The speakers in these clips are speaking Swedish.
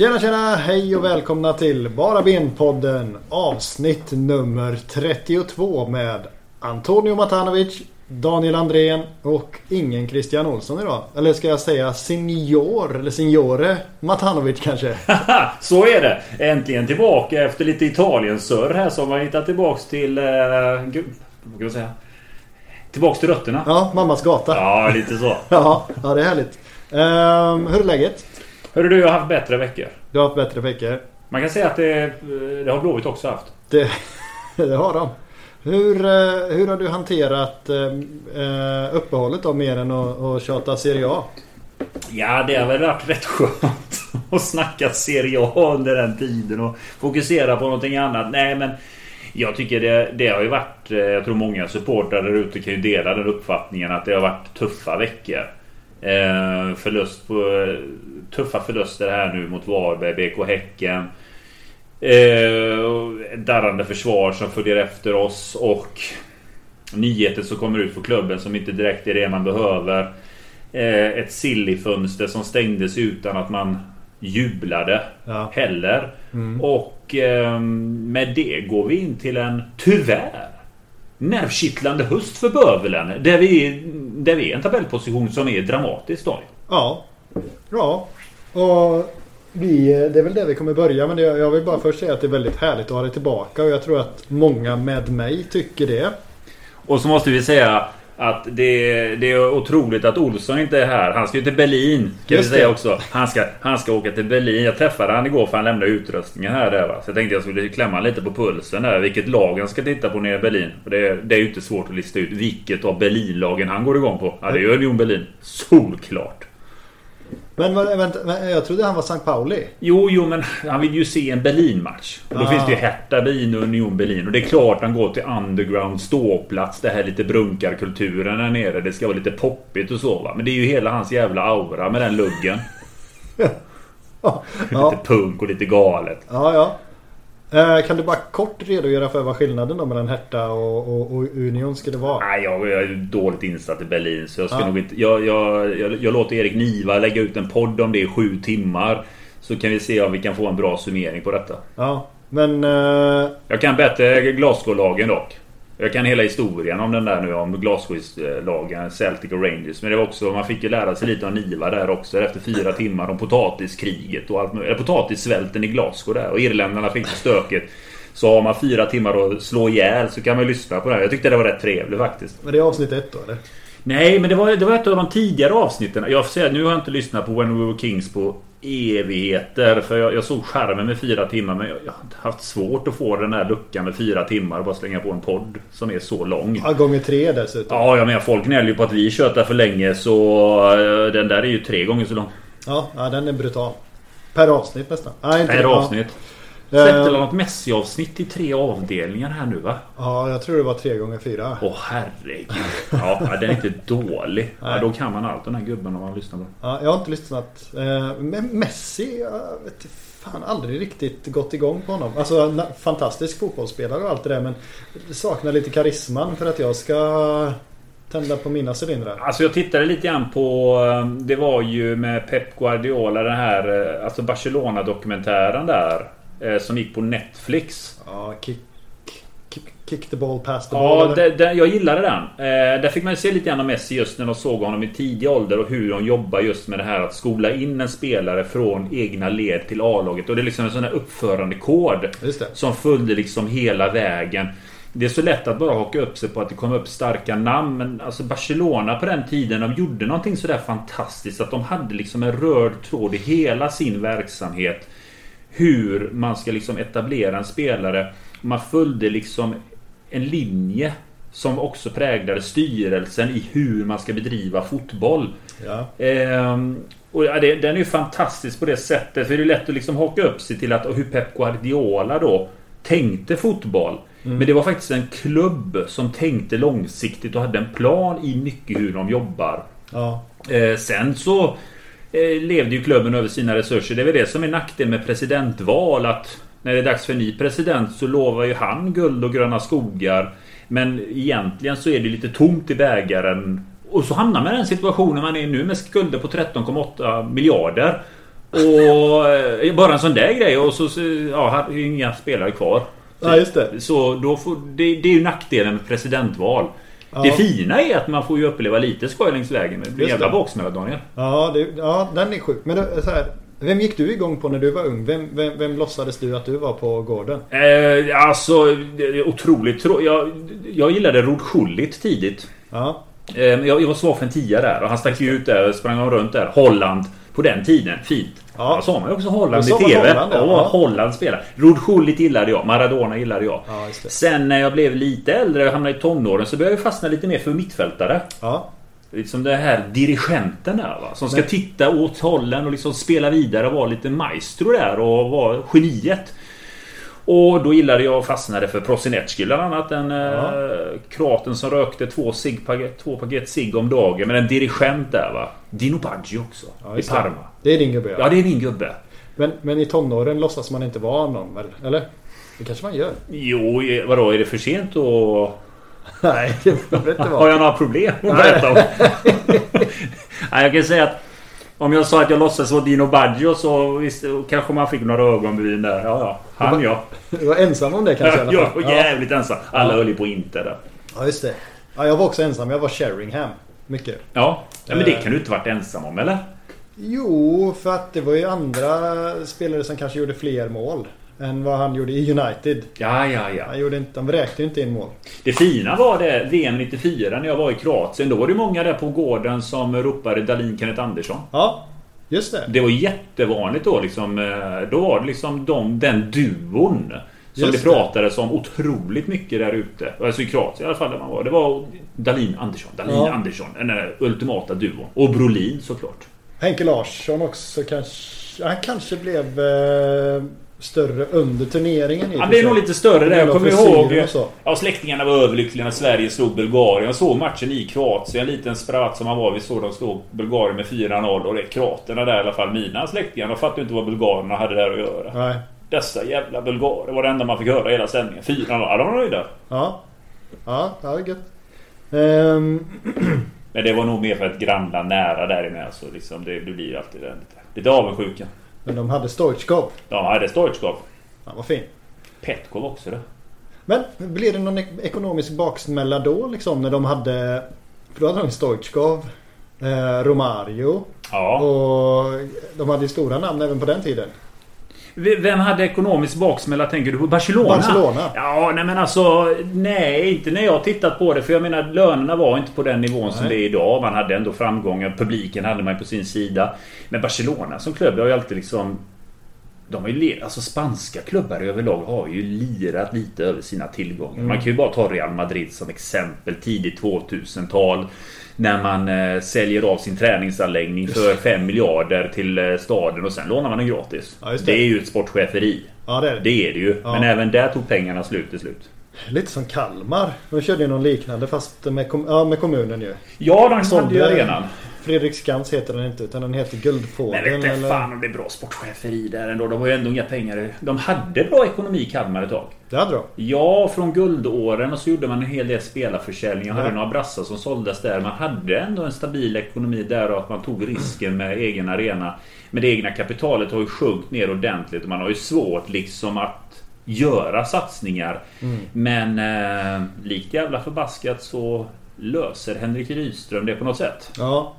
Tjena tjena! Hej och välkomna till Bara Ben-podden avsnitt nummer 32 med Antonio Matanovic, Daniel Andrén och ingen Christian Olsson idag. Eller ska jag säga senior eller signore Matanovic kanske? så är det! Äntligen tillbaka efter lite Italien-surr här som har hittat tillbaks till... Eh, vad kan man säga? Tillbaks till rötterna. Ja, mammas gata. Ja, lite så. ja, ja, det är härligt. Um, hur är läget? Hörru du, jag har haft bättre veckor. Du har haft bättre veckor. Man kan säga att det, det har Blåvitt också haft. Det, det har de. Hur, eh, hur har du hanterat eh, uppehållet då mer än att, att tjata Serie A? Ja, det har väl varit rätt skönt att snacka Serie A under den tiden och fokusera på någonting annat. Nej, men jag tycker det, det har ju varit... Jag tror många supportrar där ute kan ju dela den uppfattningen att det har varit tuffa veckor. Eh, förlust på, tuffa förluster här nu mot Varberg, BK Häcken. Eh, darrande försvar som följer efter oss och nyheter som kommer ut för klubben som inte direkt är det man behöver. Eh, ett silly-fönster som stängdes utan att man jublade ja. heller. Mm. Och eh, med det går vi in till en, tyvärr, nervkittlande höst för bövelen. Där vi, där vi är en tabellposition som är dramatisk då. Ja. Ja. Och vi, det är väl det vi kommer börja men jag vill bara först säga att det är väldigt härligt att ha dig tillbaka och jag tror att många med mig tycker det. Och så måste vi säga att det, det är otroligt att Olsson inte är här. Han ska ju till Berlin. Kan vi säga också. Han ska, han ska åka till Berlin. Jag träffade han igår för han lämnade utrustningen här. Där, va? Så jag tänkte jag skulle klämma lite på pulsen där. Vilket lag han ska titta på nere i Berlin. Det, det är ju inte svårt att lista ut vilket av Berlinlagen han går igång på. Ja, det gör Union Berlin. Solklart. Men vänta, jag trodde han var St. Pauli. Jo, jo, men han vill ju se en Berlin-match. Och då ah. finns det ju Hertha Berlin och Union Berlin. Och det är klart han går till underground ståplats. Det här lite brunkarkulturen där nere. Det ska vara lite poppigt och så va. Men det är ju hela hans jävla aura med den luggen. ja. Lite punk och lite galet. Ja, ja. Eh, kan du bara kort redogöra för vad skillnaden då mellan Hertha och, och, och Union skulle vara? Nej, jag, jag, är dåligt insatt i Berlin så jag ska ja. nog inte... Jag, jag, jag, jag låter Erik Niva lägga ut en podd om det i sju timmar. Så kan vi se om vi kan få en bra summering på detta. Ja, men... Uh... Jag kan bättre Glasgow-lagen dock. Jag kan hela historien om den där nu om Glasgow-lagen, Celtic och Rangers. Men det var också, man fick ju lära sig lite om Niva där också efter fyra timmar om potatiskriget och allt Eller potatissvälten i Glasgow där. Och irländarna fick stöket. Så har man fyra timmar att slå ihjäl så kan man lyssna på det här. Jag tyckte det var rätt trevligt faktiskt. Men det är avsnitt ett då eller? Nej, men det var, det var ett av de tidigare avsnitten. Jag får säga, nu har jag inte lyssnat på When We Were Kings på evigheter. För jag, jag såg skärmen med fyra timmar men jag, jag har haft svårt att få den här luckan med fyra timmar och bara slänga på en podd som är så lång. Ja, gånger tre dessutom. Ja, jag menar folk gnäller ju på att vi tjötar för länge så eh, den där är ju tre gånger så lång. Ja, ja den är brutal. Per avsnitt nästan. Nej, inte per avsnitt. Släppte uh, något Messi-avsnitt i tre avdelningar här nu va? Ja, jag tror det var tre gånger fyra. Åh herregud. Ja, den är inte dålig. Ja, då kan man allt den här gubben om man lyssnar på Ja, jag har inte lyssnat. Uh, men Messi, jag vet fan aldrig riktigt gått igång på honom. Alltså fantastisk fotbollsspelare och allt det där men saknar lite karisman för att jag ska tända på mina cylindrar? Alltså jag tittade lite grann på... Eh, det var ju med Pep Guardiola den här... Alltså Barcelona-dokumentären där. Eh, som gick på Netflix. Ja, kick, kick, kick the ball past the ball. Ja, det, jag gillade den. Eh, där fick man se lite grann om Messi just när de såg honom i tidig ålder och hur de jobbar just med det här att skola in en spelare från egna led till A-laget. Och det är liksom en sån här uppförandekod. Som följde liksom hela vägen. Det är så lätt att bara haka upp sig på att det kom upp starka namn Men alltså Barcelona på den tiden De gjorde någonting sådär fantastiskt Att de hade liksom en röd tråd i hela sin verksamhet hur man ska liksom etablera en spelare. Man följde liksom en linje som också präglade styrelsen i hur man ska bedriva fotboll. Ja. Ehm, och ja, det, den är ju fantastisk på det sättet. För det är lätt att liksom haka upp sig till att hur Pep Guardiola då tänkte fotboll. Mm. Men det var faktiskt en klubb som tänkte långsiktigt och hade en plan i mycket hur de jobbar. Ja. Ehm, sen så levde ju klubben över sina resurser. Det är väl det som är nackdel med presidentval. Att när det är dags för en ny president så lovar ju han guld och gröna skogar. Men egentligen så är det lite tomt i bägaren. Och så hamnar man i den situationen man är nu med skulder på 13,8 miljarder. Och eh, bara en sån där grej och så, ja, inga spelare kvar. Ja, just det. Så då får, det, det är ju nackdelen med presidentval. Ja. Det fina är att man får ju uppleva lite skoj längs vägen. Det blir Just jävla baksmälla Daniel. Ja, det, ja den är sjuk. Men det, så här, vem gick du igång på när du var ung? Vem, vem, vem låtsades du att du var på gården? Eh, alltså, otroligt jag, jag gillade Rod Schullit tidigt. Ja, Eh, jag, jag var svag för en tia där och han stack ju ut där och sprang runt där. Holland. På den tiden. Fint. Ja. Ja. sa man ju också Holland i TV. Holland, ja. ja. Holland spelar. Rod Schullit gillade jag. Maradona gillade jag. ja. Sen när jag blev lite äldre och hamnade i tonåren så började jag fastna lite mer för mittfältare. Ja, Liksom det här dirigenten där va. Som ska Men- titta åt hållen och liksom spela vidare och vara lite maestro där och vara geniet. Och då gillade jag och fastnade för Prosinecki bland annat. Den Ja. eh, kroaten som rökte två, paket, två paket cigg om dagen. Men en dirigent där va. Dino Baggio också. Ja, I det. Parma. det är din gubbe Ja, det är min gubbe. Men, men i tonåren låtsas man inte vara någon väl? Eller? Det kanske man gör? Jo, eh, vadå? Är det för sent att... Nej, det behöver inte Har vara. jag några problem att berätta om? Nej, jag kan säga att om jag sa att jag låtsas vara Dino Baggio så visst, kanske man fick några ögonbryn där. Ja, ja. Han ja. Du var ensam om det kanske i alla Jag fall? var jävligt ensam. Alla höll ju på inte där. Ja, just det. Ja, jag var också ensam. Jag var Sheringham. Mycket. Ja. ja men det kan du inte varit ensam om eller? Jo, för att det var ju andra spelare som kanske gjorde fler mål. Än vad han gjorde i United. Ja, ja, ja. Han gjorde inte, de vräkte ju inte in mål. Det fina var det VM 94 när jag var i Kroatien. Då var det många där på gården som ropade Dalin Kenneth Andersson. Ja, just det. Det var jättevanligt då liksom. eh, Då var det liksom de, den duon. Som Just det pratades om otroligt mycket där ute. Alltså i Kroatien i alla fall där man var. Det var Dalin Andersson. Dalin Ja. Andersson. Den ultimata duon. Och Brolin såklart. Henke Larsson också kanske. Han kanske blev eh, större under turneringen. för blev sig. nog lite större där. Jag kommer ihåg... Ja, släktingarna var överlyckliga när Sverige slog Bulgarien. Jag såg matchen i Kroatien. En liten spratt som han var. Vi såg dem slå Bulgarien med 4-0. Och det är kroaterna där i alla fall. Mina släktingar. De fattade inte vad bulgarerna hade där att göra. Nej. Dessa jävla bulgarer. Det var det enda man fick höra hela sändningen. 4-0. Ja, de var nöjda. Ja. Ja, det var gött. Ehm, Men det var nog mer för ett grannland nära där inne. Så liksom det, det blir alltid det, lite, lite avundsjuka. Men de hade Stoichkov. De hade Stoichkov. Han var fin. Petkov också det. Men blev det någon ek- ekonomisk baksmälla då liksom när de hade... För då hade de Stoichkov, eh, Romario Ja. och de hade ju stora namn även på den tiden. Vem hade ekonomisk baksmälla tänker du på? Barcelona? Barcelona. Ja, nej men alltså... Nej, inte när jag tittat på det. För jag menar lönerna var inte på den nivån som Nej. det är idag. Man hade ändå framgångar. Publiken hade man på sin sida. Men Barcelona som klubb har ju alltid liksom... De har ju alltså spanska klubbar överlag har ju lirat lite över sina tillgångar. Man kan ju bara ta Real Madrid som exempel. Tidigt 2000-tal. När man eh, säljer av sin träningsanläggning för 5 miljarder till eh, staden och sen lånar man den gratis. Ja, det. det. är ju ett sportcheferi. Ja det är det. Det är det ju. Ja. Men även där tog pengarna slut till slut. Lite som Kalmar. De körde ju någon liknande fast med, kom- ja, med kommunen ju. Ja, de Sålde- ju arenan. Fredriksskans heter den inte utan den heter Guldfågeln. Men vet eller- fan om det är bra sportcheferi där ändå. De har ju ändå inga pengar. De hade bra ekonomi i Kalmar ett tag. Det hade de. Ja, från guldåren och så gjorde man en hel del spelarförsäljning. Jag hade Ja. några brassar som såldes där. Man hade ändå en stabil ekonomi där och att man tog risken med egen arena. Men det egna kapitalet har ju sjunkit ner ordentligt och man har ju svårt liksom att göra satsningar. Men eh, likt jävla förbaskat så löser Henrik Rydström det på något sätt. Ja.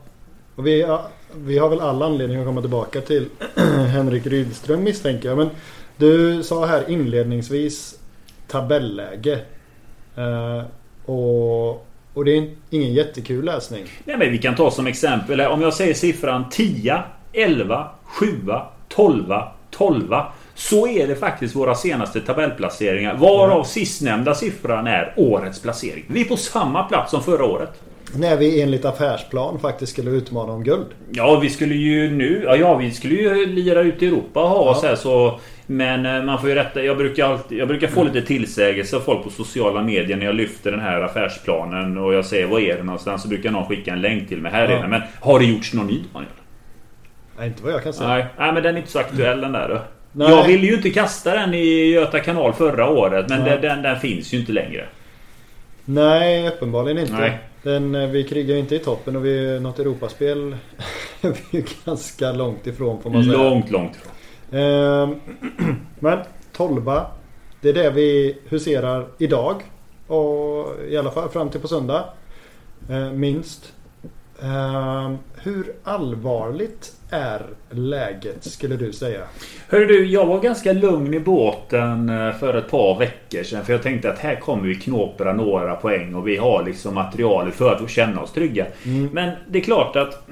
Och vi, ja, vi har väl alla anledning att komma tillbaka till Henrik Rydström misstänker jag. Men du sa här inledningsvis tabelläge. Eh, och, och det är ingen jättekul läsning. Nej, men vi kan ta som exempel. Om jag säger siffran 10, 11, 7, 12, 12. Så är det faktiskt våra senaste tabellplaceringar. Varav sistnämnda siffran är årets placering. Vi är på samma plats som förra året. När vi enligt affärsplan faktiskt skulle utmana om guld. Ja, vi skulle ju nu... Ja, ja vi skulle ju lira ut i Europa och ha oss här så... Men eh, man får ju rätta... Jag brukar, alltid, jag brukar få lite tillsägelse av folk på sociala medier när jag lyfter den här affärsplanen och jag säger var är det någonstans? Så brukar någon skicka en länk till mig. Här är Ja. den. Men har det gjorts någon ny Daniel? Nej, inte vad jag kan säga. Nej, nej men den är inte så aktuell den där då. Nej. Jag ville ju inte kasta den i Göta kanal förra året men den, den, den finns ju inte längre. Nej, uppenbarligen inte. Nej. Den, eh, vi krigar ju inte i toppen och vi, något Europaspel är vi ganska långt ifrån får man säga. Långt, långt ifrån. Ehm, Men 12 Det är det vi huserar idag. Och i alla fall fram till på söndag. Eh, minst. Ehm, Hur allvarligt är läget skulle du säga? Hörru du, jag var ganska lugn i båten eh, för ett par veckor sedan. För jag tänkte att här kommer vi knåpra några poäng och vi har liksom materialet för att känna oss trygga. Men det är klart att...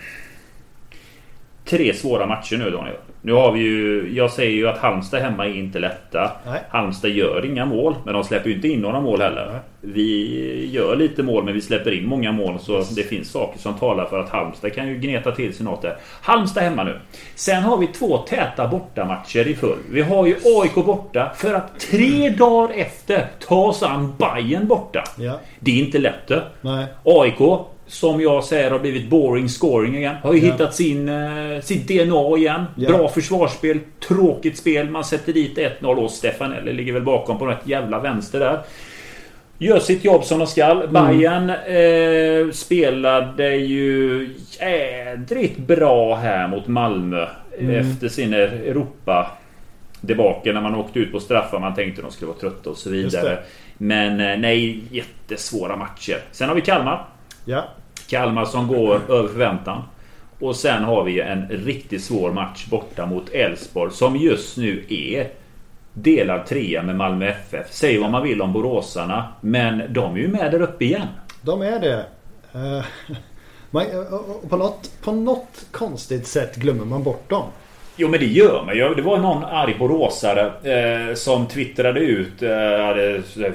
Tre svåra matcher nu Daniel. Nu har vi ju... Jag säger ju att Halmstad hemma är inte lätta. Nej. Halmstad gör inga mål, men de släpper ju inte in några mål heller. Nej. Vi gör lite mål, men vi släpper in många mål. Så det finns saker som talar för att Halmstad kan ju gneta till sig något där. Halmstad hemma nu. Sen har vi två täta bortamatcher i full. Vi har ju AIK borta för att tre dagar efter ta oss an Bayern borta. Ja. Det är inte lätt. Nej. AIK, som jag säger har blivit boring scoring igen. Har ju Ja. hittat sin, eh, sitt DNA igen. Ja. Bra försvarsspel, tråkigt spel. Man sätter dit 1-0 och Stefanelli ligger väl bakom på något jävla vänster där. Gör sitt jobb som de skall. Bayern eh, spelade ju jädrigt bra här mot Malmö. Efter sin Europa debakel när man åkte ut på straffar. Man tänkte de skulle vara trötta och så vidare. Men eh, nej, jättesvåra matcher. Sen har vi Kalmar. Ja. Kalmar som går över förväntan. Och sen har vi en riktigt svår match borta mot Elfsborg som just nu är delad trea med Malmö FF. Säg vad man vill om boråsarna. Men de är ju med där uppe igen. De är det. Eh, och på, något, på något konstigt sätt glömmer man bort dem. Jo men det gör man ju. Det var någon arg boråsare eh, som twittrade ut... Eh, eh,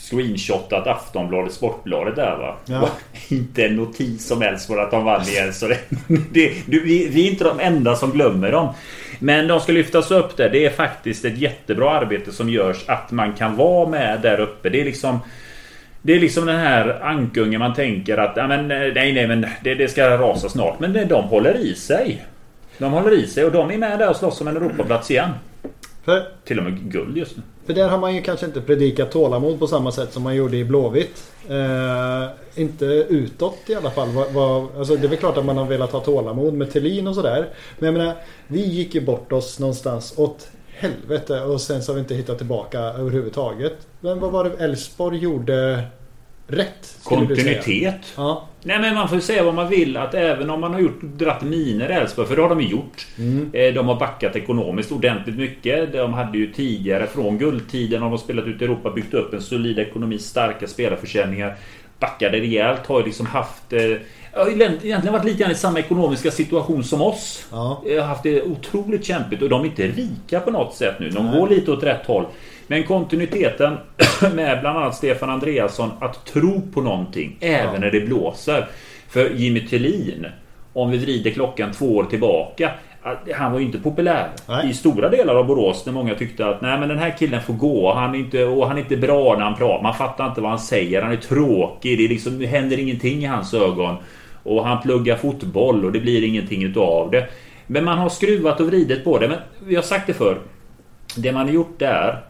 screenshotat Aftonbladet Sportbladet där va. Ja. Inte en notis som helst för att de vann igen. Så det, det, vi, vi är inte de enda som glömmer dem. Men de ska lyftas upp där. Det är faktiskt ett jättebra arbete som görs att man kan vara med där uppe. Det är liksom... Det är liksom den här ankungen man tänker att ja, men, eh, nej, nej, men det, det ska rasa snart. Men de håller i sig. De håller i sig och de är med där och slåss om en Europaplats igen. För, Till och med guld just nu. för där har man ju kanske inte predikat tålamod på samma sätt som man gjorde i Blåvitt. Eh, inte utåt i alla fall. Vad, vad, alltså det är väl klart att man har velat ha tålamod med Thelin och sådär. Men jag menar, vi gick ju bort oss någonstans åt helvete och sen så har vi inte hittat tillbaka överhuvudtaget. Men vad var det Elfsborg gjorde rätt? Kontinuitet. Ja. Nej men man får ju säga vad man vill att även om man har gjort dratt miner Elfsborg, för det har de ju gjort. Mm. Eh, De har backat ekonomiskt ordentligt mycket. De hade ju tidigare från guldtiden har de spelat ut i Europa byggt upp en solid ekonomi, starka spelarförsäljningar. Backade rejält, har ju liksom haft... eh, Egentligen varit lite grann i samma ekonomiska situation som oss. Ja. Eh, haft det otroligt kämpigt och de är inte rika på något sätt nu. De Nej. går lite åt rätt håll. Men kontinuiteten med bland annat Stefan Andreasson att tro på någonting även Ja. när det blåser. För Jimmy Tillin, om vi vrider klockan två år tillbaka. Han var ju inte populär Nej. i stora delar av Borås när många tyckte att nej men den här killen får gå. Han är inte, och han är inte bra när han pratar. Man fattar inte vad han säger. Han är tråkig. Det, liksom, det händer ingenting i hans ögon. Och han pluggar fotboll och det blir ingenting utav det. Men man har skruvat och vridit på det. Men vi har sagt det förr. Det man har gjort där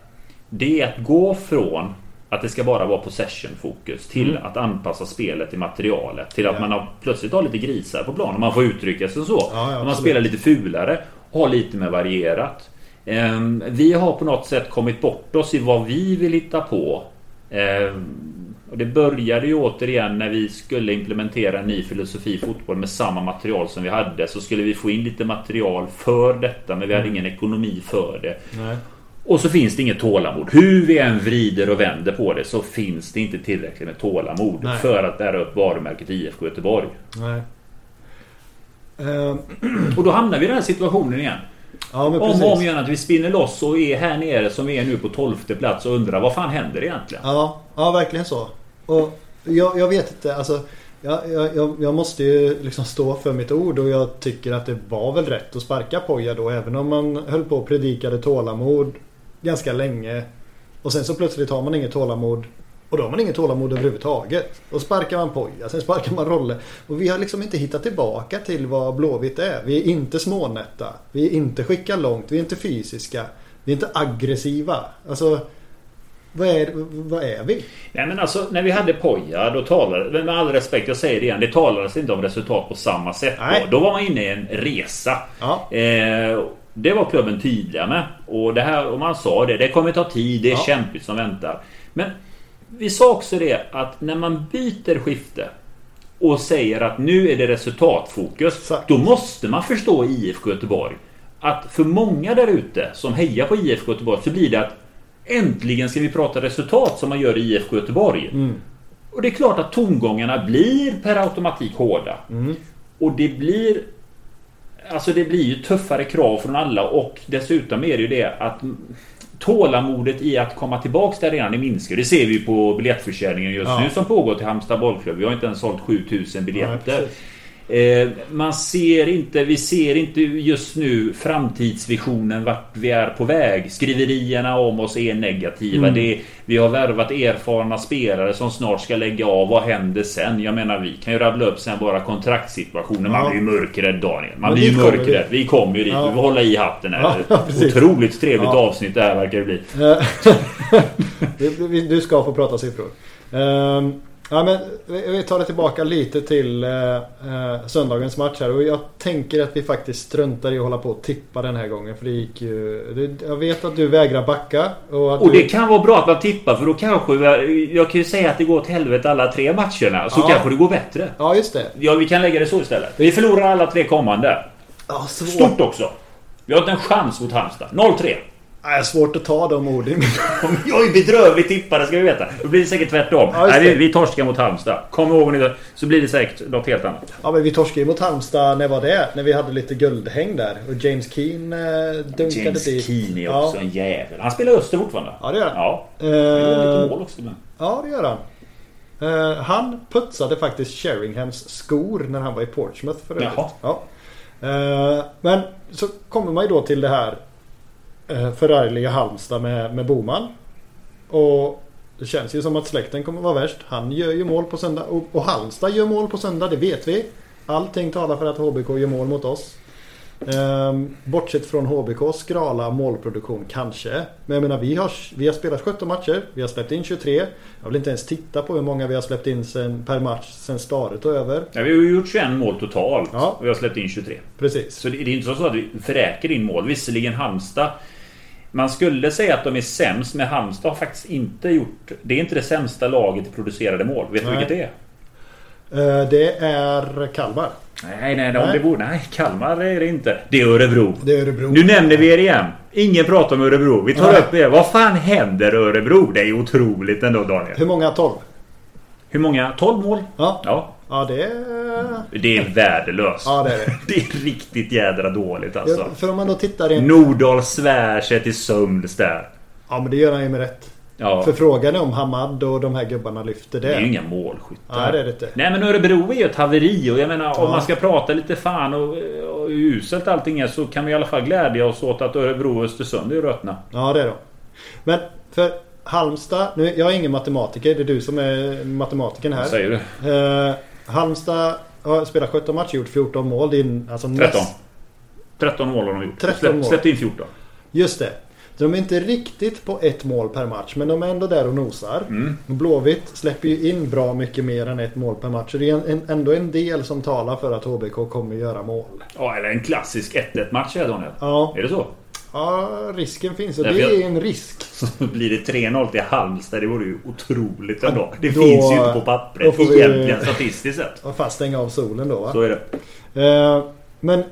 Det är att gå från att det ska bara vara possession-fokus till att anpassa spelet till materialet. Till att Mm. Ja. man har, plötsligt har lite grisar på planen. Man får uttrycka sig så. Ja, ja, man spelar lite fulare. Har lite mer varierat. Ehm, vi har på något sätt kommit bort oss i vad vi vill hitta på. Ehm, och det började ju återigen när vi skulle implementera en ny filosofi i fotboll med samma material som vi hade. Så skulle vi få in lite material för detta men vi hade ingen ekonomi för det. Nej. Och så finns det inget tålamod. Hur vi än vrider och vänder på det så finns det inte tillräckligt med tålamod Nej. för att bära upp varumärket IFK Göteborg. Nej. Ehm, Och då hamnar vi i den här situationen igen. ja Om och om igen att vi spinner loss och är här nere som vi är nu på 12 plats och undrar vad fan händer egentligen? Ja, ja verkligen så. Och jag, jag vet inte, alltså jag, jag, jag- jag måste ju liksom stå för mitt ord och jag tycker att det var väl rätt att sparka Poja då även om man höll på och predikade tålamod ganska länge. Och sen så plötsligt har man inget tålamod och då har man inget tålamod överhuvudtaget. Och sparkar man Poja, sen sparkar man Rolle. Och vi har liksom inte hittat tillbaka till vad Blåvitt är. Vi är inte smånätta. Vi är inte skickar långt. Vi är inte fysiska. Vi är inte aggressiva. Alltså vad är, vad är vi? Nej men alltså när vi hade Poja då talade, med all respekt jag säger det igen, det talades inte om resultat på samma sätt. Då. då var man inne i en resa. Ja. Eh, det var klubben tydliga med. Och det här, och man sa det, det kommer ta tid, det är Ja. kämpigt som väntar. Men vi sa också det att när man byter skifte och säger att nu är det resultatfokus. Exakt. Då måste man förstå IFK Göteborg. Att för många där ute som hejar på IFK Göteborg så blir det att Äntligen ska vi prata resultat som man gör i IFK Göteborg. Och det är klart att tongångarna blir per automatik hårda. Och det blir Alltså det blir ju tuffare krav från alla och dessutom är det ju det att Tålamodet i att komma tillbaks till arenan är minskar. Det ser vi ju på biljettförsäljningen just Ja. nu som pågår till Halmstad bollklubb. Vi har inte ens sålt 7000 Nej, biljetter. precis. Eh, man ser inte, vi ser inte just nu framtidsvisionen vart vi är på väg. Skriverierna om oss är negativa. Mm. Det, vi har värvat erfarna spelare som snart ska lägga av. Vad händer sen? Jag menar vi kan ju rabbla upp sen bara kontraktssituationen. Man Ja. blir ju mörkrädd Daniel. Man blir ju mörkrädd. Vi kommer ju dit. Ja. Vi får hålla i hatten här. Ja. Otroligt trevligt Ja. avsnitt det här verkar det bli. Eh, du ska få prata siffror. Ehm, ja, men vi tar det tillbaka lite till eh, eh, söndagens match här. Och jag tänker att vi faktiskt struntar i att hålla på och tippa den här gången. För det gick ju... det- Jag vet att du vägrar backa. Och, att Och du, det kan vara bra att man tippar för då kanske Jag kan ju säga att det går åt helvete alla tre matcherna. Så Ja. kanske det går bättre. Ja, just det. Ja, vi kan lägga det så istället. Vi förlorar alla tre kommande. Ja. Stort också. Vi har inte en chans mot Halmstad. 0-3. Nej, svårt att ta de orden. Jag är bedrövlig tippare ska vi veta. Då blir det säkert tvärtom. Ja, Nej, vi, det. vi torskar mot Halmstad. Kom ihåg nu så blir det säkert något helt annat. Ja, men vi torskade ju mot Halmstad. När var det? När vi hade lite guldhäng där. Och James Keen eh, dunkade James dit. Keane är Ja. också en jävel. Han spelar Öster fortfarande. Ja, det gör han. Ja. Han gör Eh, lite mål också ibland. Ja, det gör han. Eh, han putsade faktiskt Sheringhams skor när han var i Portsmouth för övrigt. Ja. Eh, men så kommer man ju då till det här uh, förargliga Halmstad med, med Boman. Och det känns ju som att släkten kommer vara värst. Han gör ju mål på söndag. Och, och Halmstad gör mål på söndag, det vet vi. Allting talar för att HBK gör mål mot oss. Ehm, bortsett från HBKs skrala målproduktion kanske. Men jag menar vi har, vi har spelat 17 matcher. Vi har släppt in 23. Jag vill inte ens titta på hur många vi har släppt in sen, per match sen Staret och över. Ja, vi har ju gjort 21 mål totalt. Ja. Och vi har släppt in 23. Precis. Så det, det är inte så att vi vräker in mål. Visserligen Halmstad. Man skulle säga att de är sämst, men Halmstad har faktiskt inte gjort... Det är inte det sämsta laget i producerade mål. Vet du vilket det är? Eh, det är Kalmar. Nej, nej, Nej. nej. Det borde, nej, Kalmar är det inte. Det är Örebro. Det är Örebro. Nu nämner vi er igen. Ingen pratar om Örebro. Vi tar Nej. upp er. Vad fan händer Örebro? Det är ju otroligt ändå Daniel. Hur många? 12? Hur många? 12 mål? Ja. Ja. Ja det är... Det är värdelöst. Ja det är det. Det är riktigt jädra dåligt alltså. Ja, för om man då tittar in... Nordahl svär sig till sömns där. Ja men det gör han ju med rätt. Ja. För frågan är om Hamad och de här gubbarna lyfter det. Det är ju inga målskyttar. Nej det är det inte. Nej men Örebro är ju ett haveri och jag menar Ja. om man ska prata lite fan och, och uselt allting är så kan vi i alla fall glädja oss åt att Örebro och Östersund är ju rötna. Ja det är de. Men för Halmstad, nu, jag är ingen matematiker, det är du som är matematikern här. Vad säger du? Halmstad har spelat 17 matcher, gjort 14 mål. En- alltså 13. näst- 13 mål har de gjort. 13 Släpp, mål. Släppte in 14. Just det. De är inte riktigt på ett mål per match men de är ändå där och nosar. Mm. Blåvitt släpper ju in bra mycket mer än ett mål per match. Så det är en, en, ändå en del som talar för att HBK kommer göra mål. Ja, eller en klassisk 1-1 match här Daniel. Ja, Är det så? Ja risken finns och det är en risk. Så blir det 3-0 till Halmstad. Det vore ju otroligt ändå. Det då- finns ju inte på pappret vi- egentligen statistiskt sett. Och fast stänga av solen då va? Så är det. Eh, men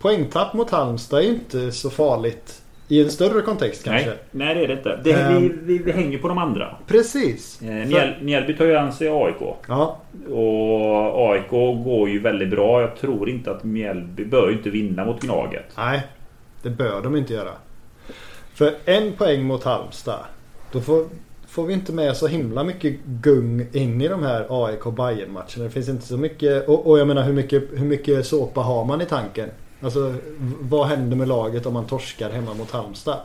poängtapp mot Halmstad är ju inte så farligt i en större kontext kanske. Nej, nej, det är det inte. Det, Ehm. vi, vi, vi hänger på de andra. Precis. Eh, Mjäl- Mjällby tar ju an sig AIK. Ja, Och AIK går ju väldigt bra. Jag tror inte att Mjällby bör inte vinna mot Gnaget. nej. Det bör de inte göra. För en poäng mot Halmstad. Då får, får vi inte med så himla mycket gung in i de här AIK bayern matcherna Det finns inte så mycket. Och, och jag menar hur mycket, hur mycket såpa har man i tanken? Alltså vad händer med laget om man torskar hemma mot Halmstad?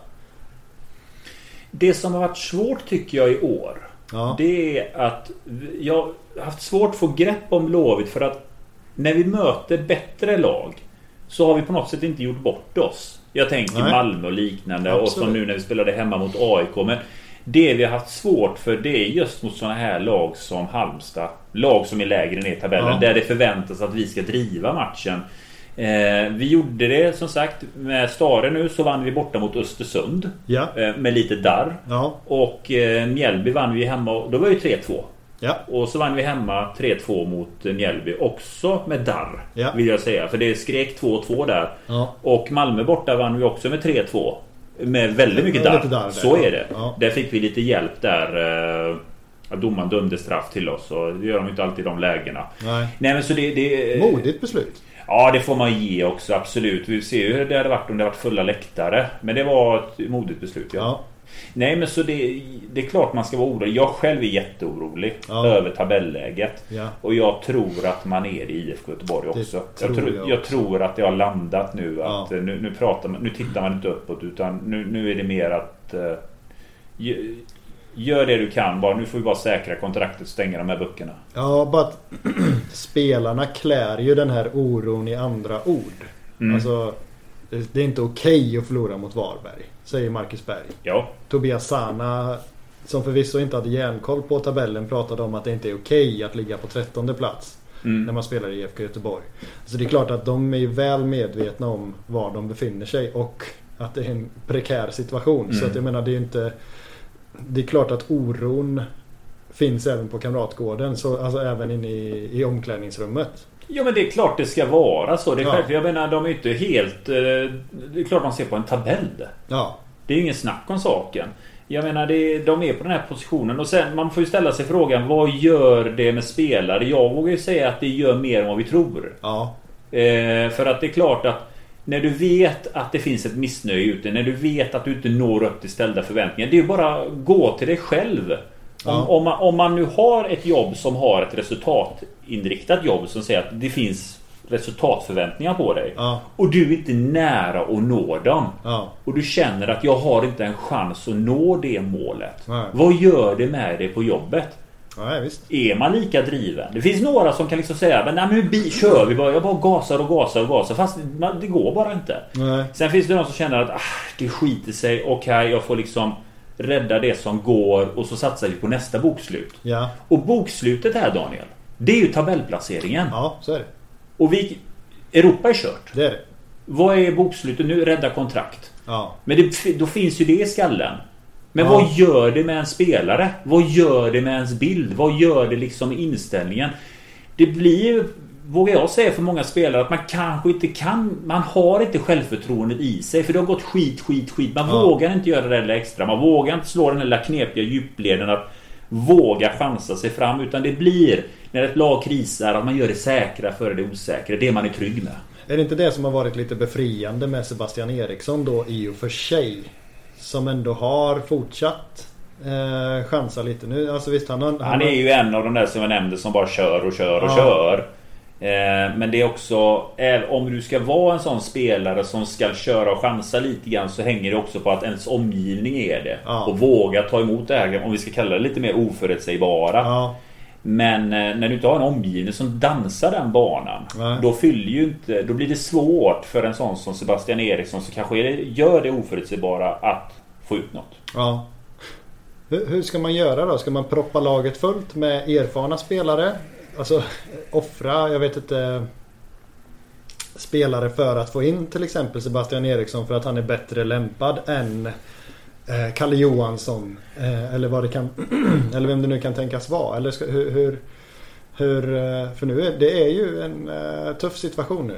Det som har varit svårt tycker jag i år. Ja. Det är att jag har haft svårt att få grepp om Blåvitt för att när vi möter bättre lag så har vi på något sätt inte gjort bort oss. Jag tänker Nej. Malmö och liknande och Absolut. som nu när vi spelade hemma mot AIK. Men Det vi har haft svårt för det är just mot sådana här lag som Halmstad. Lag som är lägre ner i tabellen. Ja. Där det förväntas att vi ska driva matchen. Eh, vi gjorde det som sagt med Stare nu så vann vi borta mot Östersund. Ja. Eh, med lite darr. Ja. Och eh, Mjällby vann vi hemma. och Då var det 3-2. Ja. Och så vann vi hemma 3-2 mot Mjällby. Också med darr. Ja. Vill jag säga. För det skrek 2-2 där. Ja. Och Malmö borta vann vi också med 3-2. Med väldigt mycket darr. darr där. Så är det. Där fick vi lite hjälp där. eh, Domaren dömde straff till oss. Och det gör de inte alltid i de lägena. Nej. Nej men så det... det Modigt beslut. Ja det får man ge också absolut. Vi ser ju hur det hade varit om det varit fulla läktare. Men det var ett modigt beslut ja. Ja. Nej men så det, det är klart man ska vara orolig. Jag själv är jätteorolig Ja. över tabelläget. Ja. Och jag tror att man är i IFK Göteborg också. tror Jag, tror, jag jag, också. tror att det har landat nu. Ja. Att eh, nu, nu, pratar man, nu tittar man inte uppåt utan nu, nu är det mer att gö- Gör det du kan bara. Nu får vi bara säkra kontraktet och stänga de här böckerna. Ja, bara att spelarna klär ju den här oron i andra ord. Mm. Alltså, det är inte okej att förlora mot Varberg. Säger Marcus Berg. Ja. Tobias Sana, som förvisso inte hade järnkoll på tabellen, pratade om att det inte är okej att ligga på trettonde plats. Mm. När man spelar i IFK Göteborg. Så det är klart att de är väl medvetna om var de befinner sig och att det är en prekär situation. Så Mm. att jag menar det är inte... Det är klart att oron finns även på Kamratgården. Så, alltså även inne i, i omklädningsrummet. Ja men det är klart det ska vara så. Det är Ja. Jag menar de är inte helt... eh, Det är klart man ser på en tabell. Ja, Det är ingen snack om saken. Jag menar, det, de är på den här positionen och sen man får ju ställa sig frågan vad gör det med spelare? Jag vågar ju säga att det gör mer än vad vi tror. ja, Eh, för att det är klart att när du vet att det finns ett missnöje ute, när du vet att du inte når upp till ställda förväntningar. Det är ju bara att gå till dig själv. Om, Ja. om, man, om man nu har ett jobb som har ett resultatinriktat jobb som säger att det finns resultatförväntningar på dig. ja, Och du är inte nära att nå dem. ja. Och du känner att jag har inte en chans att nå det målet. Nej. Vad gör det med dig på jobbet? visst. Är man lika driven? Det finns några som kan liksom säga men nej, men nu kör vi bara. Jag bara gasar och gasar och gasar. Fast man, det går bara inte. Nej. Sen finns det de som känner att ah, det skiter sig. Okej, jag får liksom rädda det som går och så satsar vi på nästa bokslut. Ja, Och bokslutet här Daniel. Det är ju tabellplaceringen. ja så är det. Och vi... Europa är kört. Det är det. Vad är bokslutet nu? Rädda kontrakt. Ja, Men det, då finns ju det i skallen. Men Ja. vad gör det med en spelare? Vad gör det med ens bild? Vad gör det liksom med inställningen? Det blir vågar jag säga för många spelare, att man kanske inte kan... Man har inte självförtroendet i sig. För det har gått skit, skit, skit. Man Ja. vågar inte göra det där lilla extra. Man vågar inte slå den där lilla knepiga djupleden att våga chansa sig fram. Utan det blir, när ett lag krisar, att man gör det säkra före det osäkra. Det man är trygg med. Är det inte det som har varit lite befriande med Sebastian Eriksson då i och för sig? Som ändå har fortsatt eh, chansa lite nu. Alltså visst han har... Han är ju en av de där som jag nämnde som bara kör och kör och Ja. kör. Eh, Men det är också Om du ska vara en sån spelare som ska köra och chansa lite grann så hänger det också på att ens omgivning är det. Ja. Och våga ta emot det här om vi ska kalla det lite mer oförutsägbara. Ja, Men eh, när du inte har en omgivning som dansar den banan. Nej. Då fyller ju inte... Då blir det svårt för en sån som Sebastian Eriksson som kanske gör det oförutsägbara att få ut något. ja. Hur, hur ska man göra då? Ska man proppa laget fullt med erfarna spelare? Alltså offra, jag vet inte spelare för att få in till exempel Sebastian Eriksson för att han är bättre lämpad än eh, Kalle Johansson. Eh, eller vad det kan Eller vem det nu kan tänkas vara. Eller ska, hur, hur, hur eh, För nu är det är ju en eh, tuff situation nu.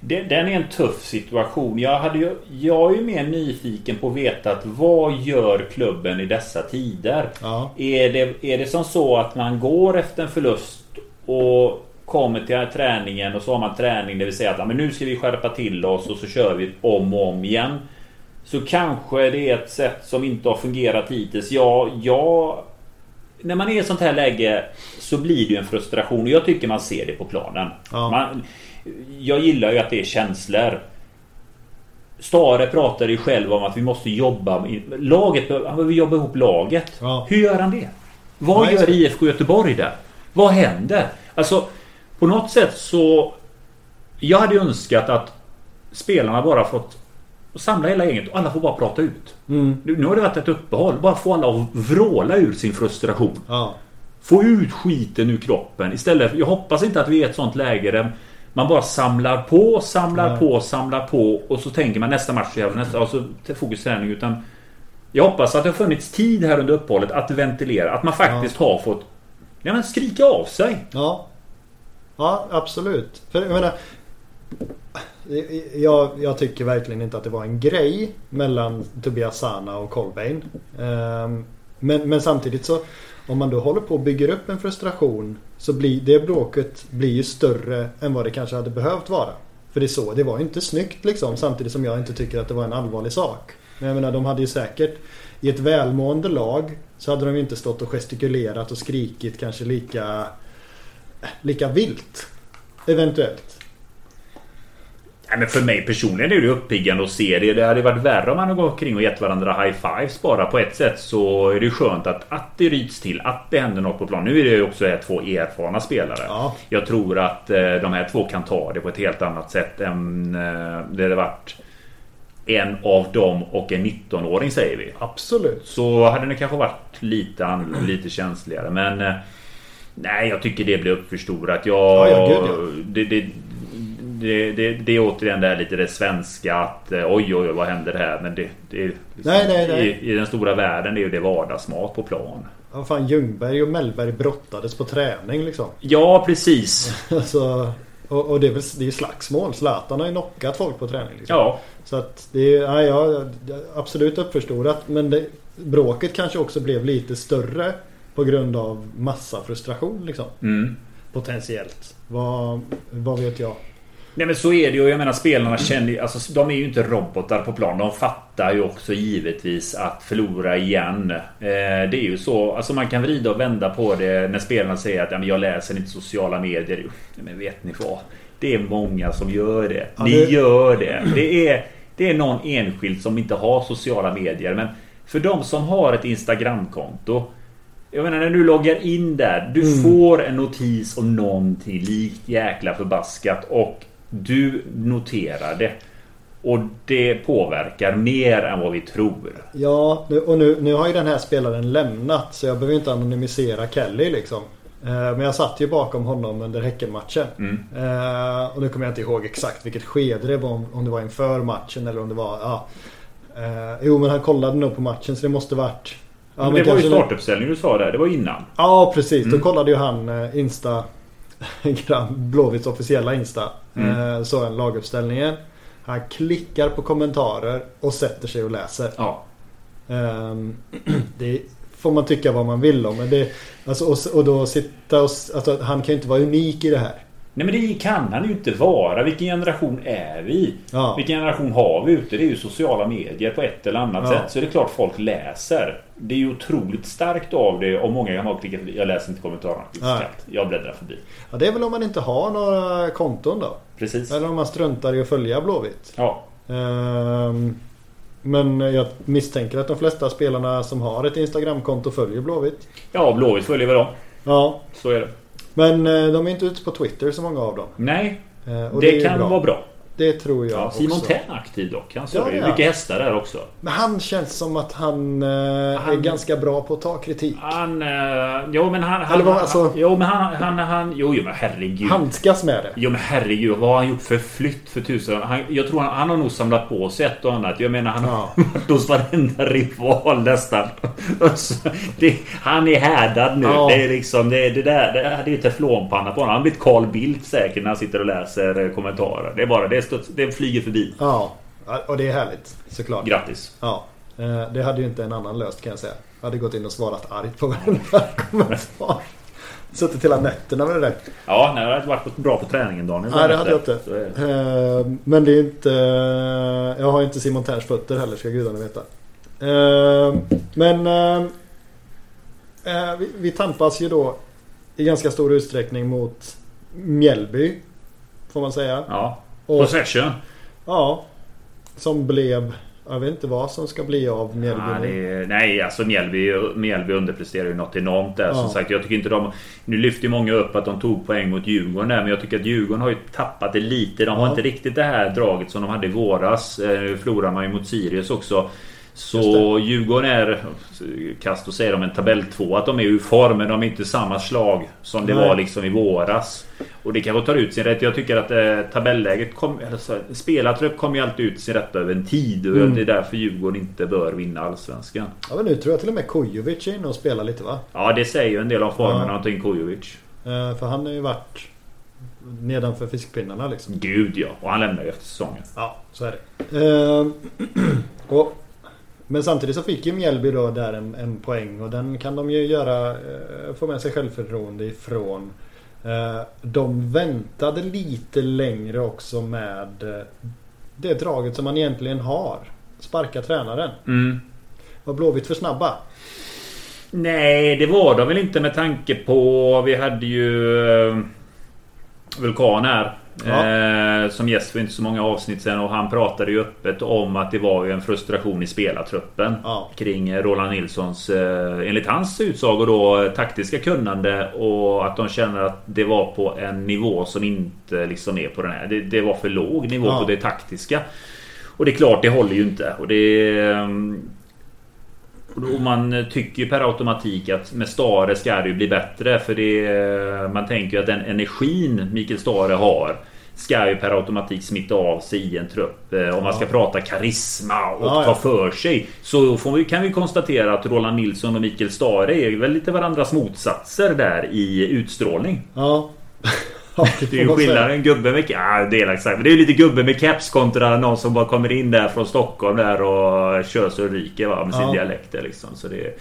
Det- Den är en tuff situation. Jag, hade ju, jag är ju mer nyfiken på att veta att vad gör klubben i dessa tider? Ja. Är det, är det som så att man går efter en förlust och kommer till träningen och så har man träning det vill säga att men nu ska vi skärpa till oss och så kör vi om och om igen. Så kanske det är ett sätt som inte har fungerat hittills. Ja, ja när man är i ett sånt här läge så blir det ju en frustration och jag tycker man ser det på planen. Ja. Man, jag gillar ju att det är känslor. Stare pratade ju själv om att vi måste jobba Laget, han behöver jobba ihop laget. Ja. Hur gör han det? Vad Nej, gör så- IFK Göteborg där? Vad händer? Alltså På något sätt så Jag hade önskat att Spelarna bara fått Och samla hela gänget och alla får bara prata ut. Mm. Nu, nu har det varit ett uppehåll. Bara få alla att vråla ur sin frustration. Ja. Få ut skiten ur kroppen istället. Jag hoppas inte att vi är i ett sånt läge där man bara samlar på, samlar Nej. på, samlar på och så tänker man nästa match nästa och så till fokusträning. Utan jag hoppas att det har funnits tid här under uppehållet att ventilera. Att man faktiskt har fått ja, men skrika av sig. Ja. Ja, absolut. För jag menar... Eh, jag, jag tycker verkligen inte att det var en grej mellan Tobias Sana och Colbain. Ehm, men, men samtidigt så om man då håller på och bygger upp en frustration så blir det bråket blir ju större än vad det kanske hade behövt vara. För det är så, det var ju inte snyggt liksom samtidigt som jag inte tycker att det var en allvarlig sak. Men jag menar de hade ju säkert i ett välmående lag så hade de ju inte stått och gestikulerat och skrikit kanske lika lika vilt. Eventuellt. Nej, men för mig personligen är det uppiggande att se det. Det hade varit värre om man hade gått omkring och gett varandra high fives bara. På ett sätt så är det skönt att, att det ryts till, att det händer något på plan. Nu är det ju också här två erfarna spelare. Ja. Jag tror att eh, de här två kan ta det på ett helt annat sätt än eh, det hade varit en av dem och en 19-åring säger vi. Absolut. Så hade det kanske varit lite annorlunda, lite känsligare. Men eh, nej, jag tycker det blir uppförstorat. Jag, Ja, ja, gud, ja. det, det, det, det, det är återigen där lite det svenska att eh, oj, oj, oj, vad händer här? Men det, det är liksom, Nej, nej, nej. I, I den stora världen det är ju det vardagsmat på plan. Ja, fan, Ljungberg och Mellberg brottades på träning liksom. Ja, precis. Alltså, och, och det är väl det är ju slagsmål. Zlatan har ju knockat folk på träning. Liksom. Ja, Så att det är ja, ja, absolut uppförstorat. Men det, bråket kanske också blev lite större på grund av massafrustration liksom. mm. Potentiellt. Vad, vad vet jag? Nej men så är det ju. Jag menar spelarna känner ju- alltså de är ju inte robotar på plan. De fattar ju också givetvis att förlora igen. Eh, det är ju så. Alltså man kan vrida och vända på det när spelarna säger att ja, men jag läser inte sociala medier. Men vet ni vad? Det är många som gör det. Ja, Ni det- gör det. Det är, det är någon enskild som inte har sociala medier. Men för de som har ett Instagramkonto. Jag menar när du loggar in där. Du Mm. får en notis om någonting likt jäkla förbaskat. Och du noterar det. Och det påverkar mer än vad vi tror. Ja, och nu, nu har ju den här spelaren lämnat så jag behöver inte anonymisera Kelly liksom. Eh, Men jag satt ju bakom honom under Häckenmatchen. Mm. Eh, Och nu kommer jag inte ihåg exakt vilket skede det var. Om, det var inför matchen eller om det var... Ja. Eh, Jo men han kollade nog på matchen så det måste varit... Ja, men det var ju kanske- startuppställning du sa där. Det var innan. Ja precis, Mm. då kollade ju han Insta Blåvitts officiella Insta. Mm. Eh, Så en laguppställningen. Han klickar på kommentarer och sätter sig och läser. Ja. Ehm, Det får man tycka vad man vill om. Men det, alltså, och, och då sitta och... Alltså, han kan ju inte vara unik i det här. Nej men det kan han ju inte vara. Vilken generation är vi? Ja. Vilken generation har vi ute? Det är ju sociala medier på ett eller annat Ja. sätt. Så det är klart folk läser. Det är ju otroligt starkt av det. Och många har klickat Jag läser inte kommentarerna. Jag bläddrar förbi. Ja, det är väl om man inte har några konton då. Precis. Eller om man struntar i att följa Blåvitt. Ja. Ehm, Men jag misstänker att de flesta spelarna som har ett Instagramkonto följer Blåvitt. Ja, Blåvitt följer vi dem. Ja, Så är det. men eh, de är inte ute på Twitter så många av dem. Nej, Eh, och det, är kan bra. vara bra. Det tror jag Ja, Simon också. Tenn är aktiv dock. Han Ja, ju ja. mycket hästar där också. Men han känns som att han, eh, är Han- ganska bra på att ta kritik. Han... Eh, jo men han... han Eller vad, alltså- Jo men han... han, han jo, jo men herregud. Handskas med det. Jo men herregud, vad har han gjort för flytt för tusen? Han, jag tror han, han har nog samlat på sig ett och annat. Jag menar han har Ja. varit hos varenda rival nästan. Så det, han är härdad nu. Ja. Det är liksom det, det där. Det, det är teflonpanna på honom. Han har blivit Carl Bildt säkert när han sitter och läser eh, kommentarer. Det är bara det, studs, det flyger förbi. Ja, och det är härligt såklart. Grattis. Ja, eh, det hade ju inte en annan löst kan jag säga. Jag hade gått in och svarat argt på varenda kommentar. Suttit hela nätterna med det där. Ja, nej, det har inte varit bra på träningen Daniel. Nej, det hade jag inte. Det. Eh, Men det är inte... Jag har inte Simon Terns fötter heller ska gudarna veta. Eh, Men... eh, eh, vi- Vi tampas ju då i ganska stor utsträckning mot Mjällby. Får man säga. Ja. Och, Possession. ja. Som blev Jag vet inte vad som ska bli av Mjällby Ja, nej, alltså Mjällby, Mjällby underpresterar ju något enormt där. Ja. Som sagt, jag tycker inte de... Nu lyfter ju många upp att de tog poäng mot Djurgården där, men jag tycker att Djurgården har ju tappat det lite. De har Ja. inte riktigt det här draget som de hade i våras. Eh, Nu förlorar man ju mot Sirius också. Så Djurgården är, kast att säga dem, en tabelltvå. Att de är ur form, men de är inte samma slag som det Nej. var liksom i våras. Och det kanske tar ut sin rätt. Jag tycker att eh, tabelläget kom, spelartrupp kommer ju alltid ut sin rätt över en tid. Och Mm. det är därför Djurgården inte bör vinna Allsvenskan. Ja, men nu tror jag till och med Kujovic är inne och spelar lite va? Ja, det säger ju en del om formen Ja. Anton Kujovic. Eh, för han har ju varit nedanför fiskpinnarna liksom. Gud ja, och han lämnar ju efter säsongen. Ja, så är det. Eh, och, men samtidigt så fick ju Mjällby då där en, en poäng och den kan de ju göra, eh, få med sig självförtroende ifrån. Eh, de väntade lite längre också med eh, det draget som man egentligen har. Sparka tränaren. Mm. Var Blåvitt för snabba? Nej, det var de väl inte med tanke på... Vi hade ju... Vulkan här. Eh, som gäst för inte så många avsnitt sen och han pratade ju öppet om att det var ju en frustration i spelartruppen. Ja. Kring eh, Roland Nilssons, eh, enligt hans utsago då, taktiska kunnande och att de känner att det var på en nivå som inte liksom är på den här. Det, det var för låg nivå Ja. på det taktiska. Och det är klart, det håller ju inte. Och det... och man tycker ju per automatik att med Stare ska det ju bli bättre. För det... Man tänker ju att den energin Mikael Stare har ska ju per automatik smitta av sig i en trupp. Eh, Om man ska prata karisma och Ja, ta för sig. Så vi, kan vi konstatera att Roland Nilsson och Mikael Stare är väl lite varandras motsatser där i utstrålning. Ja. ja Det är ju man säga. skillnad en gubbe med... Ja, det är exakt. Men det är ju lite gubbe med keps kontra någon som bara kommer in där från Stockholm där och kör så ryker va, med sin Ja. dialekt liksom. Så det...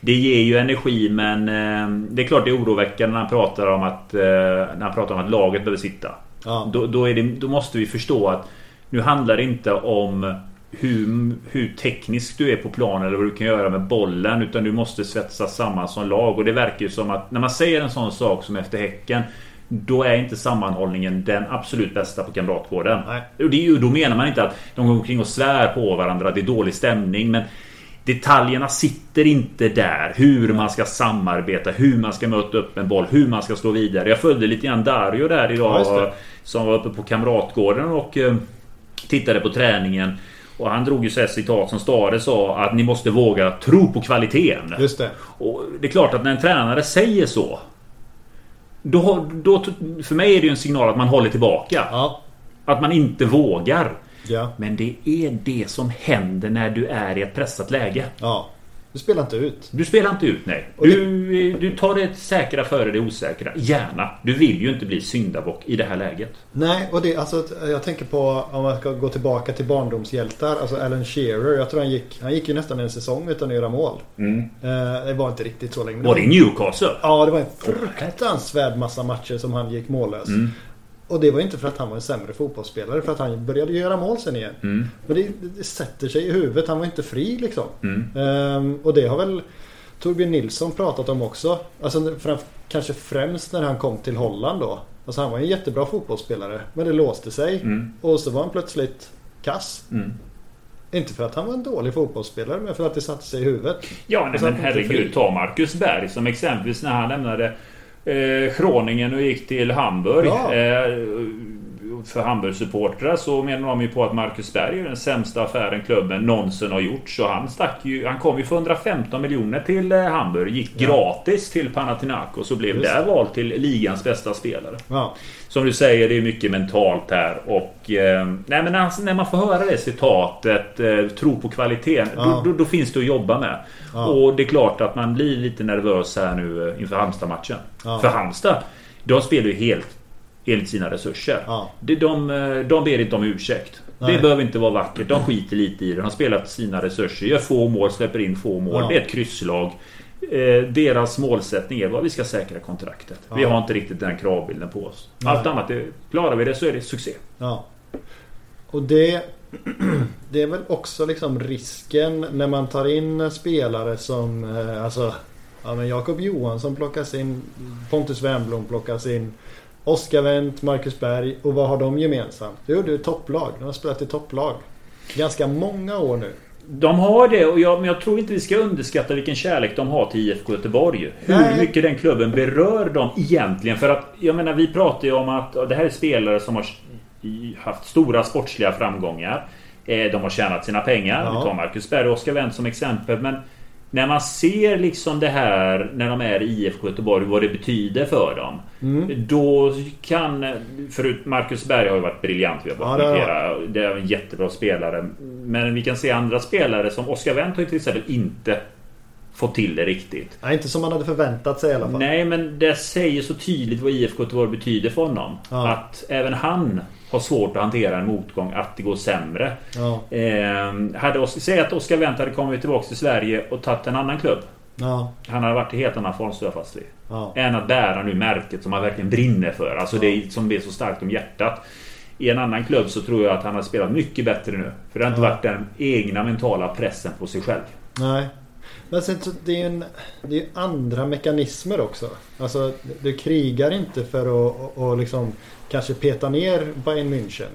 Det ger ju energi men eh, det är klart det är oroväckande när han pratar om att, eh, när han pratar om att laget behöver sitta. Ja. Då, då, det, då måste vi förstå att nu handlar det inte om hur, hur teknisk du är på planen eller vad du kan göra med bollen utan du måste svetsas samman som lag och det verkar ju som att när man säger en sån sak som efter Häcken då är inte sammanhållningen den absolut bästa på Kamratgården. Nej. Och det är ju, då menar man inte att de går omkring och svär på varandra, det är dålig stämning. Men detaljerna sitter inte där. Hur man ska samarbeta, hur man ska möta upp en boll, hur man ska slå vidare. Jag följde lite grann Dario där Ja, idag. det. som var uppe på Kamratgården och eh, tittade på träningen. Och han drog ju så här citat som Stare sa att ni måste våga tro på kvaliteten. Just det. Och det är klart att när en tränare säger så. Då, då, för mig är det ju en signal att man håller tillbaka. Ja. Att man inte vågar. Ja. Men det är det som händer när du är i ett pressat läge. Ja. Du spelar inte ut. Du spelar inte ut, nej. Och Du, du tar det säkra före det osäkra. Gärna. Du vill ju inte bli syndabock i det här läget. Nej, och det, alltså, jag tänker på om man ska gå tillbaka till barndomshjältar. Alltså Alan Shearer. Jag tror han gick, han gick ju nästan en säsong utan att göra mål. Eh, det var inte riktigt så länge. Var det var- Newcastle? Ja, det var en fruktansvärd massa matcher som han gick mållös. Mm. Och det var inte för att han var en sämre fotbollsspelare. För att han började göra mål sen igen. Mm. Men det, det sätter sig i huvudet. Han var inte fri liksom. Mm. Ehm, och det har väl Torbjörn Nilsson pratat om också. Alltså fram, kanske främst när han kom till Holland då. Alltså han var en jättebra fotbollsspelare. Men det låste sig. Mm. Och så var han plötsligt kass. Mm. Inte för att han var en dålig fotbollsspelare men för att det satte sig i huvudet. Ja, nej, men herregud. Ta Marcus Berg som exempelvis när han lämnade eh, Groningen och gick till Hamburg. Ja. Eh, för Hamburg-supportrar så menar de ju på att Marcus Berg är den sämsta affären klubben någonsin har gjort. Så han stack ju... Han kom ju för 115 miljoner till eh, Hamburg. Gick Ja. gratis till Panathinaikos och blev Just där vald till ligans bästa spelare. Ja. Som du säger, det är mycket mentalt här. Och eh, nej, men alltså, när man får höra det citatet, eh, tro på kvaliteten, Ja. då, då, då finns det att jobba med. Och det är klart att man blir lite nervös här nu eh, inför Halmstad-matchen. För Halmstad, de spelar ju helt enligt sina resurser. Ja. Det- De, eh, de ber inte om ursäkt. Nej. Det behöver inte vara vackert. De skiter lite i det. De har spelat sina resurser. Gör få mål, släpper in få mål. Ja. Det är ett krysslag. Eh, deras målsättning är vad vi ska säkra kontraktet. Vi Ja. har inte riktigt den kravbilden på oss. Nej. Allt annat, det, klarar vi det så är det succé. Ja. Och det, det är väl också liksom risken när man tar in spelare som eh, alltså ja, men Jakob Johansson plockas in. Pontus Wernbloom plockas in. Oskar Wendt, Marcus Berg och vad har de gemensamt? Jo, det är topplag. De har spelat i topplag. ganska många år nu. De har det och jag, men jag tror inte vi ska underskatta vilken kärlek de har till IFK Göteborg. Hur Nej. mycket den klubben berör dem egentligen. För att jag menar vi pratar ju om att det här är spelare som har haft stora sportsliga framgångar. Eh, De har tjänat sina pengar. Ja. Vi tar Marcus Berg och Oskar Wendt som exempel. Men när man ser liksom det här när de är i IFK Göteborg, vad det betyder för dem. Mm. Då kan... Förut, Marcus Berg har ju varit briljant. Vi har Ja, bara det har notera. Det är en jättebra spelare. Men vi kan se andra spelare som Oskar Wendt har ju till exempel inte fått till det riktigt. Nej, inte som man hade förväntat sig i alla fall. Nej, men det säger så tydligt vad IFK Göteborg betyder för honom. Ja. Att även han har svårt att hantera en motgång, att det går sämre. Ja, Eh, hade säg att Oskar Wendt hade kommit tillbaka till Sverige och tagit en annan klubb. ja, Han hade varit i helt annan form, står jag fast vid. ja. Än att bära nu märket som han verkligen brinner för. Alltså det är, som är så starkt om hjärtat. I en annan klubb så tror jag att han har spelat mycket bättre nu. För det har inte varit den egna mentala pressen på sig själv. Nej. Men sen så det är en, det är andra mekanismer också. Alltså du krigar inte för att och, liksom kanske peta ner Bayern München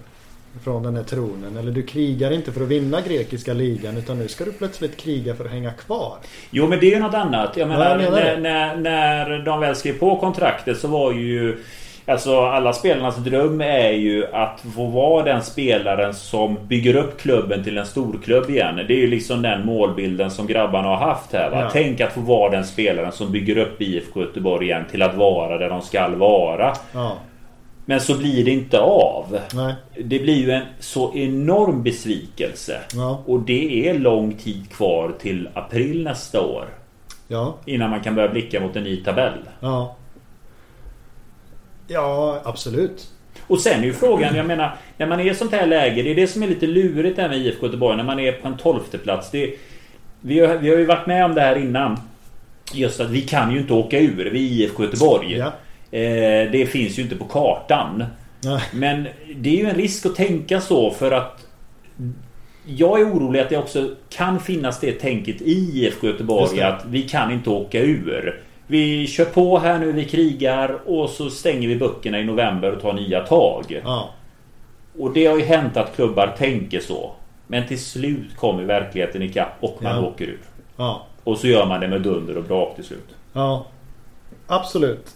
från den här tronen. Eller du krigar inte för att vinna grekiska ligan utan nu ska du plötsligt kriga för att hänga kvar. Jo men det är ju något annat. Jag menar, jag menar när, när, när de väl skrev på kontraktet så var ju Alltså alla spelarnas dröm är ju att få vara den spelaren som bygger upp klubben till en storklubb igen. Det är ju liksom den målbilden som grabbarna har haft här. Va? Ja. Tänk att få vara den spelaren som bygger upp IFK Göteborg igen till att vara där de ska vara. Ja, Men så blir det inte av. nej. Det blir ju en så enorm besvikelse. Ja, Och det är lång tid kvar till april nästa år. Innan man kan börja blicka mot en ny tabell. Ja. Absolut. Och sen är ju frågan, jag menar, när man är i sånt här läge, det är det som är lite lurigt där med IFK Göteborg, när man är på en tolfte plats. Det, vi, har, vi har ju varit med om det här innan. Just att vi kan ju inte åka ur, vi är IFK Göteborg. Ja. Eh, det finns ju inte på kartan. Nej. Men det är ju en risk att tänka så för att jag är orolig att det också kan finnas det tänket i IFK Göteborg att vi kan inte åka ur. Vi kör på här nu, vi krigar och så stänger vi böckerna i november och tar nya tag. Ja, Och det har ju hänt att klubbar tänker så. Men till slut kommer verkligheten ikapp och man Ja. åker ur. ja, Och så gör man det med dunder och brak till slut. ja. Absolut.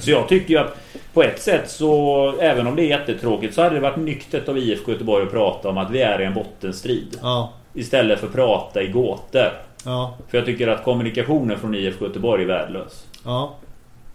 Så jag tycker ju att på ett sätt så, även om det är jättetråkigt, så hade det varit nyktert av IFK Göteborg att prata om att vi är i en bottenstrid. Ja, Istället för att prata i gåtor. Ja, För jag tycker att kommunikationen från IFK Göteborg är värdelös. ja.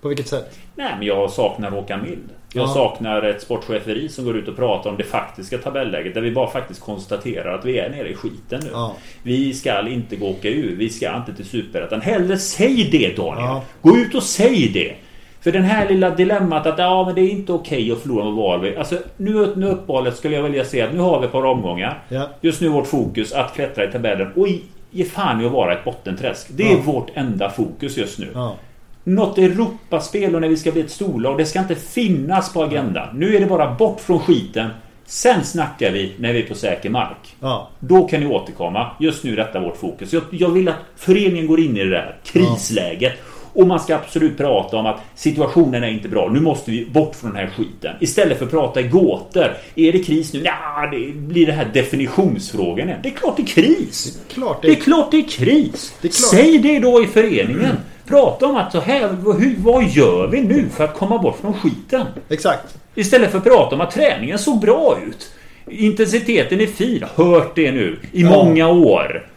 På vilket sätt? Nej men jag saknar Håkan Mild. Jag Ja. saknar ett sportcheferi som går ut och pratar om det faktiska tabelläget. Där vi bara faktiskt konstaterar att vi är nere i skiten nu. Ja. Vi ska inte gå åka ur. Vi ska inte till Superettan. Hellre säg det Daniel. Ja. Gå ut och säg det. För den här lilla dilemmat att ja, men det är inte okej att förlora mot Varberg. Alltså nu, nu uppehållet skulle jag vilja säga att nu har vi ett par omgångar. Just nu vårt fokus att klättra i tabellen och i- ge fan i att vara ett bottenträsk. Det är Ja. vårt enda fokus just nu. Ja. Något Europaspel och när vi ska bli ett storlag. Det ska inte finnas på agendan. Nu är det bara bort från skiten. Sen snackar vi när vi är på säker mark. Ja. Då kan ni återkomma. Just nu är detta vårt fokus. Jag, jag vill att föreningen går in i det där krisläget. Och man ska absolut prata om att situationen är inte bra. Nu måste vi bort från den här skiten. Istället för att prata i gåtor. Är det kris nu? Nja, det blir det här definitionsfrågan igen. Det är klart det är kris. Klart Det är det. klart det är kris. Det är. Säg det då i föreningen. Prata om att så här, hur, vad gör vi nu för att komma bort från skiten? Exakt. Istället för att prata om att träningen såg bra ut. Intensiteten är fin. Hört det nu. I Ja. många år.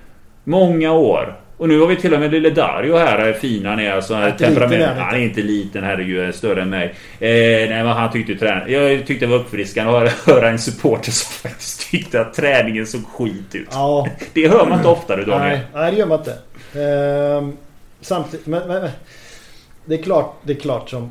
Många år. Och nu har vi till och med lille Dario här. Hur fin han är. Alltså, Inte temperament. liten är han är inte liten. Herregud, är större än mig. Eh, nej, men han tyckte träning. Jag tyckte det var uppfriskande att höra, höra en supporter som faktiskt tyckte att träningen såg skit ut. Ja. Det hör man inte ofta du Daniel. Nej, nej, det gör man inte. Ehm, samtidigt, men, men, men det är klart, det är klart som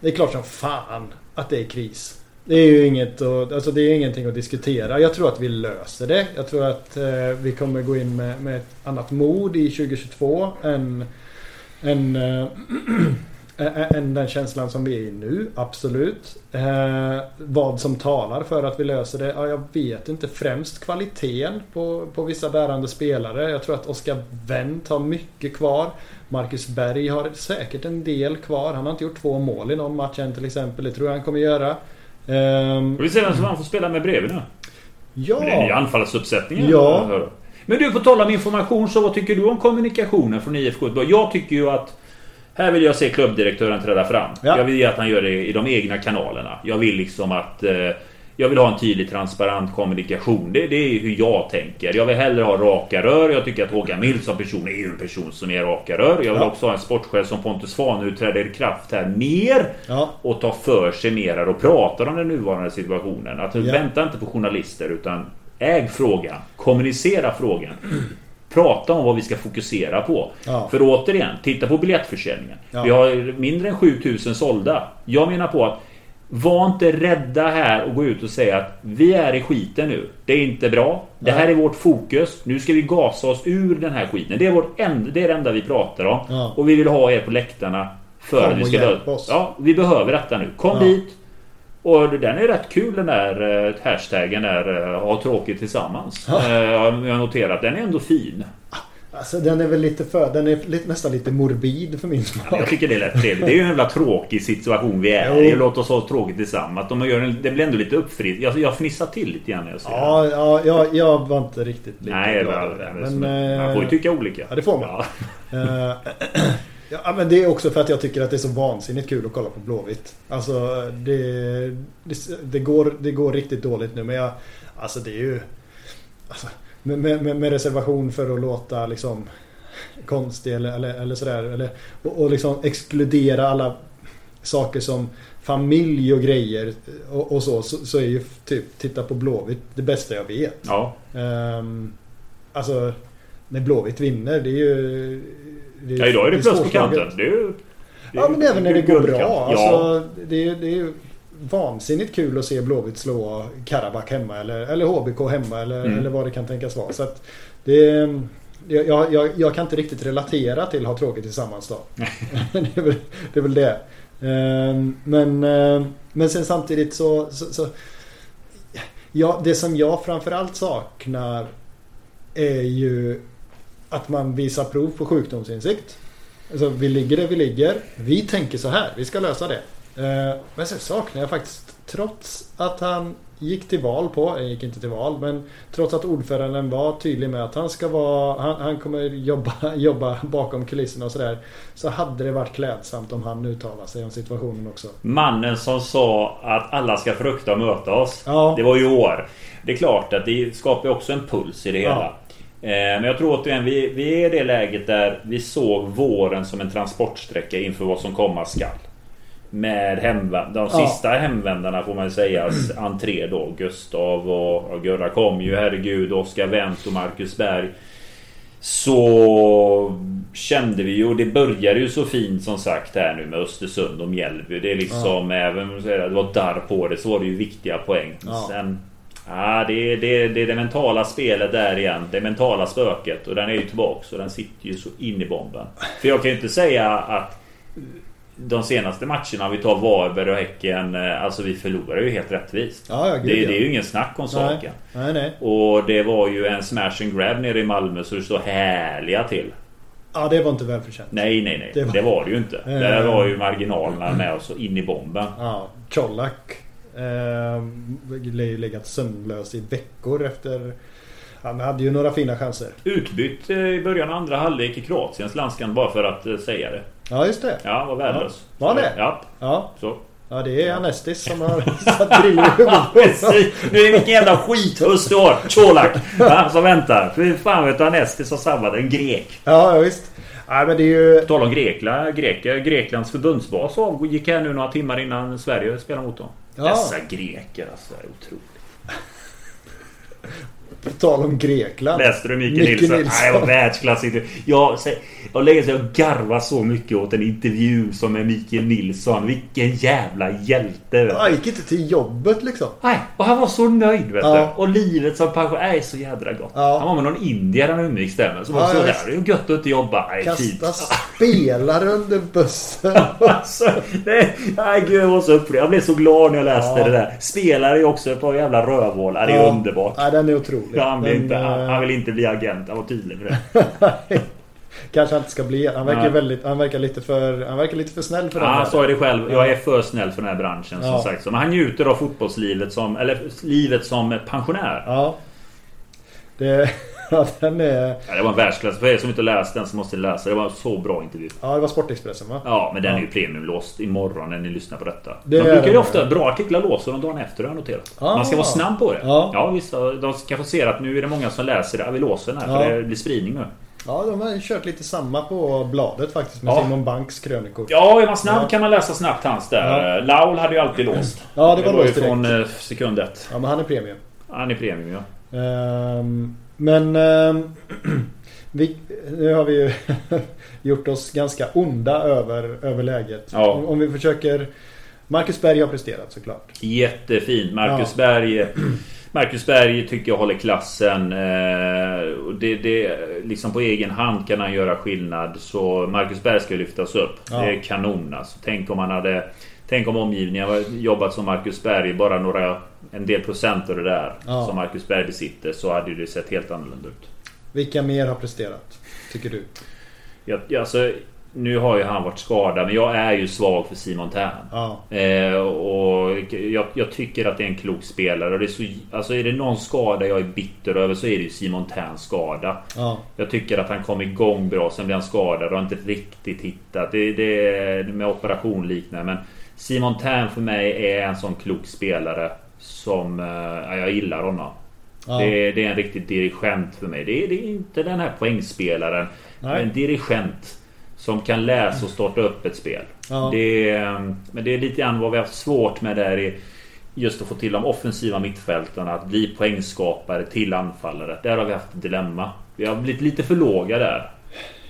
det är klart som fan att det är kris. Det är ju inget att, alltså det är ingenting att diskutera. Jag tror att vi löser det. Jag tror att eh, vi kommer gå in med, med ett annat mod i 2022 än, än, äh, äh, än den känslan som vi är i nu. Absolut. Eh, vad som talar för att vi löser det? Ja, jag vet inte. Främst kvaliteten på, på vissa bärande spelare. Jag tror att Oskar Wendt har mycket kvar. Marcus Berg har säkert en del kvar. Han har inte gjort två mål i någon match än till exempel. Det tror jag han kommer göra. Ehm, Vi ser vem som han får spela med bredvid nu. Ja. Men det är ju anfallsuppsättningen. Ja. Men du, på tal om information så vad tycker du om kommunikationen från IFK? Jag tycker ju att här vill jag se klubbdirektören träda fram. Ja. Jag vill ju att han gör det i de egna kanalerna. Jag vill liksom att... Eh, jag vill ha en tydlig transparent kommunikation. Det, det är hur jag tänker. Jag vill hellre ha raka rör. Jag tycker att Håkan Mild som person är en person som är raka rör. Jag vill Ja. också ha en sportchef som Pontus Svahn nu träder i kraft här mer. Ja. Och tar för sig mer och pratar om den nuvarande situationen. Att Ja. vänta inte på journalister utan äg frågan. Kommunicera frågan. Prata om vad vi ska fokusera på. Ja. För återigen, titta på biljettförsäljningen. Ja. Vi har mindre än 7000 sålda. Jag menar på att var inte rädda här och gå ut och säga att vi är i skiten nu. Det är inte bra. Det här är vårt fokus. Nu ska vi gasa oss ur den här skiten. Det är, vårt enda, det är det enda vi pratar om. Ja. Och vi vill ha er på läktarna. För Kom att vi ska hjälp oss. Ja, vi behöver detta nu. Kom Ja. dit. Och den är rätt kul den där eh, hashtaggen där eh, ha tråkigt tillsammans. Ja. Eh, Jag har noterat. Den är ändå fin. Alltså den är väl lite för... Den är lite, nästan lite morbid för min Ja, smak. Jag tycker det är lätt trevligt. Det är ju en jävla tråkig situation vi är i. Låt oss ha tråkigt tillsammans. De gör en, det blir ändå lite uppfritt. Jag, jag fnissar till lite grann när jag ser det. Ja, ja jag, jag var inte riktigt lika Nej, glad över det. men, Men, man får ju eh, tycka olika. ja, det får man. Ja. Eh, ja, men det är också för att jag tycker att det är så vansinnigt kul att kolla på Blåvitt. Alltså det, det, det, går, det går riktigt dåligt nu men jag... Alltså det är ju... Alltså, med, med, med reservation för att låta liksom konstig eller, eller, eller sådär. Eller, och, och liksom exkludera alla saker som familj och grejer och, och så, så. Så är ju typ titta på Blåvitt det bästa jag vet. ja. Um, alltså när Blåvitt vinner det är ju... Det är, ja, idag är det plus på svårslaget. kanten. Det är ju... det är Ja men även när det går bra. Ja. Alltså, det, är, det är ju vansinnigt kul att se Blåvitt slå Karabak hemma eller, eller HBK hemma eller, Mm. eller vad det kan tänkas vara. Så det, jag, jag, jag, jag kan inte riktigt relatera till ha tråkigt tillsammans då. det, är väl, det är väl det. Ehm, Men, ehm, men sen samtidigt så, så, så ja, Det som jag framförallt saknar är ju att man visar prov på sjukdomsinsikt. Alltså vi ligger där vi ligger. Vi tänker så här. Vi ska lösa det. Eh, Men sen saknar jag faktiskt trots att han gick till val på, han gick inte till val, men trots att ordföranden var tydlig med att han ska vara, han, han kommer jobba, jobba bakom kulisserna och sådär. Så hade det varit klädsamt om han uttalar sig om situationen också. Mannen som sa att alla ska frukta och möta oss. Ja. Det var ju år. Det är klart att det skapar också en puls i det hela. Eh, Men jag tror återigen, vi, vi är i det läget där vi såg våren som en transportsträcka inför vad som komma skall. Med hemvänd, de Ja. sista hemvändarna får man säga. Entré då. Gustav och, och Gurra kom ju. Herregud. Oskar Wendt och Marcus Berg. Så kände vi ju, och det började ju så fint som sagt här nu med Östersund och Mjällby. Det är liksom, även om det var darr på det så var det ju viktiga poäng. Ja. Sen, ja, det, är- det, det det mentala spelet där igen. Det mentala spöket. Och den är ju tillbaks och den sitter ju så in i bomben. För jag kan ju inte säga att de senaste matcherna, om vi tar Varberg och Häcken, eh, alltså vi förlorar ju helt rättvist. Ja, ja, gud, det, ja. det är ju ingen snack om saken. Nej, nej. Och det var ju en smash and grab nere i Malmö så det står härliga till. Ja, det var inte välförtjänt. Nej, nej, nej. Det Det var- var det ju inte. Eh. Där var ju marginalerna med oss in i bomben. Ja, Colak eh, legat sömnlös i veckor efter... Han hade ju några fina chanser. Utbytt eh, i början av andra halvlek i Kroatiens landskamp bara för att eh, säga det. Ja, just det. Ja, var värdelös. Ja. Var det? Ja, Ja, så. ja det är Anestis som har satt drill i huvudet. Precis. Nu är det vilken jävla skithöst du har. Colak. Ja, som väntar. Fy fan vet du Anestis har sabbat en grek. Ja, visst. Nej, men det är ju... På tal om Grekland. Grek, Greklands förbundsbas avgick här nu några timmar innan Sverige spelade mot dem. Ja. Dessa greker alltså. Det är otroligt. På tal om Grekland. Läste du Micke Nilsson? Nilsson. Nej, det var världsklass. Jag, jag lägger sig och garvar så mycket åt en intervju som med Mikael Nilsson. Vilken jävla hjälte. Han gick inte till jobbet liksom. Nej, och han var så nöjd vet Ja. du. Och livet som pensionär är så jädra gott. Ja. Han var med någon indier han umgicks där med. Så var Ja, så där. Det är gött att inte jobba. Nej. Kasta spelare under bussen. Alltså, det, nej gud jag var så upprörd. Jag blev så glad när jag läste Ja. det där. Spelare är också ett par jävla rövhål. Det är underbart. Ja, den är otrolig. Ja, han, vill Den, inte, han, eh, han vill inte bli agent. Han var tydlig med det. Kanske han inte ska bli. Han verkar, väldigt, han verkar, lite, för, han verkar lite för snäll för Ja, den han sa ju det själv. Jag är för snäll för den här branschen som Ja. sagt. Så, men han njuter av fotbollslivet som... Eller livet som pensionär. Ja. Det, ja, den är... Ja, det var en världsklass. För er som inte läst den så måste ni läsa. Det var en så bra intervju. Ja, det var Sportexpressen va? Ja, men den Ja. är ju premiumlåst imorgon när ni lyssnar på detta. Det De brukar ju ofta... Bra artiklar låser de dagen efter har jag noterat. Ah. Man ska vara snabb på det. Ja. ja visst. De ska få se att nu är det många som läser det. Vi låser den här för det blir spridning nu. Ja, de har ju kört lite samma på bladet faktiskt med Ja. Simon Banks krönikor. Ja, är man snabb Ja. kan man läsa snabbt hans där. Ja. Laul hade ju alltid låst. Ja, det var det var ju låst direkt. från eh, sekund ett. Ja, men han är premium. Han är premium ja. Ehm, men ehm, vi, nu har vi ju gjort oss ganska onda över, över läget. Ja. Om, om vi försöker... Marcus Berg har presterat såklart. Jättefint. Marcus Ja. Berg Marcus Berg tycker jag håller klassen. Eh, det, det, liksom på egen hand kan han göra skillnad. Så Marcus Berg ska lyftas upp. Ja. Det är kanon alltså. Tänk om han hade... Tänk om omgivningen hade jobbat som Marcus Berg. Bara några... En del procent av det där Ja. som Marcus Berg besitter. Så hade det sett helt annorlunda ut. Vilka mer har presterat? Tycker du? Jag, jag, alltså, nu har ju han varit skadad. Men jag är ju svag för Simon Tern. Ja. Eh, och jag, jag tycker att det är en klok spelare. Och det är, så, alltså är det någon skada jag är bitter över så är det ju Simon Terns skada. Ja. Jag tycker att han kom igång bra. Sen blev han skadad och har inte riktigt hittat. Det, det är med operation liknande. Men Simon Tern för mig är en sån klok spelare. Som... Eh, ja, jag gillar honom. Ja. Det, det är en riktig dirigent för mig. Det är, det är inte den här poängspelaren. Är Nej. en dirigent. Som kan läsa och starta upp ett spel. Ja. Det är, men det är lite grann vad vi har haft svårt med där i Just att få till de offensiva mittfältarna att bli poängskapare till anfallare. Där har vi haft ett dilemma. Vi har blivit lite för låga där.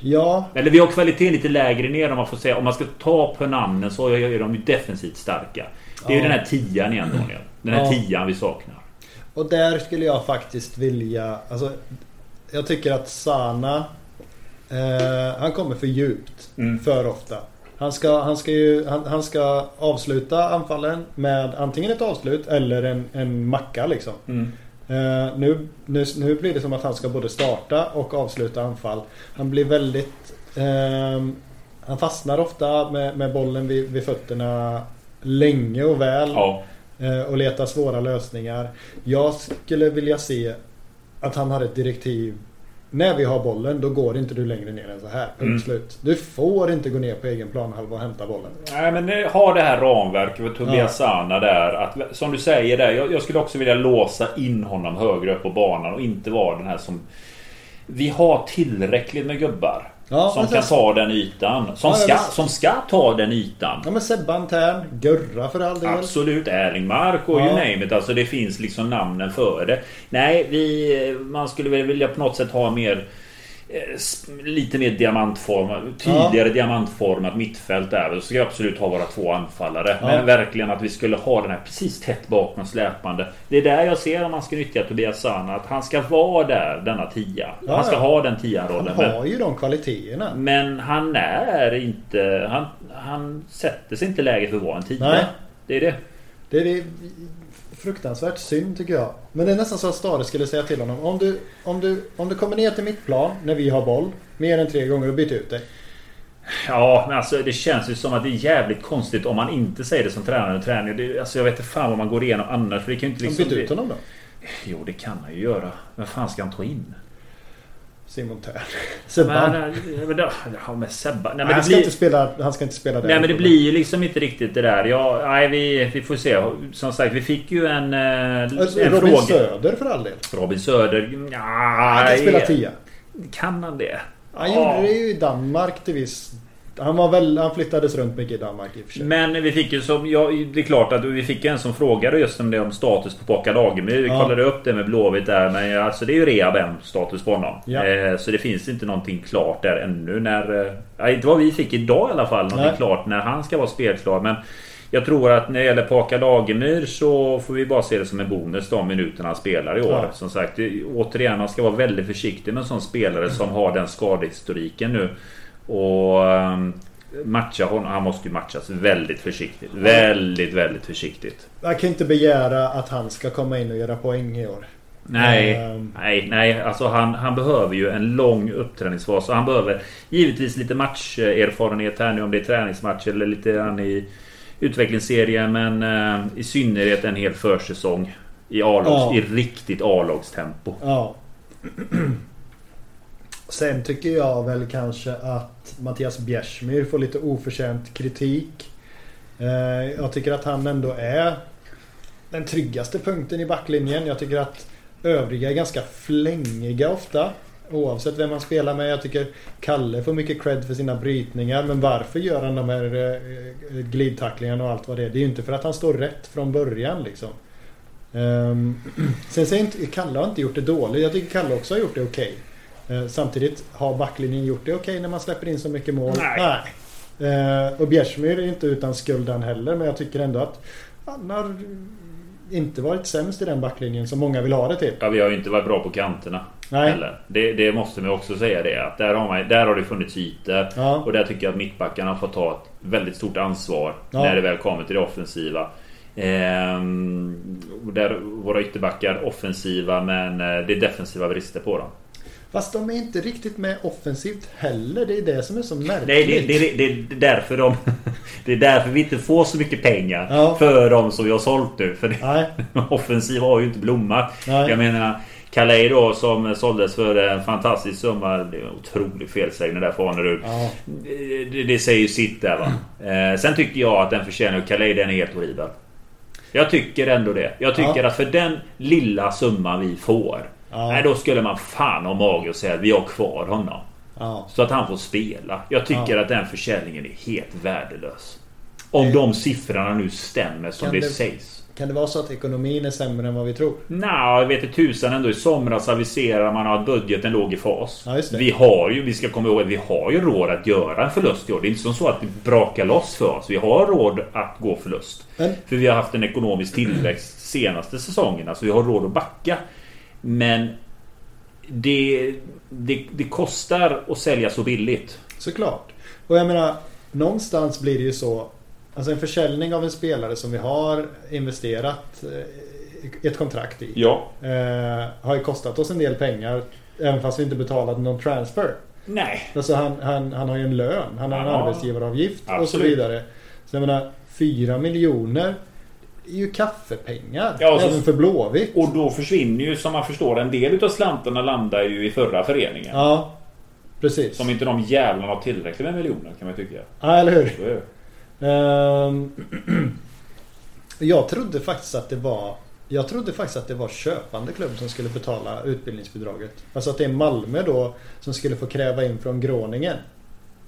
Ja. Eller vi har kvaliteten lite lägre ner om man får säga. Om man ska ta på namnen så är de ju defensivt starka. Det är ju Ja. den här tian igen Daniel. Den här Ja. tian vi saknar. Och där skulle jag faktiskt vilja... Alltså, jag tycker att Sana... Eh, han kommer för djupt. Mm. För ofta. Han ska, han, ska ju, han, han ska avsluta anfallen med antingen ett avslut eller en, en macka liksom. Mm. Eh, nu, nu, nu blir det som att han ska både starta och avsluta anfall. Han blir väldigt... ehm, han fastnar ofta med, med bollen vid, vid fötterna länge och väl. Ja. Eh, och letar svåra lösningar. Jag skulle vilja se att han har ett direktiv. När vi har bollen då går inte du längre ner än så här. Punkt Mm. slut. Du får inte gå ner på egen planhalva och hämta bollen. Nej men eh, ha det här ramverket med Tobias Sana där. Att, som du säger där. Jag, jag skulle också vilja låsa in honom högre upp på banan och inte vara den här som... Vi har tillräckligt med gubbar. Ja, som kan ta den ytan. Som, Ja, ska, som ska ta den ytan. Ja men Sebban Tern, Gurra för all del. Absolut, Erlingmark och you Ja. name it. Alltså det finns liksom namnen för det. Nej, vi, man skulle väl vilja på något sätt ha mer Lite mer diamantformat, tydligare diamantformat mittfält där. Så ska vi absolut ha våra två anfallare. Ja. Men verkligen att vi skulle ha den här precis tätt bakom släpande. Det är där jag ser om man ska nyttja Tobias Sana. Att han ska vara där, denna tia. Ja, han ska ja. ha den Han tia-rollen. Men, har ju de kvaliteterna. men han är inte... Han, han sätter sig inte läge för att vara en tia. Nej. Det är det. Det är det fruktansvärt synd tycker jag. Men det är nästan så att Stare skulle säga till honom. Om du, om du, om du kommer ner till mitt plan när vi har boll. Mer än tre gånger och byt ut dig. Ja, men alltså det känns ju som att det är jävligt konstigt om man inte säger det som tränare under träning. Det, alltså jag vet inte fan vad man går igenom annars. För det kan ju inte Liksom byt ut honom då. Jo, det kan han ju göra. Men fan ska han ta in? Simon Tern. Sebban. Men, eh, men, ja, med Sebba. Nej, men han, ska blir... inte spela, han ska inte spela där. Nej men det blir ju liksom inte riktigt det där. Ja, nej, vi, vi får se. Som sagt, vi fick ju en, eh, en Robin fråga. Söder för all del. Robin Söder. Ja, Han kan spela tia. Kan han det? Han Ja. gjorde det ju i Danmark till viss... Han, var väl, han flyttades runt mycket i Danmark i och för sig. Men vi fick ju som, ja, det är klart att vi fick en som frågade just om det om status på Påka Lagemyr. Vi Ja. kollade upp det med Blåvitt där men alltså det är ju rehab än status på honom. Ja. Eh, så det finns inte någonting klart där ännu när... Eh, inte vad vi fick idag i alla fall. Någonting Nej. klart när han ska vara spelklar. Men jag tror att när det gäller Påka Lagemyr så får vi bara se det som en bonus de minuterna han spelar i år. Ja. Som sagt, återigen man ska vara väldigt försiktig med en sån spelare som har den skadehistoriken nu. Och ehm, matcha honom. Han måste ju matchas väldigt försiktigt. Väldigt, väldigt försiktigt. Jag kan inte begära att han ska komma in och göra poäng i år. Nej, Ehm. nej, nej. Alltså han, han behöver ju en lång uppträningsfas. Och han behöver givetvis lite matcherfarenhet här nu. Om det är träningsmatch eller lite grann i utvecklingsserien. Men eh, i synnerhet en hel försäsong. I, A-lags, Ja. i riktigt A-lagstempo. Ja. Sen tycker jag väl kanske att Mattias Bjärsmyr får lite oförtjänt kritik. Eh, jag tycker att han ändå är den tryggaste punkten i backlinjen. Jag tycker att övriga är ganska flängiga ofta. Oavsett vem man spelar med. Jag tycker Kalle får mycket cred för sina brytningar. Men varför gör han de här eh, eh, glidtacklingarna och allt vad det är? Det är ju inte för att han står rätt från början liksom. Ehm, sen säger inte, Kalle har inte gjort det dåligt. Jag tycker Kalle också har gjort det okej. Okay samtidigt har backlinjen gjort det okej när man släpper in så mycket mål? Nej. Eh, och Bjärsmyr är inte utan skuld han heller. Men jag tycker ändå att han har inte varit sämst i den backlinjen som många vill ha det till. Ja, vi har ju inte varit bra på kanterna. Nej. Heller. Det, det måste man också säga det. Att där, har man, där har det funnits ytor. Ja. Och där tycker jag att mittbackarna har fått ta ett väldigt stort ansvar. Ja. När det väl kommer till det offensiva. Ehm, där våra ytterbackar offensiva men eh, det är defensiva brister på dem. Fast de är inte riktigt med offensivt heller. Det är det som är så märkligt. Nej, det, det, det, det är därför de... Det är därför vi inte får så mycket pengar Ja. för dem som vi har sålt nu. För det, offensiv har ju inte blommat. Nej. Jag menar Calais då som såldes för en fantastisk summa. Det är en otrolig felsägning där Fanerud. Ja. Det, det säger ju sitt där va. Eh, sen tycker jag att den förtjänar Calais den är helt horribel. Jag tycker ändå det. Jag tycker Ja. att för den lilla summan vi får. Ja. Nej, då skulle man fan ha mage och säga att vi har kvar honom. Ja. Så att han får spela. Jag tycker Ja. att den försäljningen är helt värdelös. Om de siffrorna nu stämmer som det, det- sägs. Kan det vara så att ekonomin är sämre än vad vi tror? Nja, jag vet inte tusan ändå. I somras aviserar man att budgeten låg i fas. Ja. Vi har ju, vi ska komma ihåg att vi har ju råd att göra en förlust i år. Det är inte som så att det brakar loss för oss. Vi har råd att gå förlust. Men För vi har haft en ekonomisk tillväxt senaste säsongerna. Så vi har råd att backa. Men det, det, det kostar att sälja så billigt. såklart. Och jag menar, någonstans blir det ju så. Alltså en försäljning av en spelare som vi har investerat eh, ett kontrakt i. Ja. Eh, har ju kostat oss en del pengar. Även fast vi inte betalade någon transfer. Nej. Alltså han, han, han har ju en lön. Han har en Ja. arbetsgivaravgift och så Absolut. vidare. Så jag menar, 4 miljoner ju kaffepengar. Ja, så- även för Blåvitt. Och då försvinner ju som man förstår en del utav slantarna landar ju i förra föreningen. Ja, precis. Som inte de jävlarna har tillräckligt med miljoner kan man tycka. Ja, eller hur? Är det. Ehm, jag trodde faktiskt att det var Jag trodde faktiskt att det var köpande klubb som skulle betala utbildningsbidraget. Alltså att det är Malmö då som skulle få kräva in från Groningen.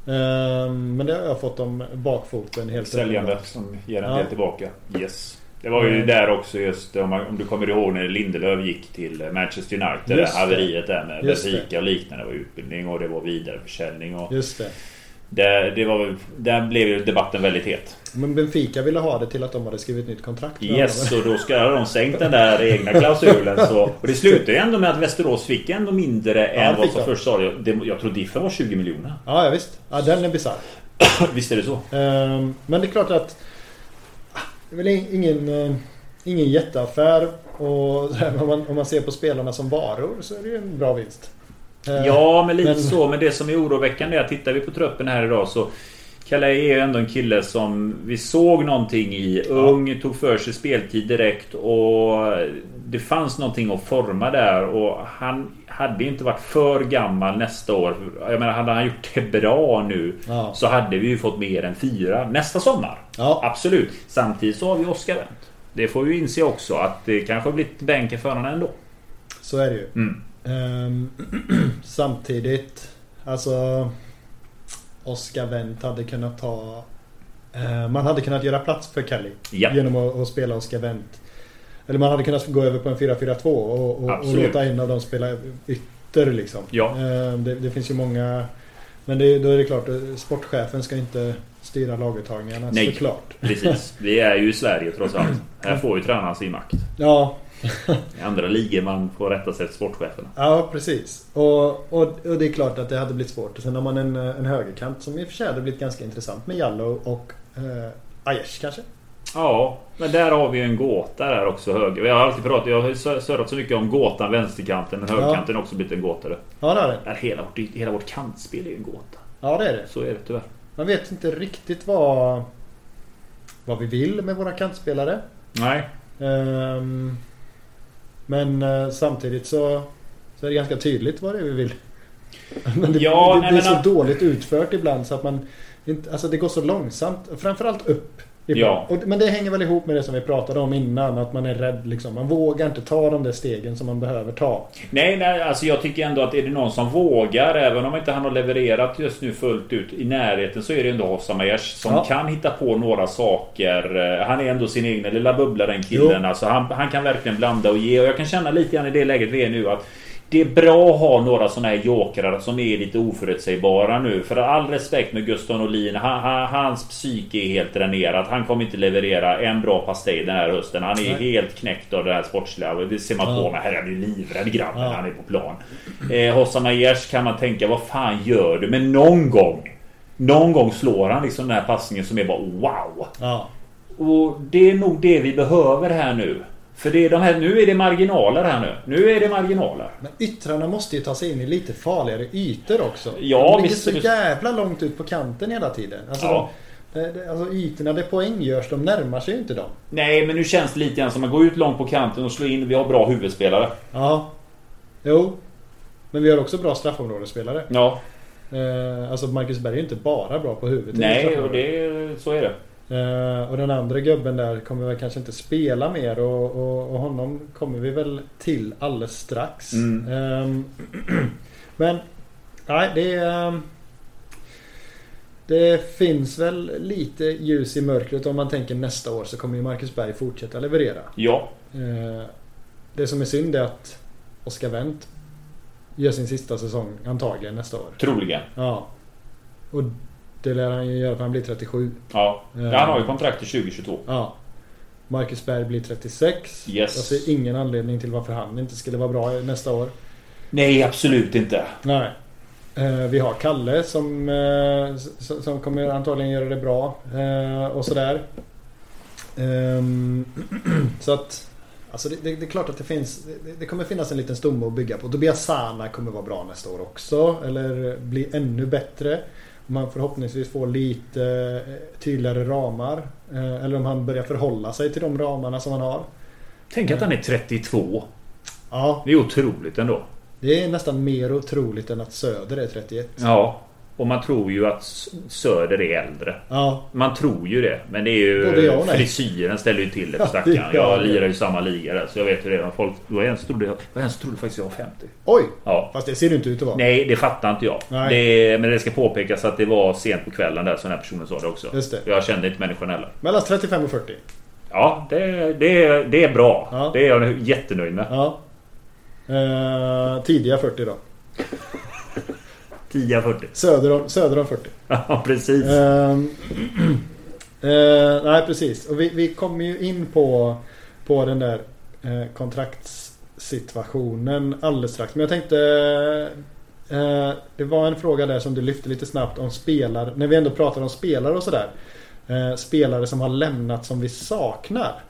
Ehm, men det har jag fått om bakfoten helt Säljande uppenbart. som ger en Ja. del tillbaka. Yes. Det var ju Mm. där också just om, man, om du kommer ihåg när Lindelöf gick till Manchester United. Det Just det. haveriet där med. Benfica och liknande. Det var utbildning och det var vidareförsäljning. Och Just det. det, det var, där blev ju debatten väldigt het. Men Benfica ville ha det till att de hade skrivit nytt kontrakt. Yes, och då ska de sänkt den där egna klausulen. Så, och det slutade ju ändå med att Västerås fick ändå mindre Ja, än vad som först sa. Jag, jag tror diffen var 20 miljoner. Ja, ja visst. Ja, den är bisarr. Visst är det så? Ehm, Men det är klart att det är väl ingen, eh, ingen jätteaffär. Och om, man, om man ser på spelarna som varor så är det ju en bra vinst. Ehm, Ja, men lite men- så. Men det som är oroväckande är att tittar vi på truppen här idag så Calais är ju ändå en kille som vi såg någonting i. Ung, tog för sig speltid direkt och det fanns någonting att forma där och han hade inte varit för gammal nästa år. Jag menar, hade han gjort det bra nu Ja. så hade vi ju fått mer än fyra nästa sommar. Ja. Absolut. Samtidigt så har vi Oscar Wendt. Det får vi inse också att det kanske har blivit bänken för honom ändå. Så är det ju. Mm. Ehm, samtidigt, alltså Oscar Wendt hade kunnat ta eh, Man hade kunnat göra plats för Kelly Ja. genom att, att spela Oscar Wendt. Eller man hade kunnat gå över på en 4-4-2 och, och, och låta en av dem spela ytter liksom. Ja. Ehm, det, det finns ju många Men det, då är det klart, eh, sportchefen ska inte styra laguttagningarna Nej. såklart. Precis. Vi är ju i Sverige trots allt. Här får ju tränaren sin makt. Ja, I andra ligor man får rätta sig efter sportcheferna. Ja, precis. Och, och, och det är klart att det hade blivit svårt. Och sen har man en, en högerkant som i och för sig hade blivit ganska intressant med Jallow och eh, Aiesh kanske. Ja, men där har vi ju en gåta där också höger. Jag har alltid pratat, jag har surrat så mycket om gåtan vänsterkanten men högerkanten har också blivit en gåta. Ja det är det. Där hela, vårt, hela vårt kantspel är ju en gåta. Ja det är det. Så är det tyvärr. Man vet inte riktigt vad, vad vi vill med våra kantspelare. Nej. Ehm, men eh, samtidigt så, så är det ganska tydligt vad det är vi vill. Men det, Ja, det, är men så dåligt utfört ibland så att man inte, Alltså det går så långsamt. Framförallt upp. Ja. Och, men det hänger väl ihop med det som vi pratade om innan. Att man är rädd liksom. Man vågar inte ta de där stegen som man behöver ta. Nej, nej, alltså jag tycker ändå att är det någon som vågar, även om inte han har levererat just nu fullt ut i närheten, så är det ändå Hossam Aiesh som Ja. kan hitta på några saker. Han är ändå sin egna lilla bubbla den killen. Jo. Alltså han, han kan verkligen blanda och ge. Och jag kan känna lite grann i det läget vi är nu att det är bra att ha några sådana här jokrar som är lite oförutsägbara nu. För all respekt med Gustav Norlin. Han, han, hans psyke är helt dränerat. Han kommer inte leverera en bra pastej den här hösten. Han är Nej. helt knäckt av det här sportsliga. Det ser man Ja. på mig. Herre, jag blir livrädd grabben Ja. han är på plan. Eh, Hossam Aiesh kan man tänka, vad fan gör du? Men någon gång. Någon gång slår han liksom den här passningen som är bara wow. Ja. Och det är nog det vi behöver här nu. För det är de här, nu är det marginaler här nu. Nu är det marginaler. Men yttrarna måste ju ta sig in i lite farligare ytor också. Ja, de ligger så jävla långt ut på kanten hela tiden. Alltså, Ja. de, det- alltså ytorna där poäng görs, de närmar sig ju inte dem. Nej, men nu känns det lite grann som att gå ut långt på kanten och slå in. Vi har bra huvudspelare. Ja. Jo. Men vi har också bra straffområdesspelare. Ja, Eh, alltså Marcus Berg är ju inte bara bra på huvudet. nej, och det, så är det. Eh, och den andra gubben där kommer väl kanske inte spela mer och, och, och honom kommer vi väl till alldeles strax. Mm. Ehm, men nej, det är... Det finns väl lite ljus i mörkret om man tänker nästa år så kommer ju Marcus Berg fortsätta leverera. Ja, Eh, det som är synd är att Oskar Wendt gör sin sista säsong antagligen nästa år. troligen. Ja. Och det lär han ju göra för han blir 37. Ja. Eh. ja han har ju kontrakt till 2022. Ja. Marcus Berg blir 36. Yes. Jag ser ingen anledning till varför han inte skulle vara bra nästa år. Nej, absolut inte. Nej. Eh, vi har Kalle som, eh, som kommer antagligen göra det bra. Och sådär. Ehm, så att... Alltså det, det, det är klart att det finns... Det, det kommer finnas en liten stomme att bygga på. Tobias Sana kommer vara bra nästa år också. Eller bli ännu bättre. Man förhoppningsvis får lite eh, tydligare ramar. Eh, eller om han börjar förhålla sig till de ramarna som han har. Tänk att han är 32. Ja, Det är otroligt ändå. det är nästan mer otroligt än att Söder är 31. Ja. Och man tror ju att Söder är äldre. Ja, Man tror ju det. Men det är ju... Frisyren ställer ju till det för gör Jag lirar ju samma liga där. Så jag vet hur det är. Folk, det var en som trodde, det var en som trodde faktiskt jag var 50. oj! Ja. Fast det ser det inte ut att vara. Nej, det fattar inte jag. Det, men det ska påpekas att det var sent på kvällen där som den här personen sa det också. Just det. Jag kände inte människan heller. Mellan 35 och 40. Ja, det, det, det är bra. Ja. Det är jag jättenöjd med. Ja. Eh, tidiga 40 då. 10-40. Söder om, söder om 40. Ja, precis. Ehm, eh, nej precis. Och vi, vi kommer ju in på, på den där eh, kontraktssituationen alldeles strax. Men jag tänkte eh, Det var en fråga där som du lyfte lite snabbt om spelare. När vi ändå pratar om spelare och sådär. Spelare som har lämnat som vi saknar.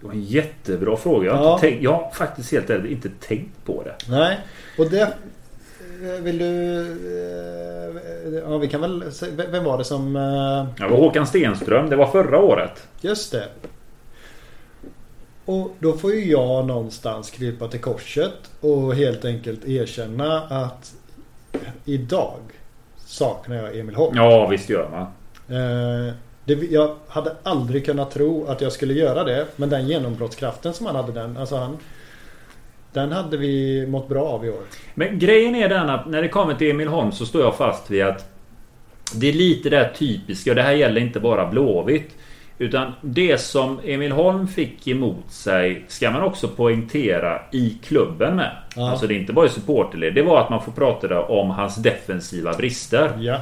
Det var en jättebra fråga. Jag har, Ja. tänkt, jag har faktiskt helt ärligt inte tänkt på det. Nej, och det... eh, Vill du... eh, Ja, vi kan väl... Vem var det som... eh, Det var Håkan Stenström. Det var förra året. Just det. Och då får ju jag någonstans krypa till korset och helt enkelt erkänna att idag saknar jag Emil Holm. Ja, visst gör man. Eh, det, jag hade aldrig kunnat tro att jag skulle göra det. Men den genombrottskraften som han hade den. Alltså han, den hade vi mått bra av i år. Men grejen är den att när det kommer till Emil Holm så står jag fast vid att det är lite det här typiska och det här gäller inte bara Blåvitt. Utan det som Emil Holm fick emot sig ska man också poängtera i klubben med. Ja. Alltså det är inte bara supporterled. Det var att man får prata om hans defensiva brister. Ja.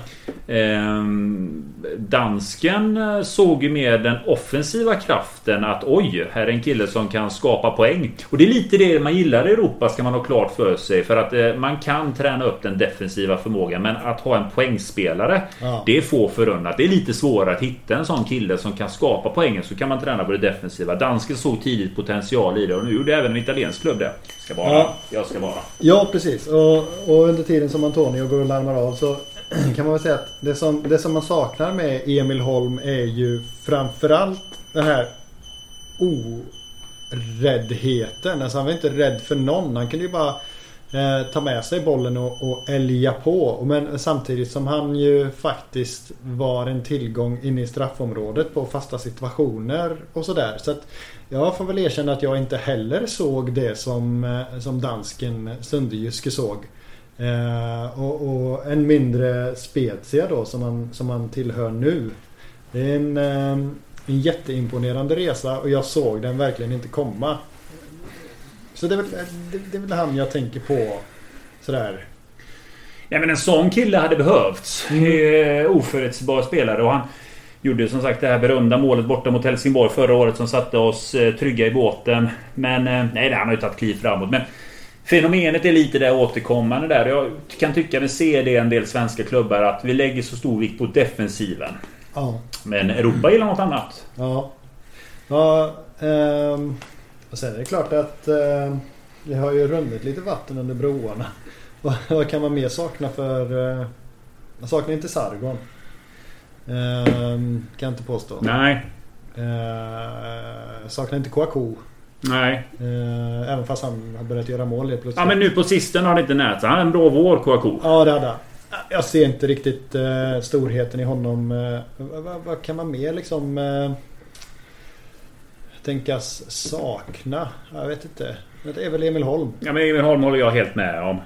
Ehm, dansken eh, såg ju mer den offensiva kraften att oj, här är en kille som kan skapa poäng. Och det är lite det man gillar i Europa ska man ha klart för sig. För att eh, man kan träna upp den defensiva förmågan. Men att ha en poängspelare, ja. det är få förunnat. Det är lite svårare att hitta en sån kille som kan skapa poängen. Så kan man träna på det defensiva. Dansken såg tidigt potential i det och nu gjorde även en italiensk klubb det. Ska vara. Ja. Jag ska vara. Ja, precis. Och, och under tiden som Antonio går och larmar av så kan man väl säga att det som, det som man saknar med Emil Holm är ju framförallt den här oräddheten. Alltså han var inte rädd för någon. Han kunde ju bara eh, ta med sig bollen och, och älga på. Men samtidigt som han ju faktiskt var en tillgång inne i straffområdet på fasta situationer och sådär. Så att jag får väl erkänna att jag inte heller såg det som, eh, som dansken Sunderjyske såg. Eh, och, och, en mindre Spezia då som man, som man tillhör nu. Det är en, eh, en jätteimponerande resa och jag såg den verkligen inte komma. Så det är väl, det, det är väl han jag tänker på sådär. Ja men en sån kille hade behövts. Mm. Oförutsägbar spelare och han Gjorde som sagt det här berömda målet borta mot Helsingborg förra året som satte oss eh, trygga i båten. Men eh, nej, han har ju tagit kliv framåt. Men Fenomenet är lite det återkommande där. Jag kan tycka vi ser det i en del svenska klubbar att vi lägger så stor vikt på defensiven. Ja. Men Europa gillar något annat. Ja. Ja. Um, och sen är det klart att uh, det har ju runnit lite vatten under broarna. vad, vad kan man mer sakna för... Uh, man saknar inte Sargon. Uh, kan jag inte påstå. Nej. Uh, saknar inte Kouakou. Nej. Uh, även fast han har börjat göra mål helt plötsligt. Ja men nu på sistone har det inte nät. Han har en bra vår Kouakou. Ja det hade han. Jag ser inte riktigt uh, storheten i honom. Uh, vad, vad, kan man mer liksom uh, tänkas sakna? Jag vet inte. Det är väl Emil Holm. Ja men Emil Holm håller jag helt med om.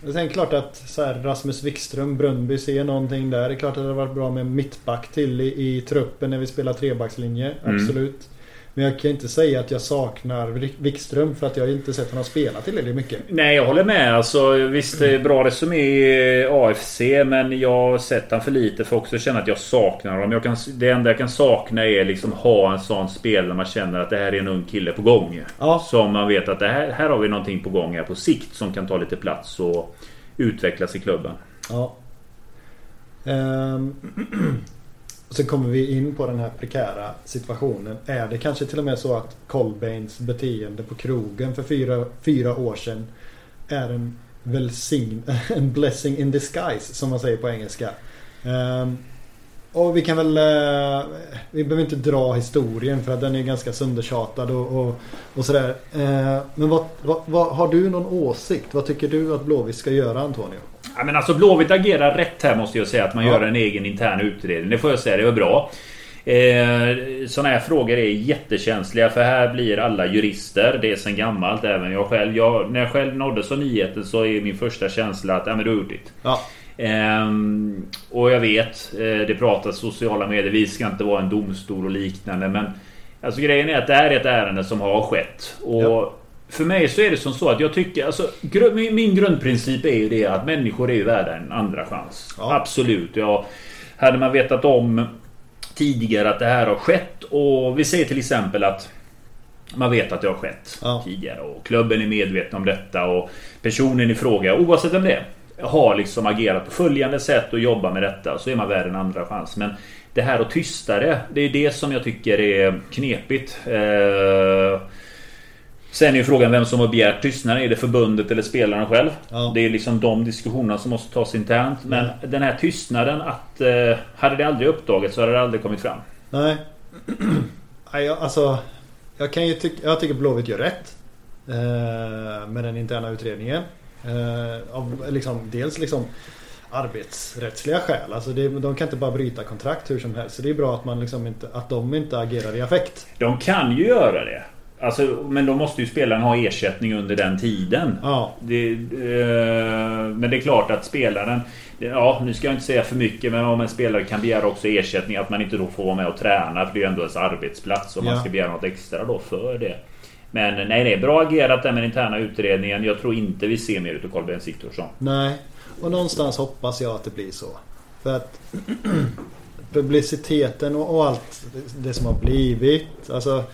Det är klart att så här, Rasmus Wikström, Brunnby ser någonting där. Det är klart att det hade varit bra med mittback till i, i truppen när vi spelar trebackslinje. Mm. Absolut. Men jag kan inte säga att jag saknar Wikström för att jag inte sett honom spela tillräckligt mycket. Nej, jag håller med. Alltså, visst, bra resumé i AFC. Men jag har sett honom för lite för att också känna att jag saknar honom. Jag kan, det enda jag kan sakna är liksom ha en sån spel där man känner att det här är en ung kille på gång. Ja. Som man vet att det här, här har vi någonting på gång här på sikt som kan ta lite plats och utvecklas i klubben. Ja. Um. Och sen kommer vi in på den här prekära situationen. Är det kanske till och med så att Colbains beteende på krogen för fyra, fyra år sedan är en välsign, en blessing in disguise som man säger på engelska. Um, och vi kan väl... Uh, vi behöver inte dra historien för att den är ganska söndertjatad och, och, och sådär. Uh, men vad, vad, vad, har du någon åsikt? Vad tycker du att Blåvitt ska göra Antonio? Ja, men alltså Blåvitt agerar rätt här måste jag säga. Att man ja. gör en egen intern utredning. Det får jag säga, det var bra. Eh, sådana här frågor är jättekänsliga för här blir alla jurister. Det är sen gammalt, även jag själv. Jag, när jag själv nåddes av nyheten så är min första känsla att ja, men du har gjort det. Ja. Eh, och jag vet, eh, det pratas sociala medier. Vi ska inte vara en domstol och liknande. Men alltså grejen är att det här är ett ärende som har skett. Och ja. För mig så är det som så att jag tycker, alltså min grundprincip är ju det att människor är ju värda en andra chans. Ja. Absolut. Ja, hade man vetat om tidigare att det här har skett och vi säger till exempel att man vet att det har skett ja. tidigare och klubben är medveten om detta och personen i fråga, oavsett vem det är, har liksom agerat på följande sätt och jobbar med detta så är man värd en andra chans. Men det här att tysta det, det är det som jag tycker är knepigt. Eh, Sen är ju frågan vem som har begärt tystnaden. Är det förbundet eller spelaren själv? Ja. Det är liksom de diskussionerna som måste tas internt. Men ja. den här tystnaden att... Eh, hade det aldrig uppdagats så hade det aldrig kommit fram. Nej. Nej alltså... Jag kan ju tycka... Jag tycker Blåvitt gör rätt. Eh, med den interna utredningen. Eh, av liksom, dels liksom arbetsrättsliga skäl. Alltså det, de kan inte bara bryta kontrakt hur som helst. Så det är bra att, man liksom inte, att de inte agerar i affekt. De kan ju göra det. Alltså, men då måste ju spelaren ha ersättning under den tiden. Ja. Det, eh, men det är klart att spelaren... Ja, nu ska jag inte säga för mycket men om en spelare kan begära också ersättning att man inte då får vara med och träna för det är ju ändå ens arbetsplats och ja. man ska begära något extra då för det. Men nej, nej, bra agerat där med den interna utredningen. Jag tror inte vi ser mer utav Carl Bengt Sigthorsson. Nej, och någonstans hoppas jag att det blir så. För att publiciteten och allt det som har blivit. Alltså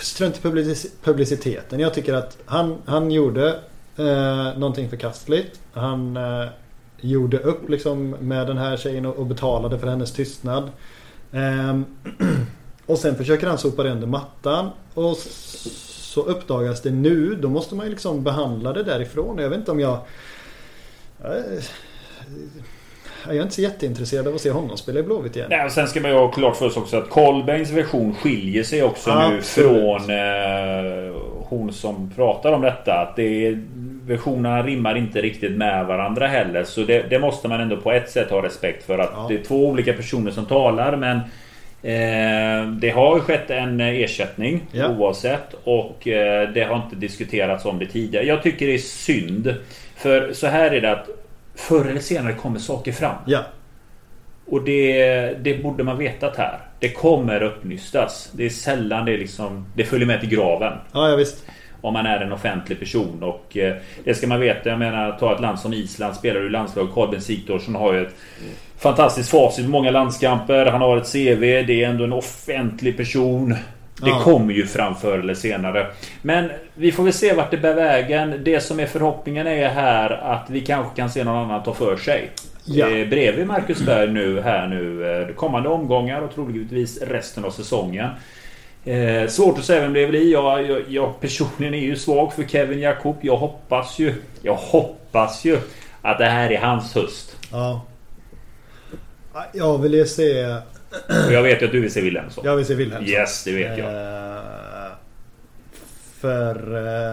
Strunt i publiciteten. Jag tycker att han, han gjorde eh, någonting förkastligt. Han eh, gjorde upp liksom med den här tjejen och, och betalade för hennes tystnad. Eh, och sen försöker han sopa det under mattan. Och så uppdagas det nu. Då måste man ju liksom behandla det därifrån. Jag vet inte om jag... Eh, jag är inte så jätteintresserad av att se honom spela i Blåvitt igen. Nej, och sen ska man ju ha klart för oss också att Kolbängs version skiljer sig också nu Absolut. från eh, hon som pratar om detta. Att det är, versionerna rimmar inte riktigt med varandra heller. Så det, det måste man ändå på ett sätt ha respekt för. Att Ja. det är två olika personer som talar. Men eh, det har ju skett en ersättning Ja. oavsett. Och eh, det har inte diskuterats om det tidigare. Jag tycker det är synd. För så här är det att förr eller senare kommer saker fram. Ja, Och det, det borde man vetat här. Det kommer uppnystas. Det är sällan det liksom Det följer med till graven. ja, ja visst. Om man är en offentlig person. Och eh, det ska man veta. Jag menar, ta ett land som Island. Spelar du landslag. Carl Bengt Sigthorsson har ju ett fantastiskt facit många landskamper. Han har ett CV. Det är ändå en offentlig person. Det Ja. kommer ju fram förr eller senare. Men vi får väl se vart det bär vägen. Det som är förhoppningen är här att vi kanske kan se någon annan ta för sig. Ja. Eh, bredvid Marcus Berg nu här nu eh, kommande omgångar och troligtvis resten av säsongen. Eh, svårt att säga vem det blir. Jag, jag, jag personligen är ju svag för Kevin Jakob. Jag hoppas ju, jag hoppas ju att det här är hans höst. Ja. Jag vill ju se... Och jag vet ju att du vill se Wilhelmsson. Jag vill se Wilhelmsson. Yes, det vet jag. Eh, För...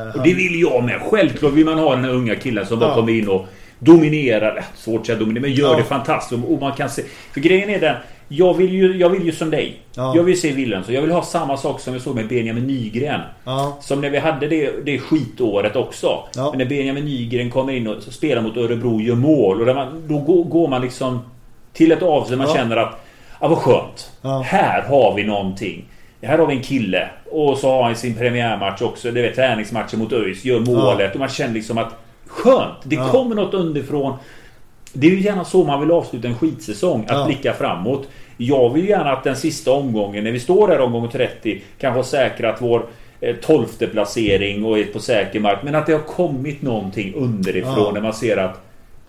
eh, Och det vill jag med. Självklart vill man ha den här unga killen som bara Ja. kommer in och dominerar. Äh, Svårt att säga dominerar, men gör Ja. det fantastiskt. Och man kan se... För grejen är den. Jag vill ju, jag vill ju som dig. Ja. Jag vill se Wilhelmsson. Jag vill ha samma sak som vi såg med Benjamin Nygren. Ja. Som när vi hade det, det skitåret också. Ja. Men när Benjamin Nygren kommer in och spelar mot Örebro och gör mål. Och man, då går, går man liksom till ett avsnitt man känner att Ja vad skönt. Ja. Här har vi någonting. Här har vi en kille. Och så har han sin premiärmatch också. Det är träningsmatchen mot ÖIS. Gör målet. Och man känner liksom att Skönt! Det Ja. kommer något underifrån. Det är ju gärna så man vill avsluta en skitsäsong. Att Ja. blicka framåt. Jag vill gärna att den sista omgången, när vi står där omgång 30, kanske har säkrat vår eh, tolfte placering och är på säker mark. Men att det har kommit någonting underifrån Ja. när man ser att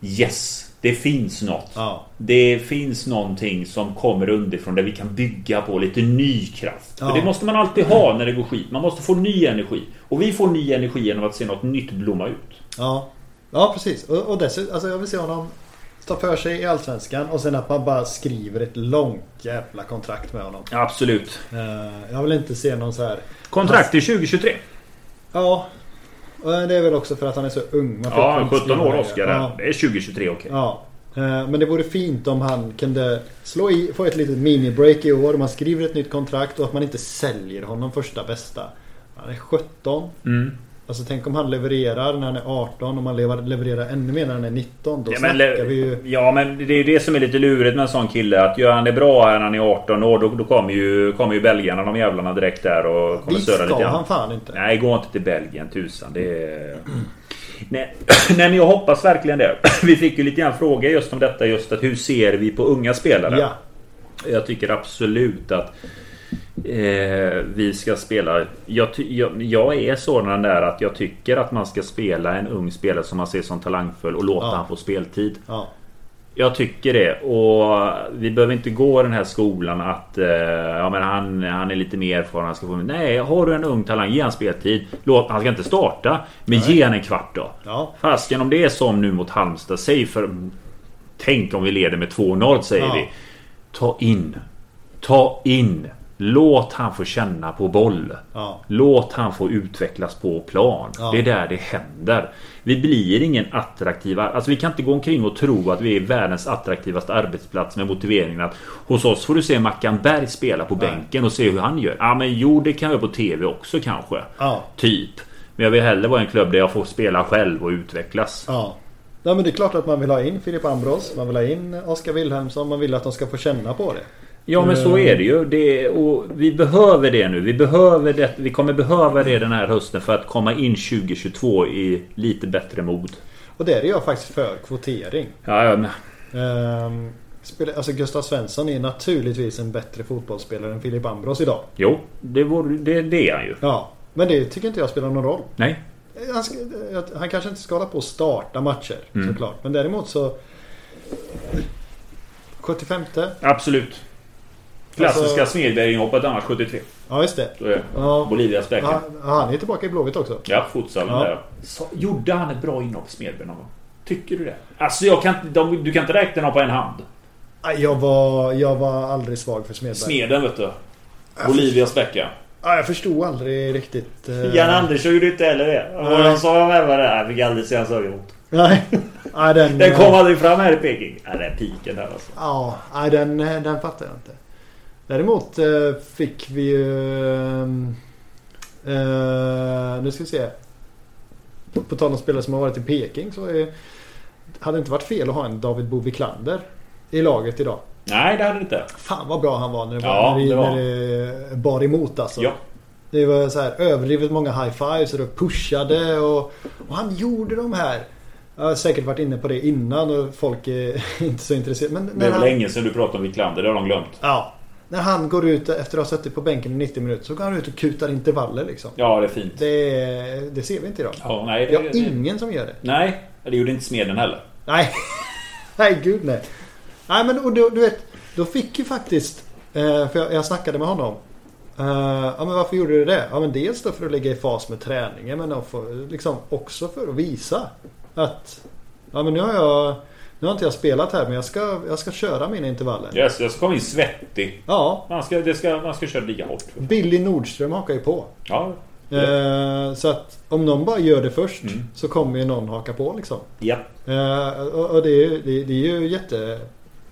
Yes! Det finns något. Ja. Det finns någonting som kommer underifrån där vi kan bygga på lite ny kraft. Ja. För det måste man alltid ha när det går skit. Man måste få ny energi. Och vi får ny energi genom att se något nytt blomma ut. Ja, ja precis. Och, och dessutom, alltså jag vill se honom ta för sig i Allsvenskan och sen att man bara skriver ett långt jävla kontrakt med honom. Absolut. Eh, Jag vill inte se någon så här... Kontrakt till 2023. Ja. Och det är väl också för att han är så ung. Ja, inte 17 år där. Ja. Det är 2023 okej. Ja. Eh, Men det vore fint om han kunde slå i, få ett litet mini-break i år. Man skriver ett nytt kontrakt och att man inte säljer honom första bästa. Han är 17. Mm. Alltså tänk om han levererar när han är 18 och man lever- levererar ännu mer när han är 19. Då Ja men, snackar vi ju... ja men det är ju det som är lite lurigt med en sån kille. Att gör han det bra här när han är 18 år då, då kommer ju, kommer ju belgarna de jävlarna direkt där och kommer störa lite ska grann. han fan inte. Nej, gå inte till Belgien tusan. Det är... Nej, nej men jag hoppas verkligen det. Vi fick ju lite grann fråga just om detta. Just att hur ser vi på unga spelare? Ja. Jag tycker absolut att eh, vi ska spela. Jag, jag, jag är sådan där att jag tycker att man ska spela en ung spelare som man ser som talangfull och låta Ja. han få speltid. Ja. Jag tycker det. Och vi behöver inte gå den här skolan att eh, ja, men han, han är lite mer erfaren. Han ska få, nej, har du en ung talang, ge han speltid. Låt, han ska inte starta. Men ge han en kvart då. Ja. Fasken om det är som nu mot Halmstad. Säg för... Tänk om vi leder med 2-0 säger Ja. vi. Ta in. Ta in. Låt han få känna på boll. Ja. Låt han få utvecklas på plan. Ja. Det är där det händer. Vi blir ingen attraktiv... Alltså vi kan inte gå omkring och tro att vi är världens attraktivaste arbetsplats med motiveringen att hos oss får du se Mackan Berg spela på Nej. bänken och se hur han gör. Ja men jo det kan jag på TV också kanske. Ja. Typ. Men jag vill hellre vara en klubb där jag får spela själv och utvecklas. Ja. Ja men det är klart att man vill ha in Filip Ambros. Man vill ha in Oskar Wilhelmsson. Man vill att de ska få känna på det. Ja men så är det ju. Det, och vi behöver det nu. Vi, behöver det, vi kommer behöva det den här hösten för att komma in 2022 i lite bättre mod. Och det är jag faktiskt för kvotering. Ja, ja, men, Ehm, alltså Gustav Svensson är naturligtvis en bättre fotbollsspelare än Filip Ambros idag. jo, det, vore, det, det är han ju. Ja. Men det tycker inte jag spelar någon roll. Nej. Han, ska, han kanske inte ska hålla på och starta matcher Mm. såklart. Men däremot så... 75 Absolut. Klassiska Alltså- Smedberg-inhoppet annars 73. Ja just det. Är det. Ja. Bolivias bäcken. Ja, han är tillbaka i Blåvitt också. Ja, futsalen Ja. där. Så, gjorde han ett bra inhopp Smedberg någon gång? Tycker du det? Alltså jag kan, de, du kan inte räkna dem på en hand. Nej, Jag var, jag var aldrig svag för Smedberg. Smeden vet du. Bolivias bäcka. Ja, jag förstod aldrig riktigt. eh, Jan Andersson gjorde inte heller det. Nej. Vad de sa med det här fick aldrig se hans ögon. Nej. Nej, den... Den kom aldrig fram här i Peking. Ja, den piken där alltså. Ja, nej, den, den fattar jag inte. Däremot eh, fick vi ju... eh, nu ska vi se. På, tal om spelare som har varit i Peking så är, hade det inte varit fel att ha en David Bo Wiklander i laget idag. Nej, det hade det inte. Fan vad bra han var när det, Ja, var, när det, var. när det bar emot alltså. Ja. Det var så här överdrivet många high-fives och det pushade och, och han gjorde de här. Jag har säkert varit inne på det innan och folk är inte så intresserade. Men Det är väl han, länge sedan du pratade om Wiklander. Det har de glömt. ja, när han går ut efter att ha suttit på bänken i 90 minuter så går han ut och kutar intervaller liksom. Ja, det är fint. Det, det ser vi inte idag. Ja, nej, Vi det, har det, ingen som gör det. nej, det gjorde inte Smeden heller. Nej, nej gud nej. Nej men och då, du vet, då fick ju faktiskt, eh, för jag, jag snackade med honom. Eh, ja men varför gjorde du det? Ja men dels då för att ligga i fas med träningen men också för, liksom också för att visa att ja men nu har jag nu har inte jag spelat här men jag ska, jag ska köra mina intervaller. Yes, jag ska komma in svettig. Ja, Man ska, det ska, man ska köra lika hårt. Billy Nordström hakar ju på. Ja. Eh, så att om någon bara gör det först Mm. så kommer ju någon haka på liksom. Ja. Eh, och, och det, är, det, det är ju jättebra.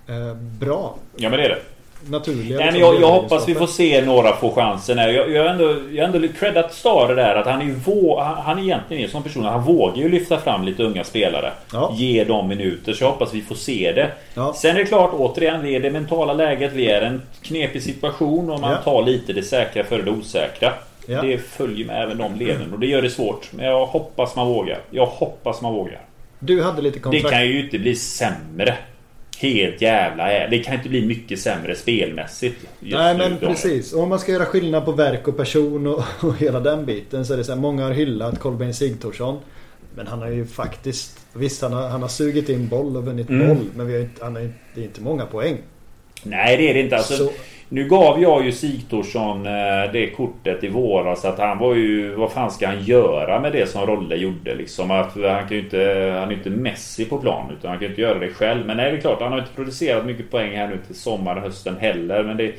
Eh, ja, men det är det. Naturliga. Nej, men liksom, jag, jag hoppas vi får se några få chansen. Jag, jag ändå, jag ändå creddat Stare där att han är, vå, han, han egentligen är som person. Han vågar ju lyfta fram lite unga spelare. Ja. Ge dem minuter. Så jag hoppas vi får se det. Ja. Sen är det klart, återigen, det är det mentala läget. Vi är i en knepig situation och man Ja. tar lite det säkra före det osäkra. Ja. Det följer med även de leden och det gör det svårt. Men jag hoppas man vågar. Jag hoppas man vågar. Du hade lite Det kontrakt. kan ju inte bli sämre. Helt jävla är. Det kan inte bli mycket sämre spelmässigt. Nej men precis. Om man ska göra skillnad på verk och person och, och hela den biten så är det så här. Många har hyllat Kolbeinn Sigthorsson. Men han har ju faktiskt Visst han har, han har sugit in boll och vunnit Mm. boll. Men vi har inte, han har, det är inte många poäng. Nej det är det inte. Alltså, Så- Nu gav jag ju Sigthorsson eh, det kortet i våras att han var ju... Vad fan ska han göra med det som Rolle gjorde liksom? Att han kan ju inte... Han är ju inte Messi på plan utan han kan ju inte göra det själv. Men nej det är klart han har inte producerat mycket poäng här nu till sommaren, hösten heller. Men det...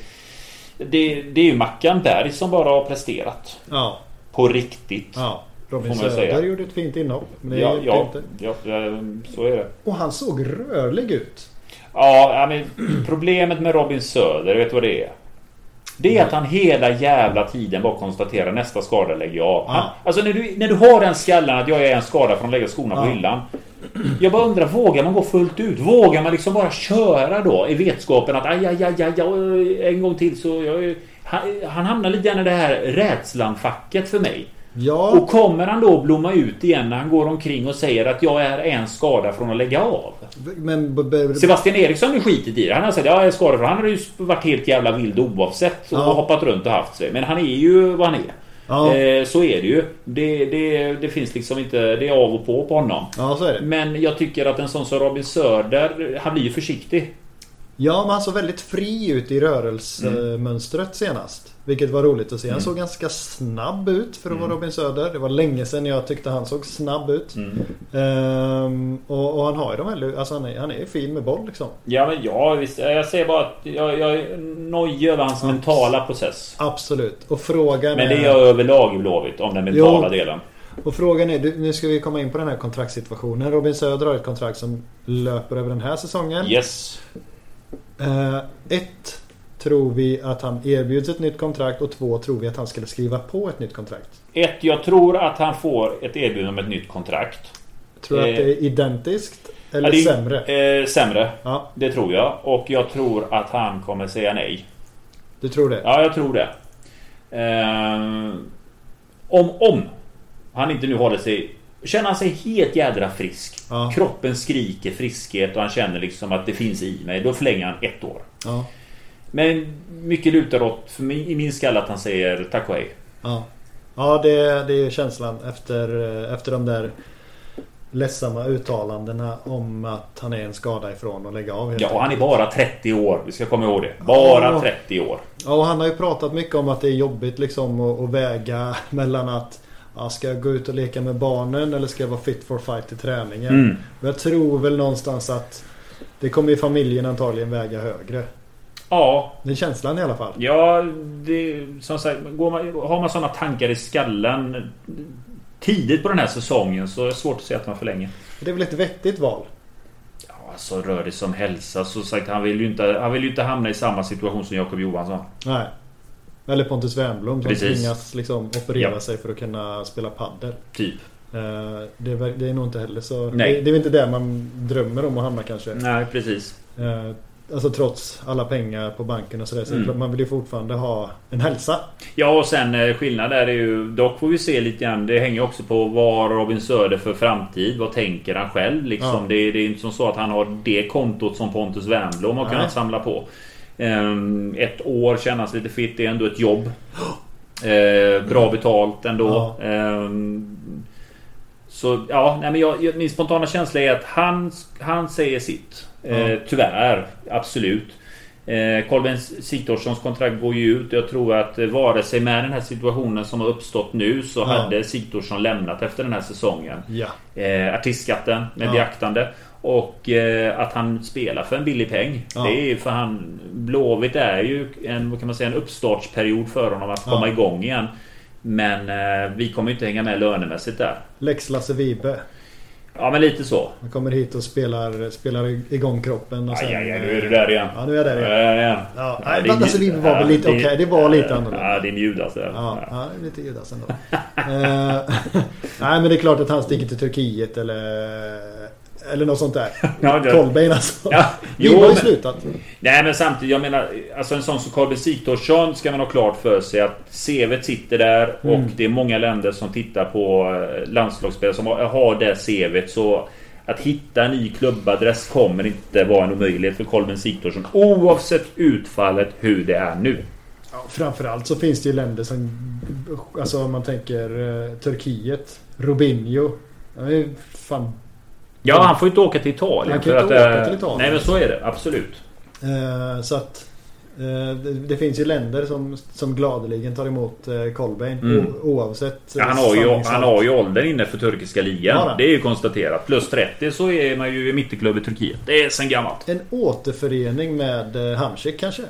Det, det är ju Mackan Berg som bara har presterat. Ja. På riktigt. ja. Robin Söder gjorde ett fint inhopp. Men det Ja, ja, inte. ja, ja, så är det. Och han såg rörlig ut. Ja, men problemet med Robin Söder, vet du vad det är? Det är att han hela jävla tiden bara konstaterar nästa skada lägger jag av. Han. Alltså när du, när du har den skallen att jag är en skada från att lägga skorna på hyllan. Jag bara undrar, vågar man gå fullt ut? Vågar man liksom bara köra då i vetskapen att aj, aj, aj, aj, aj en gång till så... Jag, han, han hamnar lite grann i det här rädslan-facket för mig. Ja. Och kommer han då blomma ut igen när han går omkring och säger att jag är en skada från att lägga av? Men Sebastian Eriksson har skitit i det. Han har sagt att jag är skadad för han hade ju varit helt jävla vild oavsett och Ja. hoppat runt och haft sig. Men han är ju vad han är. Ja. Eh, så är det ju. Det, det, det finns liksom inte... Det är av och på på honom. ja. Men jag tycker att en sån som Robin Söder, han blir ju försiktig. Ja, men han såg väldigt fri ut i rörelsemönstret senast. Vilket var roligt att se. Han såg ganska snabb ut för att vara Robin Söder. Det var länge sedan jag tyckte han såg snabb ut. Ehm, och, och han har ju de här... Alltså han är, han är fin med boll liksom. Ja men ja visst. Jag säger bara att jag, jag är nojig över hans mentala process. Absolut. Och frågan Men det är... jag överlag i Blåvitt om den mentala Jo. delen. Och frågan är... Nu ska vi komma in på den här kontraktssituationen. Robin Söder har ett kontrakt som löper över den här säsongen. Yes. Eh, ett, tror vi att han erbjuds ett nytt kontrakt och två, tror vi att han skulle skriva på ett nytt kontrakt. Ett, jag tror att han får ett erbjudande om ett nytt kontrakt. Tror du Eh. att det är identiskt? Eller det sämre? Eh, sämre. Ja, Det tror jag. Och jag tror att han kommer säga nej. du tror det? Ja, jag tror det. Eh, om, om han inte nu håller sig... Känner han sig helt jädra frisk. Ja. Kroppen skriker friskhet och han känner liksom att det finns i mig. Då förlänger han ett år. Ja. Men mycket lutar åt, för mig, i min skalle, att han säger tack och hej. Ja, ja det, det är känslan efter, efter de där ledsamma uttalandena om att han är en skada ifrån och lägga av Ja, och han är bara 30 år. Vi ska komma ihåg det. Bara Ja. 30 år. Ja, och han har ju pratat mycket om att det är jobbigt liksom att, att väga mellan att ja, Ska jag gå ut och leka med barnen eller ska jag vara fit for fight i träningen? Mm. Och jag tror väl någonstans att det kommer ju familjen antagligen väga högre. Ja, Det är känslan i alla fall. Ja, det, som sagt, går man, har man sådana tankar i skallen tidigt på den här säsongen så är det svårt att säga att man förlänger. Det är väl ett vettigt val? Ja, alltså rör det sig om hälsa så sagt, han vill ju inte, han vill ju inte hamna i samma situation som Jakob Johansson. Nej. Eller Pontus Wernbloom som Precis. tvingas liksom operera Ja. sig för att kunna spela padel. Typ. Eh, Det är, det är nog inte heller så... Nej. Det, det är väl inte där man drömmer om att hamna kanske. Nej, precis. Eh, Alltså trots alla pengar på banken och sådär. Så Mm. man vill ju fortfarande ha en hälsa. Ja, och sen eh, skillnad där är ju... Dock får vi se lite grann. Det hänger också på vad Robin Söder för framtid. Vad tänker han själv liksom? Ja. Det, det är inte som så att han har det kontot som Pontus Wernbloom har Nej. kunnat samla på. Ehm, ett år kännas lite fitt. Det är ändå ett jobb. Eh, bra betalt ändå. Ja. Ehm, så ja, nej, men jag, min spontana känsla är att han, han säger sitt. Ja. tyvärr, absolut. Eh, Kolben Sigthorssons kontrakt går ju ut. Jag tror att eh, vare sig med den här situationen som har uppstått nu så Ja. hade Sigthorsson lämnat efter den här säsongen. Ja. Eh, artistskatten med Ja. beaktande. Och eh, att han spelar för en billig peng. Ja. Det är för han... Blåvitt är ju en, vad kan man säga, en uppstartsperiod för honom att komma Ja. igång igen. Men eh, vi kommer ju inte hänga med lönemässigt där. Lex Lasse Vibe. Ja men lite så. Han kommer hit och spelar, spelar igång kroppen. Och sen, Aj, aj, aj, nu är du där igen. Ja, nu är jag där igen. Där igen. Ja, Ja, nej, Lasse Vibe var väl lite okej. Det var lite annorlunda. Ja, din Judas där. Ja, ja lite Judas ändå. Eh, Nej men det är klart att han sticker till Turkiet eller Eller något sånt där. Ja, det- Kolbeinn alltså. Ja, jo, har ju slutat. Nej men samtidigt, jag menar Alltså en sån som Kolbe Sigthorsson ska man ha klart för sig att CVt sitter där och Mm. det är många länder som tittar på eh, landslagsspelare som har, har det CVt så att hitta en ny klubbadress kommer inte vara en omöjlighet för Kolben Sigthorsson oavsett utfallet hur det är nu. Ja, framförallt så finns det ju länder som... Alltså om man tänker eh, Turkiet. Robinho. Han är fan... Ja, han får ju inte åka till Italien. Han kan för inte att, åka eh, till Italien. Nej men så är det, absolut. Eh, så att... eh, det, det finns ju länder som, som gladeligen tar emot eh, Mm. o, oavsett... Ja, han, har ju, han har ju åldern inne för turkiska ligan. Ja, det är ju konstaterat. Plus 30 så är man ju i mitteklubb i Turkiet. Det är sen gammalt. En återförening med Hamsik kanske?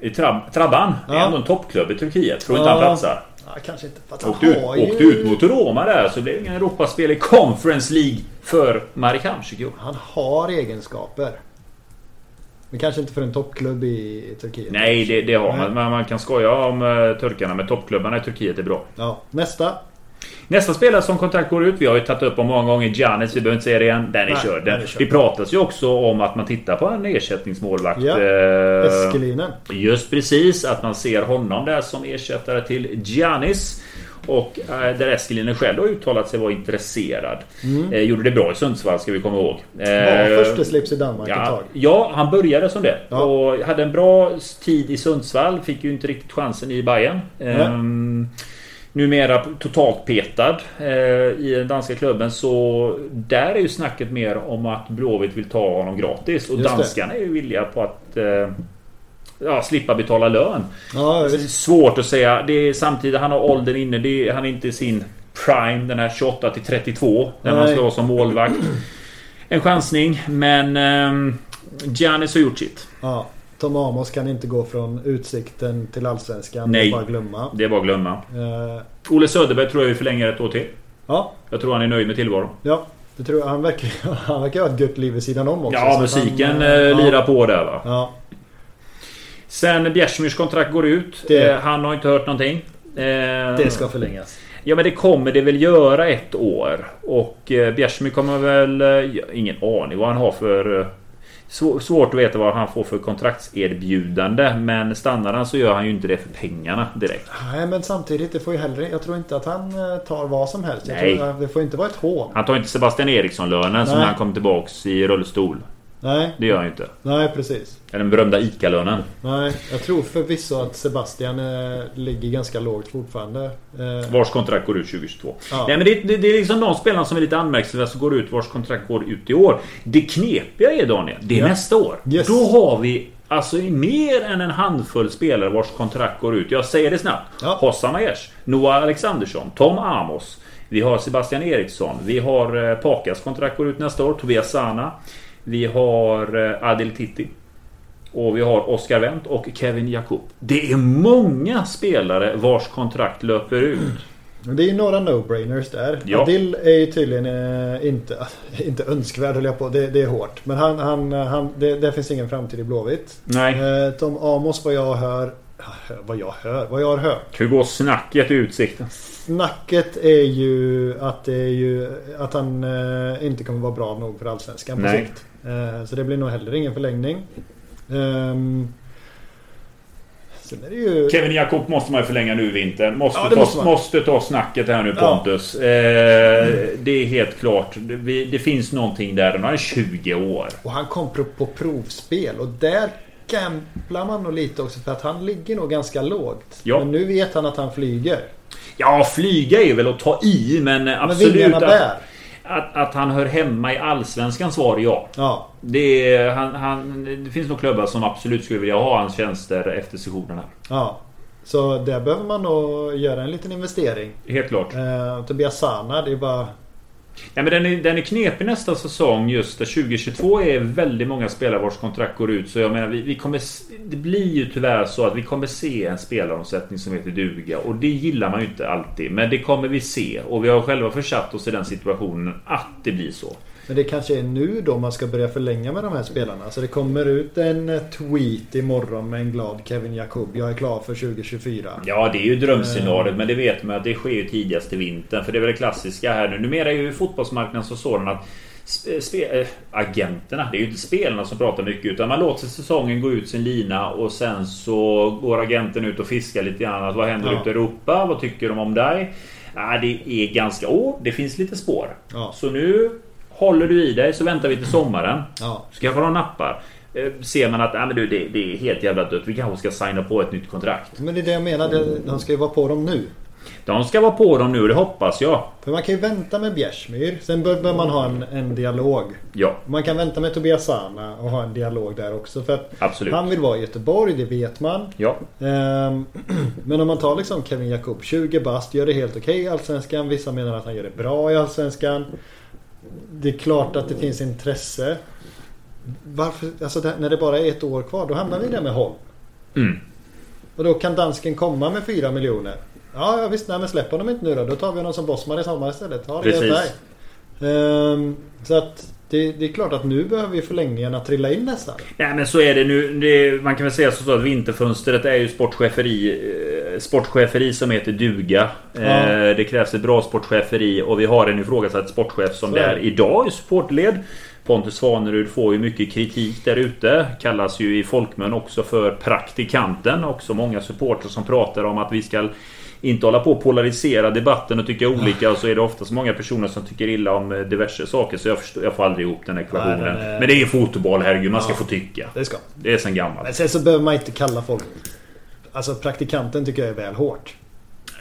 I Trab Trabban. Det är Ja. ändå en toppklubb i Turkiet. Tror inte Ja. han platsar. Ja, kanske inte. Han Åkte ut, ju... åkte ut mot Roma där så blev det ingen Europaspel i Conference League för Marek Hamsik. Han har egenskaper. Men kanske inte för en toppklubb i Turkiet. Nej, det, det har man. Men man kan skoja om uh, turkarna. Men toppklubbarna i Turkiet är bra. Ja, nästa. Nästa spelare som kontrakt går ut. Vi har ju tagit upp om många gånger. Giannis. Vi behöver inte säga det igen. Den är Nej, körd. den Den, är körd. det pratas ju också om att man tittar på en ersättningsmålvakt. Ja. Eh, Eskelinen. Just precis, att man ser honom där som ersättare till Giannis. Och eh, där Eskelinen själv har uttalat sig vara intresserad. Eh, gjorde det bra i Sundsvall ska vi komma ihåg. Eh, Var första slips i Danmark ett Ja, tag. ja, han började som det. Ja. Och hade en bra tid i Sundsvall. Fick ju inte riktigt chansen i Bayern. Ehm, numera totalt petad eh, i den danska klubben. Så där är ju snacket mer om att Blåvitt vill ta honom gratis. Och danskarna är ju villiga på att eh, ja, slippa betala lön. Ja, Det är svårt att säga. Det är samtidigt han har åldern inne. Är, han är inte i sin prime. Den här 28 till 32. När man ska vara som målvakt. En chansning. Men um, Giannis har gjort sitt. Ja. Tom Amos kan inte gå från Utsikten till Allsvenskan. Nej. Det är Bara glömma. Det är bara glömma. Eh, Olle Söderberg tror jag vi förlänger ett år till. ja, Jag tror han är nöjd med tillvaron. ja. Det tror jag. Han verkar, han verkar ha ett gött liv vid sidan om också. Ja, musiken han, eh, ja. lirar på där va. Ja, Sen Bjärsmyrs kontrakt går ut. Det- Eh, han har inte hört någonting. Eh, det ska förlängas. Ja men det kommer det väl göra ett år. Och eh, Bjärsmyr kommer väl... Eh, ingen aning vad han har för... Eh, svårt att veta vad han får för kontraktserbjudande. Men stannar han så gör han ju inte det för pengarna direkt. Nej men samtidigt, det får ju heller, jag tror inte att han eh, tar vad som helst. Nej. Tror, det får inte vara ett hån. Han tar inte Sebastian Eriksson-lönen som när han kom tillbaks i rullstol. Nej, Det gör han ju inte. nej precis. Den berömda ICA-lönen. Nej, jag tror förvisso att Sebastian eh, ligger ganska lågt fortfarande. Eh, Vars kontrakt går ut 2022. Ja. Nej men det, det, det är liksom de spelarna som är lite anmärkningsvärda som går ut vars kontrakt går ut i år. Det knepiga är Daniel, det är Ja. nästa år. Yes. Då har vi alltså mer än en handfull spelare vars kontrakt går ut. Jag säger det snabbt. Ja. Hossam Aiesh, Noah Alexandersson, Tom Amos. Vi har Sebastian Eriksson. Vi har eh, Pakas kontrakt går ut nästa år. Tobias Sana. Vi har eh, Adil Titti. Och vi har Oscar Wendt och Kevin Jakob. Det är många spelare vars kontrakt löper ut. Det är ju några no-brainers där. Ja. Adil är ju tydligen eh, inte, inte önskvärd höll jag på. Det, det är hårt. Men han, han, han, det, det finns ingen framtid i Blåvitt. Nej. Eh, Tom Amos vad jag hör. Vad jag hör? Vad jag har hört. Hur går snacket i Utsikten? Snacket är ju att det är ju att han eh, inte kommer vara bra nog för Allsvenskan på Nej. sikt. Eh, så det blir nog heller ingen förlängning. Ehm, ju... Kevin Jakob måste man ju förlänga nu i vinter. Måste, Ja, ta, måste måste, ta snacket här nu Ja. Pontus. Eh, det är helt klart. Det, finns någonting där. Nu är han 20 år. Och han kom på, provspel och där gamblar man nog lite också för att han ligger nog ganska lågt. Ja. Men nu vet han att han flyger. Ja, flyga är väl att ta i men Men absolut vingarna att, bär. Att, att han hör hemma i Allsvenskan svar ja. Ja. Det, är, han, han, det finns nog klubbar som absolut skulle vilja ha hans tjänster efter sessionen här. ja. Så där behöver man nog göra en liten investering. Helt klart. Eh, Tobias Sana, det är bara... Ja, men den, är, den är knepig nästa säsong just där 2022 är väldigt många spelare vars kontrakt går ut. Så jag menar, vi, vi kommer, det blir ju tyvärr så att vi kommer se en spelaromsättning som heter duga. Och det gillar man ju inte alltid. Men det kommer vi se. Och vi har själva försatt oss i den situationen att det blir så. Men det kanske är nu då man ska börja förlänga med de här spelarna. Så det kommer ut en eh, tweet imorgon med en glad Kevin Jakob. Jag är klar för 2024. Ja, det är ju drömscenariot, men det vet man att det sker ju tidigast till vintern. För det är väl det klassiska här nu. Numera är ju fotbollsmarknaden så sådan att äh, agenterna, det är ju inte spelarna som pratar mycket utan man låter säsongen gå ut sin lina och sen så går agenten ut och fiskar lite grann. Att vad händer Ja. ute i Europa? Vad tycker de om dig? Ja, det är ganska... Åh, det finns lite spår. Ja. Så nu håller du i dig så väntar vi till sommaren. Ja. Ska jag få några nappar? Eh, Ser man att ja, men du, det, det är helt jävla dött. Vi kanske ska signa på ett nytt kontrakt. Men det är det jag menar. De ska ju vara på dem nu. De ska vara på dem nu, det hoppas jag. För man kan ju vänta med Bjärsmyr. Sen bör man ha en, en dialog. Ja, Man kan vänta med Tobias Sana och ha en dialog där också. För att absolut. han vill vara i Göteborg, det vet man. Ja, Ehm, men om man tar liksom Kevin Jakob, 20 bast, gör det helt okej i Allsvenskan. Vissa menar att han gör det bra i Allsvenskan. Det är klart att det finns intresse. Varför, alltså det, när det bara är ett år kvar, då hamnar vi där med Holm. mm. Och då kan dansken komma med 4 miljoner. Ja, ja visst, nej, men släpp honom inte nu då. Då tar vi honom som bossman i sommar istället. Ja, det är Precis. helt Ehm, Så att det, det är klart att nu behöver ju förlängningarna trilla in nästan. Nej men så är det nu. Det, man kan väl säga så att vinterfönstret är ju sportcheferi. eh, Sportcheferi som heter duga. Ja. Eh, Det krävs ett bra sportcheferi och vi har en ifrågasatt sportchef som Så det är idag i supportled. Pontus Svanerud får ju mycket kritik där ute. Kallas ju i folkmun också för praktikanten. Också många supportrar som pratar om att vi ska inte hålla på och polarisera debatten och tycka olika. Och så är det oftast många personer som tycker illa om eh, diverse saker. Så jag, förstår, jag får aldrig ihop den ekvationen. Nej, nej, nej. Men det är fotboll, herregud. Man ska Ja. få tycka. Det ska. Det är sen gammalt. Men sen så behöver man inte kalla folk... Alltså praktikanten tycker jag är väl hårt.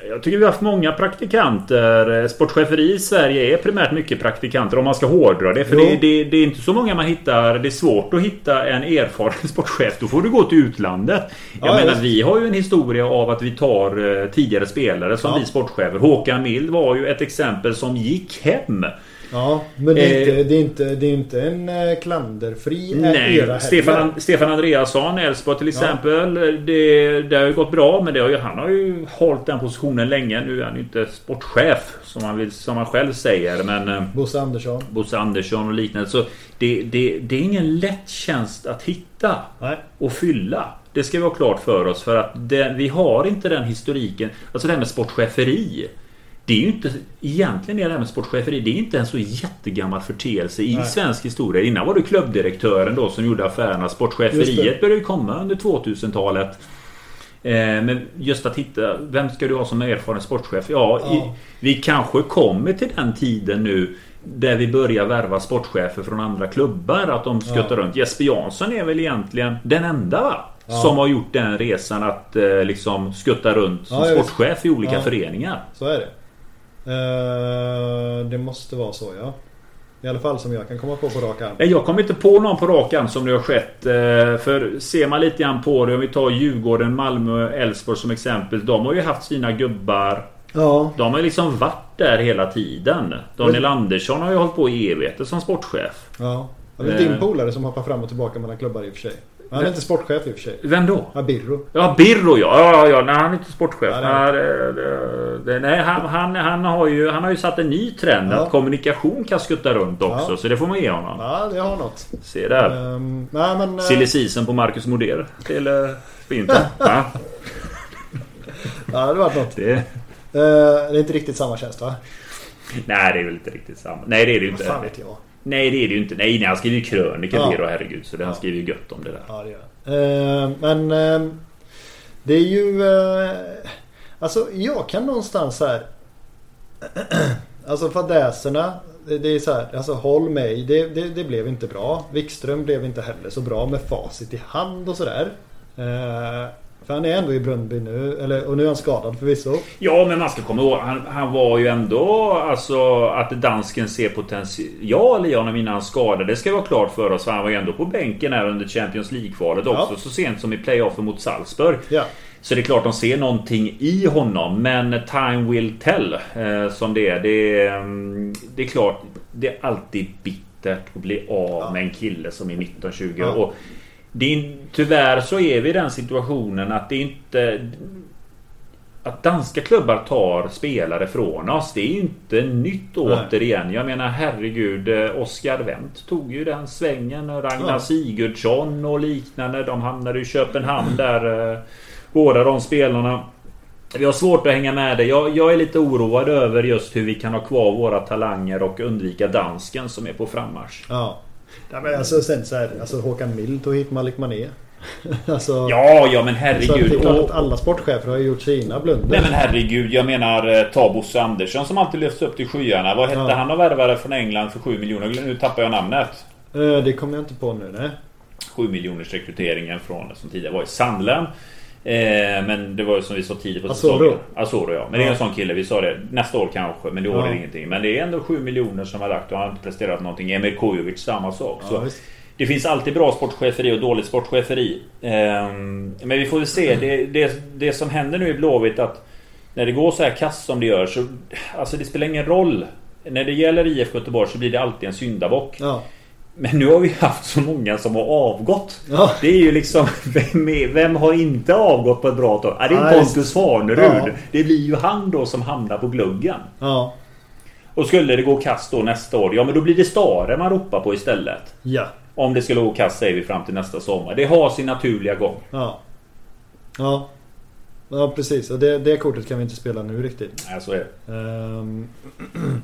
Jag tycker vi har haft många praktikanter. Sportcheferi i Sverige är primärt mycket praktikanter om man ska hårdra det. För det, det, det är inte så många man hittar. Det är svårt att hitta en erfaren sportchef. Då får du gå till utlandet. Jag Ja, menar visst. vi har ju en historia av att vi tar eh, tidigare spelare som Ja. blir sportchefer. Håkan Mild var ju ett exempel som gick hem. Ja, men det är, Eh. inte, det är, inte, det är inte en eh, klanderfri era Nej, heller. Stefan, Stefan Andreasson, Elfsborg till Ja. exempel. Det, det har ju gått bra men det har ju, han har ju hållit den positionen länge. Nu är han ju inte sportchef som han, vill, som han själv säger. Men eh, Bosse Andersson. Bosse Andersson och liknande. Så det, det, det är ingen lätt tjänst att hitta Nej. och fylla. Det ska vi ha klart för oss för att det, vi har inte den historiken. Alltså det här med sportcheferi. Det är ju inte... Egentligen är det här med sportcheferi, det är inte en så jättegammal förteelse i Nej. svensk historia. Innan var det klubbdirektören då som gjorde affärerna. Sportcheferiet började ju komma under 2000-talet. Eh, men just att hitta, vem ska du ha som erfaren sportchef? Ja, Ja. I, vi kanske kommer till den tiden nu där vi börjar värva sportchefer från andra klubbar. Att de skuttar runt. Jesper Jansson är väl egentligen den enda va? Ja. Som har gjort den resan att eh, liksom skutta runt som Ja, sportchef i olika Ja. föreningar. Så är det. Eh, det måste vara så ja. I alla fall som jag kan komma på på rak arm. Nej, Jag kommer inte på någon på rak arm som det har skett. Eh, För ser man lite grann på det, om vi tar Djurgården, Malmö, Elfsborg som exempel. De har ju haft sina gubbar. Ja. De har ju liksom varit där hela tiden. Daniel Andersson har ju hållit på i evigheter som sportchef. ja. Det är din Eh. polare som hoppar fram och tillbaka mellan klubbar i och för sig. Han är inte sportchef i och för sig. Vem då? Ja, Birro. Ja, Birro ja. Ja, ja. Nej, han är inte sportchef. Nej, det, det, det, nej, han, han, han, har ju, han har ju satt en ny trend Ja. att kommunikation kan skutta runt också. Ja. Så det får man ge honom. Ja, det har något. Se där. Um, nej men... eh, Silly season på Marcus Moder till uh, vintern. ja, Ja, det var något. det, Eh, det är inte riktigt samma tjänst va? nej, det är väl inte riktigt samma. Nej, det är det ju Vad inte. fan vet jag. Nej, det är det ju inte. Nej, nej han skriver ju krönika Ja. Birro, herregud. Så det, han Ja. skriver ju gött om det där. Ja, det gör. Eh, Men eh, det är ju... eh, Alltså jag kan någonstans här... Alltså fadäserna. Det, det är så här, alltså håll mig. Det, det, det blev inte bra. Wikström blev inte heller så bra med facit i hand och sådär. För han är ändå i Brunnby nu. Eller, och nu är han skadad förvisso. Ja, men man ska komma ihåg. Han, han var ju ändå alltså att dansken ser potential i honom innan han skadade. Det ska vara klart för oss. För han var ju ändå på bänken här under Champions League-kvalet också. Ja. Så sent som i playoffen mot Salzburg. Ja. Så det är klart de ser någonting i honom. Men time will tell. Eh, som det är. Det är, mm, det är klart. Det är alltid bittert att bli av Ja. med en kille som är 19-20 Ja. Det är, Tyvärr så är vi i den situationen att det inte... Att danska klubbar tar spelare från oss. Det är ju inte nytt Nej. återigen. Jag menar herregud. eh, Oscar Wendt tog ju den svängen. och Ragnar Ja. Sigurdsson och liknande. De hamnade i Köpenhamn där. eh, Båda de spelarna. Vi har svårt att hänga med det. Jag, jag är lite oroad över just hur vi kan ha kvar våra talanger och undvika dansken som är på frammarsch. Ja. Ja men alltså sen så här, alltså Håkan Mild tog hit Malik Mané. alltså, Ja, ja men att det herregud. är klart att alla sportchefer har ju gjort sina blunder. Nej men herregud, jag menar eh, ta Bosse Andersson som alltid lyfts upp till skyarna. Vad hette Ja. han och värvade från England för 7 miljoner? Nu tappar jag namnet. Eh, Det kommer jag inte på nu nej. 7 miljoners rekryteringen från som tidigare var i Sandland. Eh, men det var ju som vi sa tidigt på säsongen. Asoro ja. Men det är en sån kille. Vi sa det nästa år kanske. Men det år Ja. är det ingenting. Men det är ändå 7 miljoner som har lagt och han har inte presterat någonting. Emir Kujovic samma sak. Ja, det finns alltid bra sportcheferi och dåligt sportcheferi. Ehm, men vi får väl se. Det, det, det som händer nu i Blåvitt att när det går så här kast som det gör så... Alltså det spelar ingen roll. När det gäller IF Göteborg så blir det alltid en syndabock. Ja. Men nu har vi haft så många som har avgått. Ja. Det är ju liksom... Vem, är, vem har inte avgått på ett bra tag? Ja, det är Nej, Pontus Farnerud. Ja. Det blir ju han då som hamnar på gluggen. Ja. Och skulle det gå kast då nästa år, ja men då blir det Stare man ropar på istället. Ja. Om det skulle gå kast säger vi fram till nästa sommar. Det har sin naturliga gång. Ja. Ja. Ja precis. Det, det kortet kan vi inte spela nu riktigt. Nej, så är det. Ehm.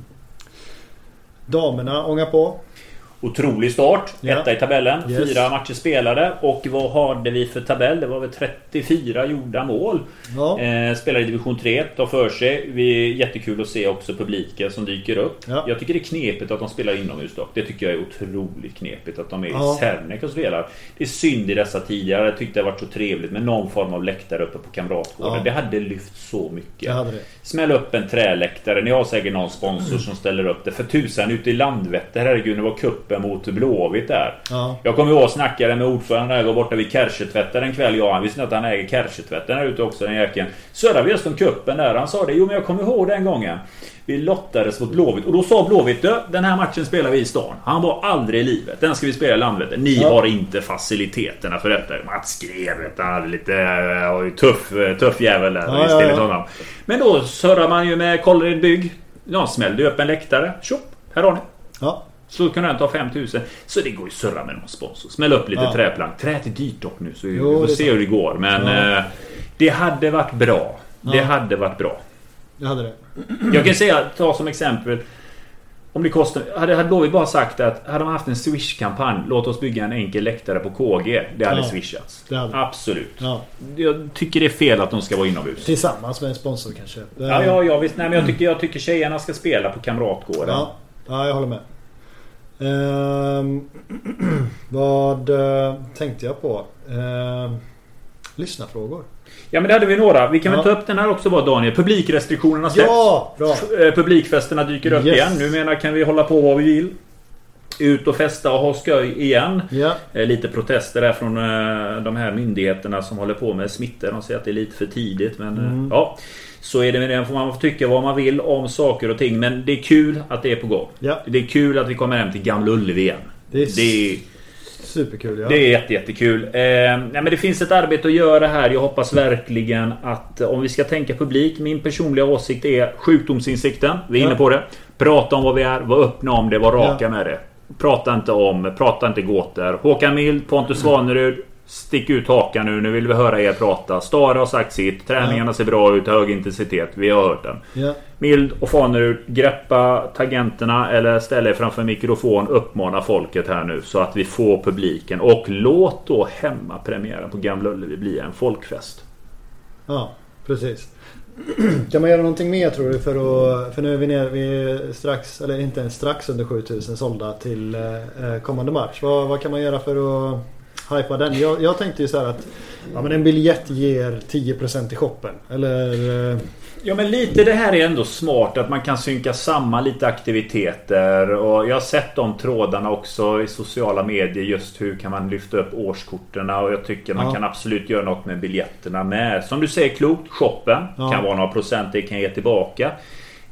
Damerna ångar på. Otrolig start. Ja. Etta i tabellen. Yes. Fyra matcher spelade. Och vad hade vi för tabell? Det var väl 34 gjorda mål. Ja. Eh, spelar i division 3, tar för sig. Vi är jättekul att se också publiken som dyker upp. Ja. Jag tycker det är knepigt att de spelar inomhus dock. Det tycker jag är otroligt knepigt att de är Ja. i Särnek och spelar. Det är synd i dessa tider. Jag tyckte det varit så trevligt med någon form av läktare uppe på Kamratgården. Det hade lyft så mycket. Smäll upp en träläktare. Ni har säkert någon sponsor som ställer upp det. För tusan ute i Landvetter, herregud, det var kuppen mot Blåvitt där. Ja. Jag kommer ihåg och snackade med ordföranden där, var borta vid Kärsetvätten en kväll. Ja, han visste att han äger Kärsetvätten här ute också, den jäkeln. Surrade vi just om kuppen där. Han sa det. Jo, men jag kommer ihåg den gången. Vi lottades mot Blåvitt. Och då sa Blåvitt, "Du, den här matchen spelar vi i stan. Han var aldrig i livet. Den ska vi spela i Landvetter. Ni Ja. har inte faciliteterna för detta. Mats du, han hade lite uh, tuff, eh, tuff jävel där. Ja, ja, ja. honom. Men då surrar man ju med Kållered Bygg. Ja, smällde upp en läktare. Tjopp, här har ni. Ja. Så kunde den ta 5000. Så det går ju att surra med någon sponsor. Smäll upp lite Ja. träplank. Träet är dyrt dock nu så Jo, vi får det är se hur det går. Men Ja. eh, det hade varit bra. Det Ja. hade varit bra. Det hade det. Jag kan säga, ta som exempel. Om det kostar... Hade, hade Blåvitt bara sagt att hade man haft en Swish-kampanj. Låt oss bygga en enkel läktare på KG. Det hade Ja. swishats. Det hade. Absolut. Ja. Jag tycker det är fel att de ska vara inomhus. Tillsammans med en sponsor kanske. Det- Ja, ja, ja visst. Nej, men jag tycker, jag tycker tjejerna ska spela på Kamratgården. Ja, ja jag håller med. Ehm, vad eh, tänkte jag på? Ehm, lyssnarfrågor. Ja men det hade vi några. Vi kan väl Ja. ta upp den här också bara Daniel. Publikrestriktionerna släpps. Ja! Bra! Eh, Publikfesterna dyker upp Yes. igen. Numera kan vi hålla på vad vi vill. Ut och festa och ha skoj igen. Eh, Lite protester där från eh, de här myndigheterna som håller på med smittor. De säger att det är lite för tidigt. Men eh, Mm. ja. Så är det med det. Får man tycka vad man vill om saker och ting. Men det är kul att det är på gång. Ja. Det är kul att vi kommer hem till Gamla Ullevi igen. Det är, Det är, superkul. Ja. det är jätte, jättekul. Eh, nej, men det finns ett arbete att göra här. Jag hoppas verkligen att eh, om vi ska tänka publik. Min personliga åsikt är sjukdomsinsikten. Vi är Ja. inne på det. Prata om vad vi är. Var öppna om det. Var raka med det. Prata inte om, prata inte gåtor. Håkan Mild, Pontus Svanerud. Stick ut hakan nu. Nu vill vi höra er prata. Stara har sagt sitt. Träningarna ser bra ut. Hög intensitet. Vi har hört den. Ja. Mild och Fanerud, greppa tangenterna eller ställ er framför mikrofon. Uppmana folket här nu så att vi får publiken. Och låt då hemmapremiären på Gamla Ullevi bli en folkfest. ja, precis. Kan man göra någonting mer tror du för att... För nu är vi ner, vi är strax, eller inte ens strax under 7000 sålda till eh, eh kommande match. Vad, vad kan man göra för att hypa den? Jag, jag tänkte ju så här att ja, men en biljett ger 10% i shoppen. Eller... Eh, Ja men lite det här är ändå smart att man kan synka samman lite aktiviteter och jag har sett de trådarna också i sociala medier just hur kan man lyfta upp årskorten och jag tycker man Ja. kan absolut göra något med biljetterna med. Som du säger klokt, shoppen Ja. kan vara några procent det kan ge tillbaka.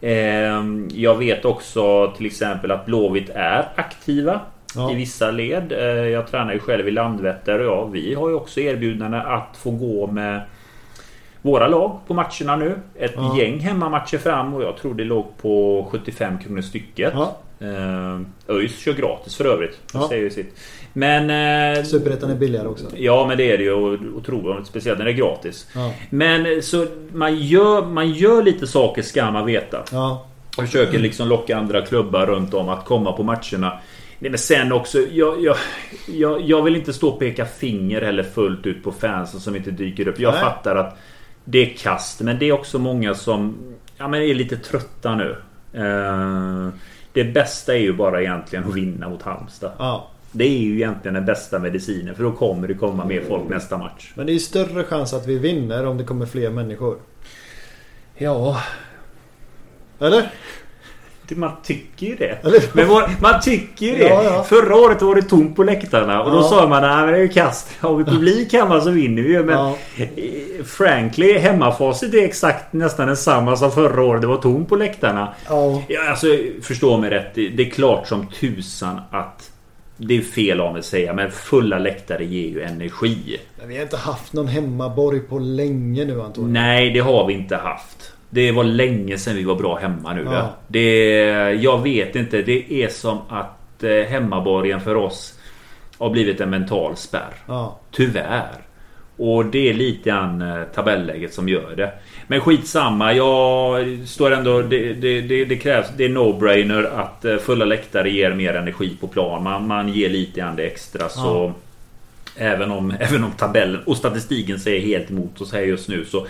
Ehm, Jag vet också till exempel att Blåvitt är aktiva Ja. i vissa led. Eh, Jag tränar ju själv i Landvetter och ja, vi har ju också erbjudande att få gå med våra lag på matcherna nu. Ett Ja. gäng hemmamatcher fram och jag tror det låg på 75 kronor stycket. ja, Eh, ÖIS kör gratis för övrigt. Ja. säger sitt. Men... Eh, Superettan är billigare också. ja men det är det ju otroligt. Speciellt när det är gratis. Ja, Men eh, så man gör, man gör lite saker ska man veta. ja, Och försöker liksom locka andra klubbar runt om att komma på matcherna. Nej, men sen också, jag, jag, jag, jag vill inte stå och peka finger heller fullt ut på fansen som inte dyker upp. Jag Nej. fattar att det är kast, men det är också många som ja, men är lite trötta nu. Eh, det bästa är ju bara egentligen att vinna mot Halmstad. ja. Det är ju egentligen den bästa medicinen för då kommer det komma mer folk nästa match. Men det är ju större chans att vi vinner om det kommer fler människor. Ja, Eller? Man tycker ju det. Eller? Men vår, man tycker ju det. Ja, ja. Förra året var det tomt på läktarna och då Ja. sa man men det är ju kast. Har vi publik hemma så vinner vi ju. Men eh, frankly, hemmafacit är exakt nästan densamma som förra året. Det var tomt på läktarna. Ja. Alltså, förstå mig rätt. Det det är klart som tusan att det är fel av mig att säga, men fulla läktare ger ju energi. Men vi har inte haft någon hemmaborg på länge nu Antonio. Nej, det har vi inte haft. Det var länge sedan vi var bra hemma nu. Ja. Ja. Det, jag vet inte. Det är som att eh, hemmaborgen för oss har blivit en mental spärr. Ja. Tyvärr. Och det är lite grann eh, tabelläget som gör det. Men skitsamma. Jag står ändå... Det, det, det, det krävs... Det är no-brainer att eh, fulla läktare ger mer energi på plan. Man, man ger lite grann det extra. Så... Även om, även om tabellen och statistiken säger helt emot oss här just nu så...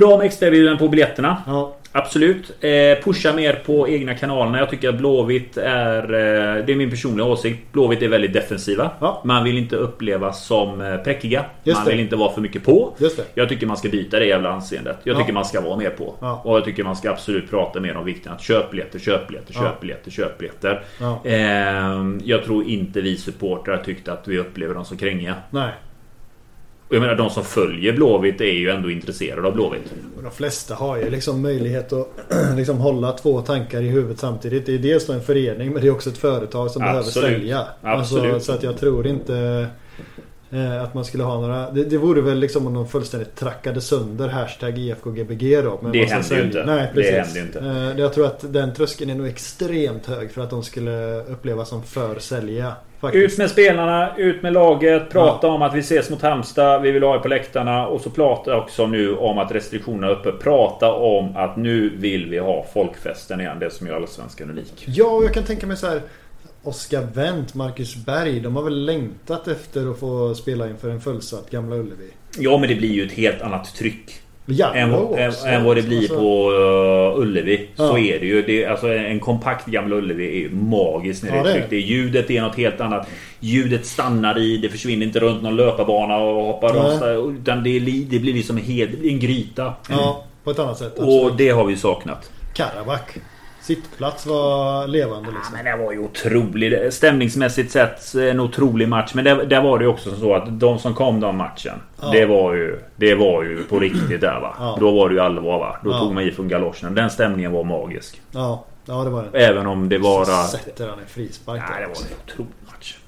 Bra med extraerbjudanden på biljetterna. Ja. Absolut. Eh, pusha mer på egna kanalerna. Jag tycker att Blåvitt är... Eh, det är min personliga åsikt. Blåvitt är väldigt defensiva. Ja. Man vill inte upplevas som eh, präckiga. Just man det. vill inte vara för mycket på. Jag tycker man ska byta det jävla anseendet. Jag Ja. tycker man ska vara mer på. Ja. Och jag tycker man ska absolut prata mer om vikten att köpbiljetter, köpbiljetter, köpbiljetter, köpbiljetter. Ehm, jag tror inte vi supportrar tyckte att vi upplever dem så krängiga. Nej. Jag menar de som följer Blåvitt är ju ändå intresserade av Blåvitt. De flesta har ju liksom möjlighet att liksom hålla två tankar i huvudet samtidigt. Det är dels då en förening men det är också ett företag som behöver Absolut. sälja. Alltså, Absolut. så att jag tror inte eh, att man skulle ha några... Det, det vore väl liksom om de fullständigt trackade sönder hashtag IFKGBG då. med Det händer ju sälj- inte. Nej, Det precis. händer ju inte. Eh, jag tror att den tröskeln är nog extremt hög för att de skulle upplevas som för sälja. Faktiskt. Ut med spelarna, ut med laget, prata om att vi ses mot Halmstad, vi vill ha er på läktarna och så prata också nu om att restriktionerna är uppe. Prata om att nu vill vi ha folkfesten igen, det som gör Allsvenskan unik. Ja, och jag kan tänka mig så här. Oskar Wendt, Marcus Berg. De har väl längtat efter att få spela inför en fullsatt Gamla Ullevi. Ja, men det blir ju ett helt annat tryck. Än, än, än vad det blir alltså, på uh, Ullevi. Ja. Så är det ju. Det, alltså, en kompakt Gamla Ullevi är magiskt när Ja, det är tryckt. Det ljudet är något helt annat. Ljudet stannar i. Det försvinner inte runt någon löparbana och hoppar runt. Utan det, är, det blir liksom en, hel, det blir en gryta. Ja, på ett annat sätt. absolut. Och det har vi saknat. Karabak. Sittplats var levande liksom. Men det var ju otroligt. Stämningsmässigt sett en otrolig match. Men där, där var det ju också så att de som kom den matchen. Ja. Det var ju Det var ju på riktigt där va. Ja. Då var det ju allvar va. Då Ja. tog man i från galoscherna. Den stämningen var magisk. Ja, ja det var det. Även om det bara... Så sätter han en frispark där det var också. en otrolig match.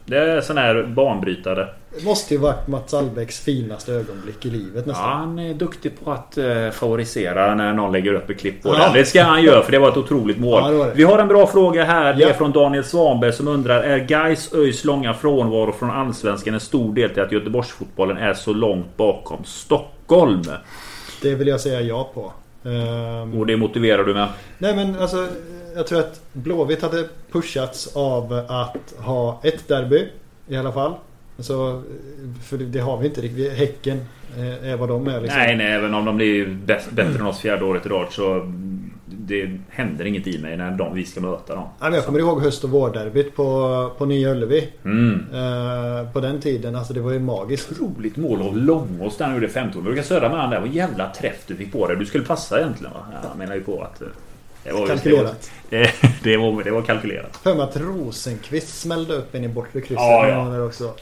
Det är sån här banbrytare. Det måste ju varit Mats Albäcks finaste ögonblick i livet Ja, nästan. han är duktig på att eh, favorisera när någon lägger upp ett klipp på Ja. den. Det ska han göra för det var ett otroligt mål. Ja, det det. Vi har en bra fråga här. Det är Ja. från från Daniel Svanberg som undrar Är Gais ÖIS långa frånvaro från Allsvenskan en stor del till att Göteborgsfotbollen är så långt bakom Stockholm? Det vill jag säga ja på. Ehm, Och det motiverar du med? Nej men alltså Jag tror att Blåvitt hade pushats av att ha ett derby I alla fall. Alltså, för det, har vi inte riktigt. Häcken eh, är vad de är liksom. Nej, nej, även om de blir bäst, bättre än oss fjärde året i rad så det händer inget i mig när de, vi ska möta dem. Nej, jag kommer ihåg höst och vårderbyt på, på Nya Ullevi. Mm. Eh, på den tiden. Alltså det var ju magiskt. Otroligt mål av Långås där han gjorde 15. Vi brukar söra med han där. Vad jävla träff du fick på dig. Du skulle passa egentligen va? Jag menar ju på att... Det var, Kalkylerat. Det, det, var, det var kalkylerat. För mig att Rosenqvist smällde upp en i bortre krysset. Ja, ja. också.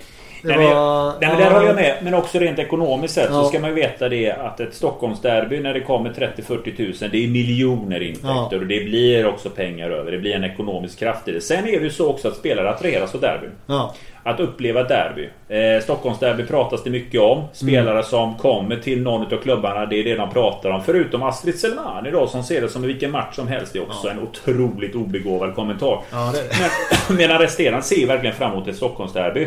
Nej, men, var... nej, men där håller jag med. Men också rent ekonomiskt sett Ja. så ska man ju veta det att ett Stockholmsderby när det kommer 30-40 tusen Det är miljoner intäkter Ja. och det blir också pengar över. Det blir en ekonomisk kraft i det. Sen är det ju så också att spelare attraheras av derbyn. Ja. Att uppleva derby. Eh, Stockholmsderby pratas det mycket om. Spelare Mm. som kommer till någon av klubbarna, det är det de pratar om. Förutom Astrid Selmani då som ser det som vilken match som helst. Det är också en otroligt obegåvad kommentar. Ja, det. Men, medan resterande ser verkligen fram emot ett Stockholmsderby.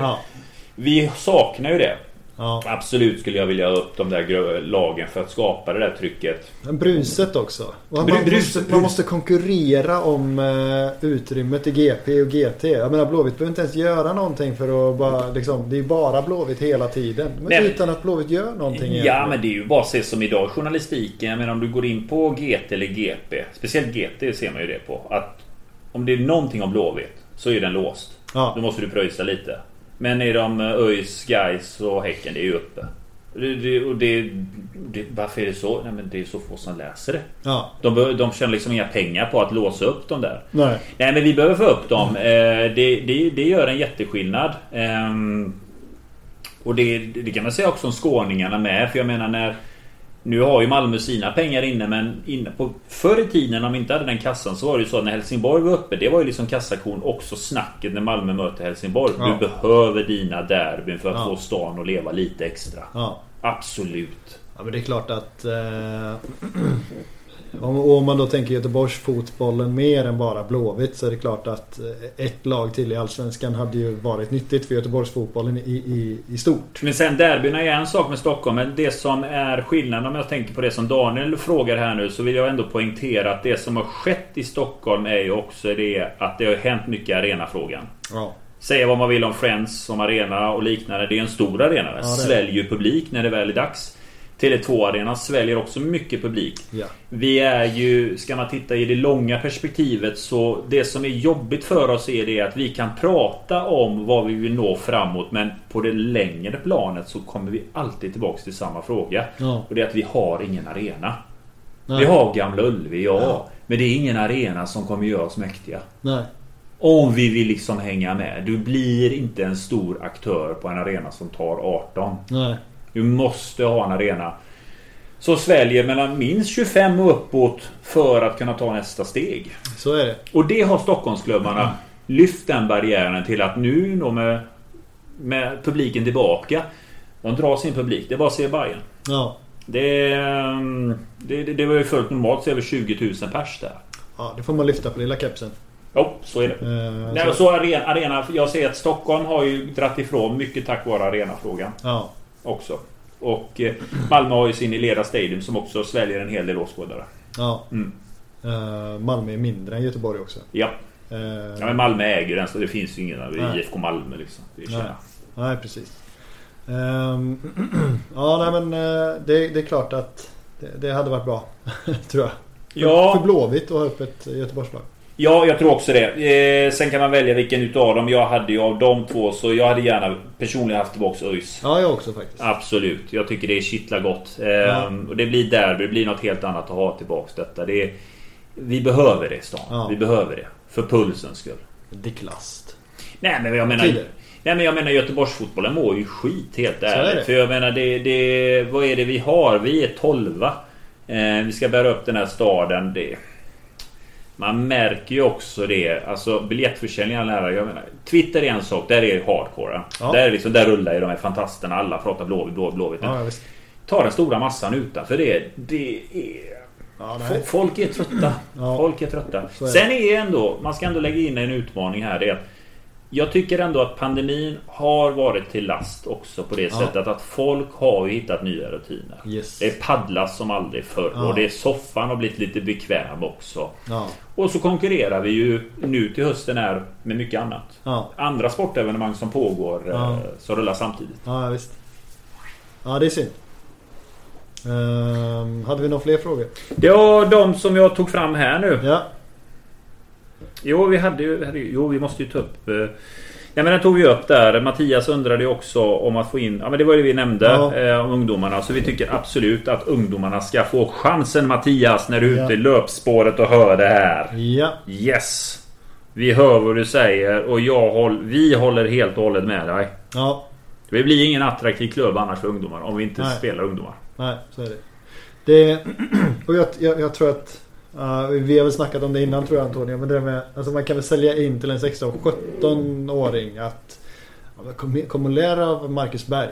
Vi saknar ju det. Ja. Absolut skulle jag vilja ha upp de där lagen för att skapa det där trycket. Men bruset också. Man, Bru- måste, man måste konkurrera om eh, utrymmet i GP och GT. Jag menar Blåvitt behöver inte ens göra någonting för att bara liksom, Det är bara Blåvitt hela tiden. Men Nej. utan att Blåvitt gör någonting Ja egentligen. men det är ju bara att se som idag journalistiken. Men om du går in på GT eller GP. Speciellt GT ser man ju det på. Att om det är någonting om Blåvitt så är den låst. Ja. Då måste du pröjsa lite. Men är de eh, ÖIS, Gais och Häcken, det är ju uppe. Det, det, och det, det, varför är det så? Nej men det är så få som läser det. Ja. De, de tjänar liksom inga pengar på att låsa upp dem där. Nej. Nej men vi behöver få upp dem. Eh, det, det, det gör en jätteskillnad. Ehm, och det, det kan man säga också om skåningarna med. För jag menar när... Nu har ju Malmö sina pengar inne men inne på, förr i tiden om vi inte hade den kassan så var det ju så att när Helsingborg var uppe Det var ju liksom kassakon också snacket när Malmö möter Helsingborg. Ja. Du behöver dina derbyn för att Ja. få stan att leva lite extra. Ja. Absolut. Ja men det är klart att eh, om, om man då tänker Göteborgs fotbollen mer än bara Blåvitt så är det klart att eh, ett lag till i Allsvenskan hade ju varit nyttigt för Göteborgs fotbollen i, i, i stort. Men sen derbyna är en sak med Stockholm. Men det som är skillnaden om jag tänker på det som Daniel frågar här nu. Så vill jag ändå poängtera att det som har skett i Stockholm är ju också det att det har hänt mycket i arenafrågan. Ja. Säga vad man vill om Friends som arena och liknande. Det är en stor arena. Den Ja, sväljer ju publik när det väl är dags. Tele2-arenan sväljer också mycket publik. Ja. Vi är ju, ska man titta i det långa perspektivet så det som är jobbigt för oss är det att vi kan prata om vad vi vill nå framåt men på det längre planet så kommer vi alltid tillbaks till samma fråga. Ja. Och det är att vi har ingen arena. Nej. Vi har Gamla Ullevi, ja. Ja. Men det är ingen arena som kommer göra oss mäktiga. Nej. Om vi vill liksom hänga med. Du blir inte en stor aktör på en arena som tar 18. Nej. Du måste ha en arena som sväljer mellan minst 25 och uppåt för att kunna ta nästa steg. Så är det. Och det har Stockholmsklubbarna lyft den barriären till att nu då med, med publiken tillbaka. De drar sin publik. Det är bara att se Bayern. Ja. Det, ehm, det, det, var ju fullt normalt så över 20 000 pers där. ja. Det får man lyfta på lilla kepsen. Jo, så är det. Eh, Nej, så- så arena, arena, jag ser att Stockholm har ju dratt ifrån mycket tack vare arenafrågan Ja, också. Och eh, Malmö har ju sin Ilera Stadium som också sväljer en hel del åskådare. ja. Mm. Eh, Malmö är mindre än Göteborg också. Ja. Eh, ja, men Malmö äger den så det finns ju ingen Nej. IFK Malmö liksom. Nej. Nej, precis. Ehm, ja, nej men det, det är klart att det, det hade varit bra. tror jag. För Ja, Blåvitt att ha upp ett Göteborgslag. Ja, jag tror också det. Eh, sen kan man välja vilken utav dem. Jag hade ju av de två så jag hade gärna personligen haft tillbaks ÖIS. Ja, jag också faktiskt. Absolut. Jag tycker det är kittlar gott. Ehm, Och det blir derby. Det blir något helt annat att ha tillbaks detta. Det är, vi behöver det i stan. Ja. Vi behöver det. För pulsens skull. Dick Last. Nej men jag menar... Tider. Nej men jag menar Göteborgsfotbollen mår ju skit helt är ärligt. det. För jag menar det, det... Vad är det vi har? Vi är tolva. Eh, vi ska bära upp den här staden. Det, man märker ju också det. Alltså biljettförsäljningen nära. Jag menar, Twitter är en sak. Där är det hardcore. Ja. Där, är liksom, där rullar ju de här fantastisterna. Alla pratar Blåvitt, Blåvitt, Blåvitt. Ja. Ta den stora massan utanför det. Det är... Ja. Folk är trötta. Folk är trötta. Är det. Sen är ändå, man ska ändå lägga in en utmaning här. Det är att jag tycker ändå att pandemin har varit till last också på det Ja. sättet att folk har ju hittat nya rutiner. Yes. Det är paddlas som aldrig förr Ja. och det är soffan har blivit lite bekväm också. Ja, Och så konkurrerar vi ju nu till hösten här med mycket annat. ja, Andra sportevenemang som pågår Ja. eh, som rullar samtidigt. ja, visst. Ja, det är synd. Ehm, hade vi några fler frågor? Det var de som jag tog fram här nu. Ja, Jo, vi hade ju... Jo, vi måste ju ta upp... eh, Ja men den tog vi upp där. Mattias undrade ju också om att få in... Ja men det var ju det vi nämnde Ja. eh, om ungdomarna. Så vi tycker absolut att ungdomarna ska få chansen Mattias när du är Ja. ute i löpspåret och hör det här. ja, Yes! Vi hör vad du säger och jag håll, vi håller helt och hållet med dig. ja. Det blir ingen attraktiv klubb annars för ungdomar om vi inte Nej. spelar ungdomar. Nej, så är det. det och jag, jag, jag tror att uh, Vi har väl snackat om det innan tror jag Antonio. Men det med, alltså man kan väl sälja in till en 16-17-åring att kom, kom och lär av Marcus Berg.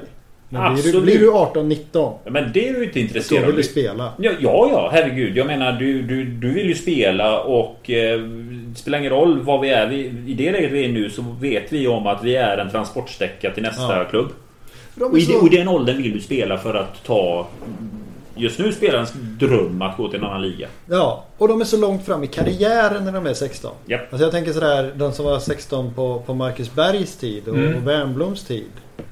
Men blir, du, Absolut. blir du 18-19 Ja, Men det är du inte då intresserad vill av. du spela. Ja, ja, ja, herregud. Jag menar, du, du, du vill ju spela och eh, det spelar ingen roll vad vi är. Vi, I det läget vi är nu så vet vi om att vi är en transportsträcka till nästa Ja. klubb. Och i, och i den åldern vill du spela för att ta... Just nu spelar ens dröm att gå till en annan liga. Ja, och de är så långt fram i karriären när de är 16. Japp. Alltså jag tänker sådär, de som var 16 på, på Marcus Bergs tid och, Mm. och Wernbloms tid.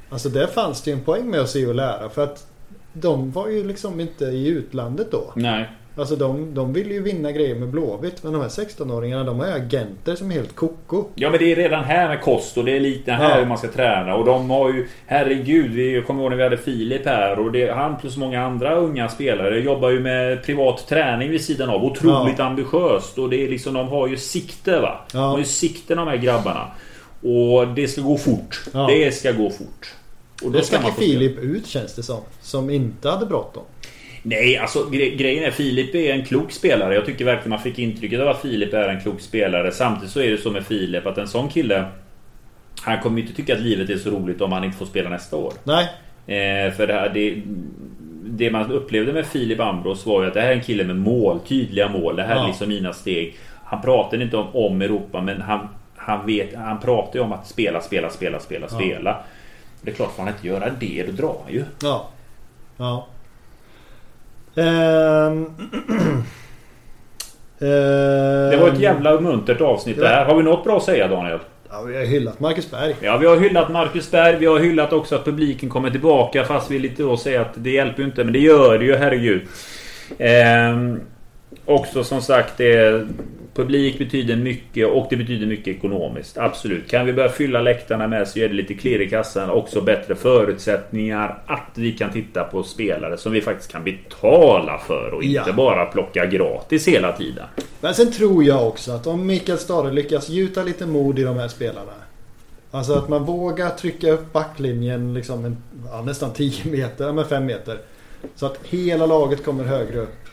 Alltså där fanns det ju en poäng med att se och lära för att de var ju liksom inte i utlandet då. Nej. Alltså de, de vill ju vinna grejer med Blåvitt men de här 16-åringarna de har ju agenter som är helt koko. Ja men det är redan här med kost och det är lite här Ja. hur man ska träna och de har ju Herregud, vi jag kommer ihåg när vi hade Filip här och det, han plus många andra unga spelare jobbar ju med privat träning vid sidan av. Otroligt ambitiöst och det är liksom de har ju sikte va. Ja. De har ju sikte de här grabbarna. Och det ska gå fort. Ja. Det ska gå fort. Och då Det ska man stack. Filip ut känns det som. Som inte hade bråttom. Nej, alltså gre- grejen är Filip är en klok spelare. Jag tycker verkligen man fick intrycket av att Filip är en klok spelare. Samtidigt så är det så med Filip att en sån kille Han kommer ju inte tycka att livet är så roligt om han inte får spela nästa år. Nej. Eh, för det, här, det, det man upplevde med Filip Ambros var ju att det här är en kille med mål, tydliga mål. Det här är Ja. liksom mina steg. Han pratar inte om, om Europa men han, han, vet, han pratar ju om att spela, spela, spela, spela, Ja. spela. Det är klart, får han inte göra det, då drar han ju. Ja. Ja. Ehm. Det var ett jävla muntert avsnitt det här. Har vi något bra att säga Daniel? Ja, vi har hyllat Marcus Berg. Ja, vi har hyllat Marcus Berg. Vi har hyllat också att publiken kommer tillbaka. Fast vi lite då säger att det hjälper ju inte. Men det gör det ju, herregud. Ehm, också som sagt, det, publik betyder mycket och det betyder mycket ekonomiskt. Absolut. Kan vi börja fylla läktarna med så ger det lite klirr i kassan. Också bättre förutsättningar att vi kan titta på spelare som vi faktiskt kan betala för och inte Ja. bara plocka gratis hela tiden. Men sen tror jag också att om Mikael Stare lyckas gjuta lite mod i de här spelarna. Alltså att man vågar trycka upp backlinjen liksom en, ja, nästan 10 meter, men 5 meter. Så att hela laget kommer högre upp.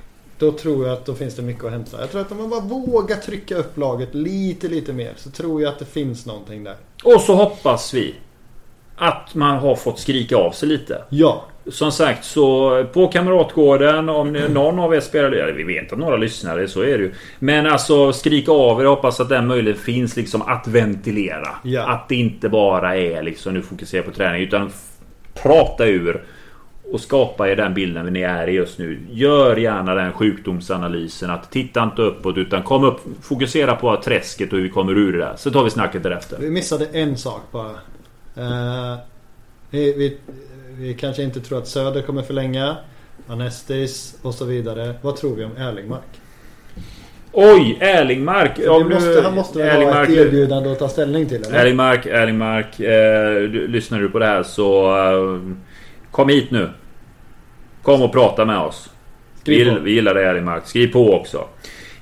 Då tror jag att då finns det mycket att hämta. Jag tror att om man bara vågar trycka upp laget lite, lite mer så tror jag att det finns någonting där. Och så hoppas vi att man har fått skrika av sig lite. Ja, som sagt så på Kamratgården om någon av er spelar... Ja, vi vet att några lyssnare, så är det ju. Men alltså skrik av er. Hoppas att den möjligheten finns liksom att ventilera. Ja. Att det inte bara är liksom nu fokusera på träning utan prata ur. Och skapa er den bilden ni är i just nu. Gör gärna den sjukdomsanalysen. Att titta inte uppåt utan kom upp. Fokusera på träsket och hur vi kommer ur det där. Så tar vi snacket därefter. Vi missade en sak bara. Eh, vi, vi, vi kanske inte tror att Söder kommer förlänga. Anestis och så vidare. Vad tror vi om Erlingmark? Oj! Erlingmark! Ja, måste, han måste väl ha Erlingmark- ett erbjudande att ta ställning till eller? Erlingmark, Erlingmark. Eh, lyssnar du på det här så... Eh, kom hit nu. Kom och prata med oss. Vi, vi gillar Erlingmark. Skriv på också.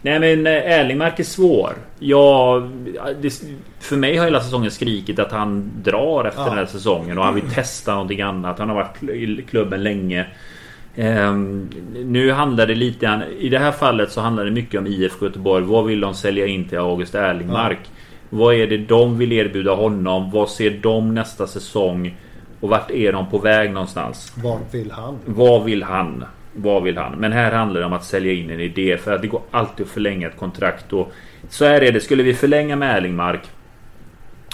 Nej men eh, Erlingmark är svår. Ja, det, för mig har hela säsongen skrikit att han drar efter Ja. den här säsongen och han vill testa någonting annat. Han har varit i klubben länge. Ehm, nu handlar det lite grann, I det här fallet så handlar det mycket om IFK Göteborg. Vad vill de sälja in till August Erlingmark? Vad är det de vill erbjuda honom? Vad ser de nästa säsong? Och vart är de på väg någonstans? Vad vill han? Vad vill han? Vad vill han? Men här handlar det om att sälja in en idé för att det går alltid att förlänga ett kontrakt och så här är det. Skulle vi förlänga med Erlingmark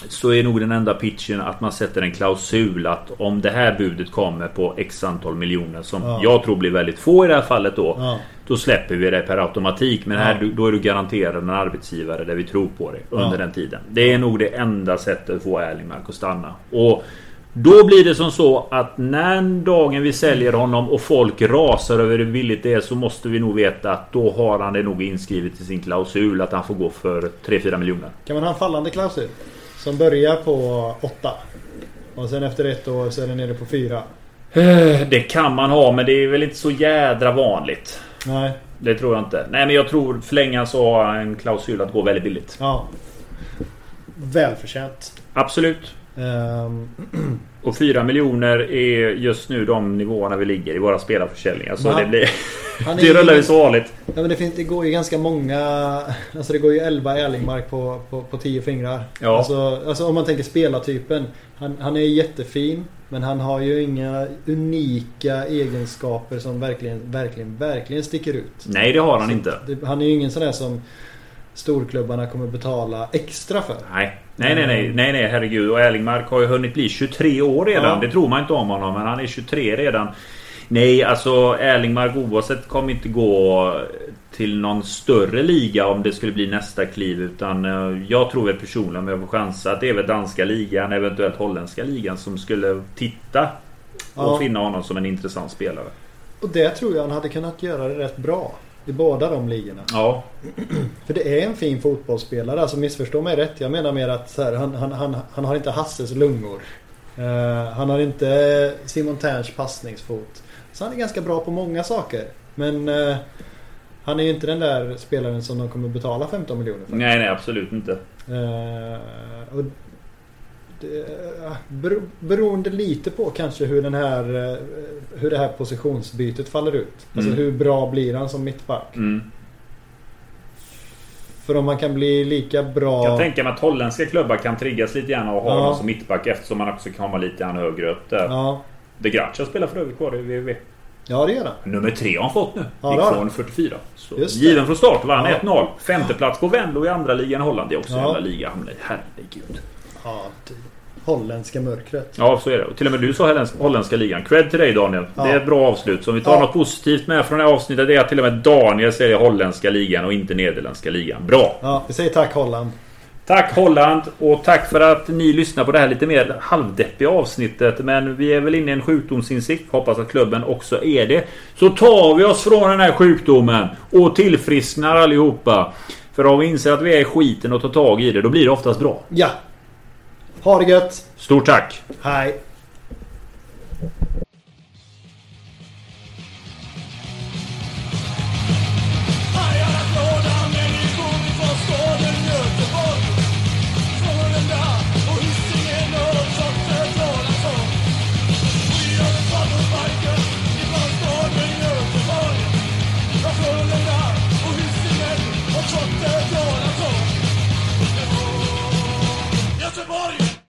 så är nog den enda pitchen att man sätter en klausul att om det här budet kommer på x antal miljoner som Ja. jag tror blir väldigt få i det här fallet då. Ja. Då släpper vi det per automatik. Men här Ja. då är du garanterad en arbetsgivare där vi tror på dig under den tiden. Det är nog det enda sättet att få Erlingmark att stanna. Och då blir det som så att när dagen vi säljer honom och folk rasar över hur billigt det är så måste vi nog veta att då har han det nog inskrivet i sin klausul att han får gå för 3-4 miljoner. Kan man ha en fallande klausul? Som börjar på 8. Och sen efter ett år så är den nere på 4. Eh, Det kan man ha men det är väl inte så jädra vanligt. Nej. Det tror jag inte. Nej men jag tror förlänga så har en klausul att gå väldigt billigt. Ja. Välförtjänt. Absolut. Ehm, Och 4 miljoner är just nu de nivåerna vi ligger i våra spelarförsäljningar. Så Va? det blir... han är det rullar ju så vanligt. Ja men det, finns, det går ju ganska många Alltså det går ju 11 Erlingmark på, på, på 10 fingrar Ja. alltså, alltså om man tänker spelartypen han, han är jättefin Men han har ju inga unika egenskaper som verkligen, verkligen, verkligen sticker ut Nej det har han Så inte. det, Han är ju ingen sån där som Storklubbarna kommer betala extra för Nej. Nej, nej, nej, nej, nej, herregud. Och Erlingmark har ju hunnit bli 23 år redan. Ja. Det tror man inte om honom, men han är 23 redan. Nej, alltså Erlingmark oavsett kommer inte gå till någon större liga om det skulle bli nästa kliv. Utan eh, jag tror väl personligen, om jag får chansa, att det är väl danska ligan, eventuellt holländska ligan som skulle titta och Ja. finna honom som en intressant spelare. Och det tror jag han hade kunnat göra det rätt bra I båda de ligorna Ja, För det är en fin fotbollsspelare, alltså missförstå mig rätt. Jag menar mer att här, han, han, han, han har inte Hasses lungor. Eh, han har inte Simon Terns passningsfot. Så han är ganska bra på många saker. Men eh, han är ju inte den där spelaren som de kommer betala 15 miljoner för. nej, nej, absolut inte. Eh, och det, bero, beroende lite på kanske hur den här eh, Hur det här positionsbytet faller ut. Alltså Mm. hur bra blir han som mittback? Mm. För om han kan bli lika bra... Jag tänka mig att holländska klubbar kan triggas lite grann och ha Ja. honom som mittback eftersom man också kan komma lite grann högre upp där. Ja, De Gracia spelar för övrigt kvar i VV. ja det gör han. Nummer tre har han fått nu. Ja, Gick från han. 44. Så given från start. Vann Ja. 1-0. Femteplats på Venlo i andra ligan i Holland. Det är också en Ja. jävla liga. Han blir- Herregud. Ja, det holländska mörkret. Ja, så är det. Och till och med du sa holländska ligan. Cred till dig Daniel. Ja. Det är ett bra avslut. Så om vi tar Ja. något positivt med från det här avsnittet. Det är att till och med Daniel säger holländska ligan och inte nederländska ligan. Bra! Ja, vi säger tack Holland. Tack Holland och tack för att ni lyssnar på det här lite mer halvdeppiga avsnittet. Men vi är väl inne i en sjukdomsinsikt. Hoppas att klubben också är det. Så tar vi oss från den här sjukdomen och tillfrisknar allihopa. För om vi inser att vi är i skiten och tar tag i det, då blir det oftast bra. Ja. Ha det gött. Stort tack! Hej.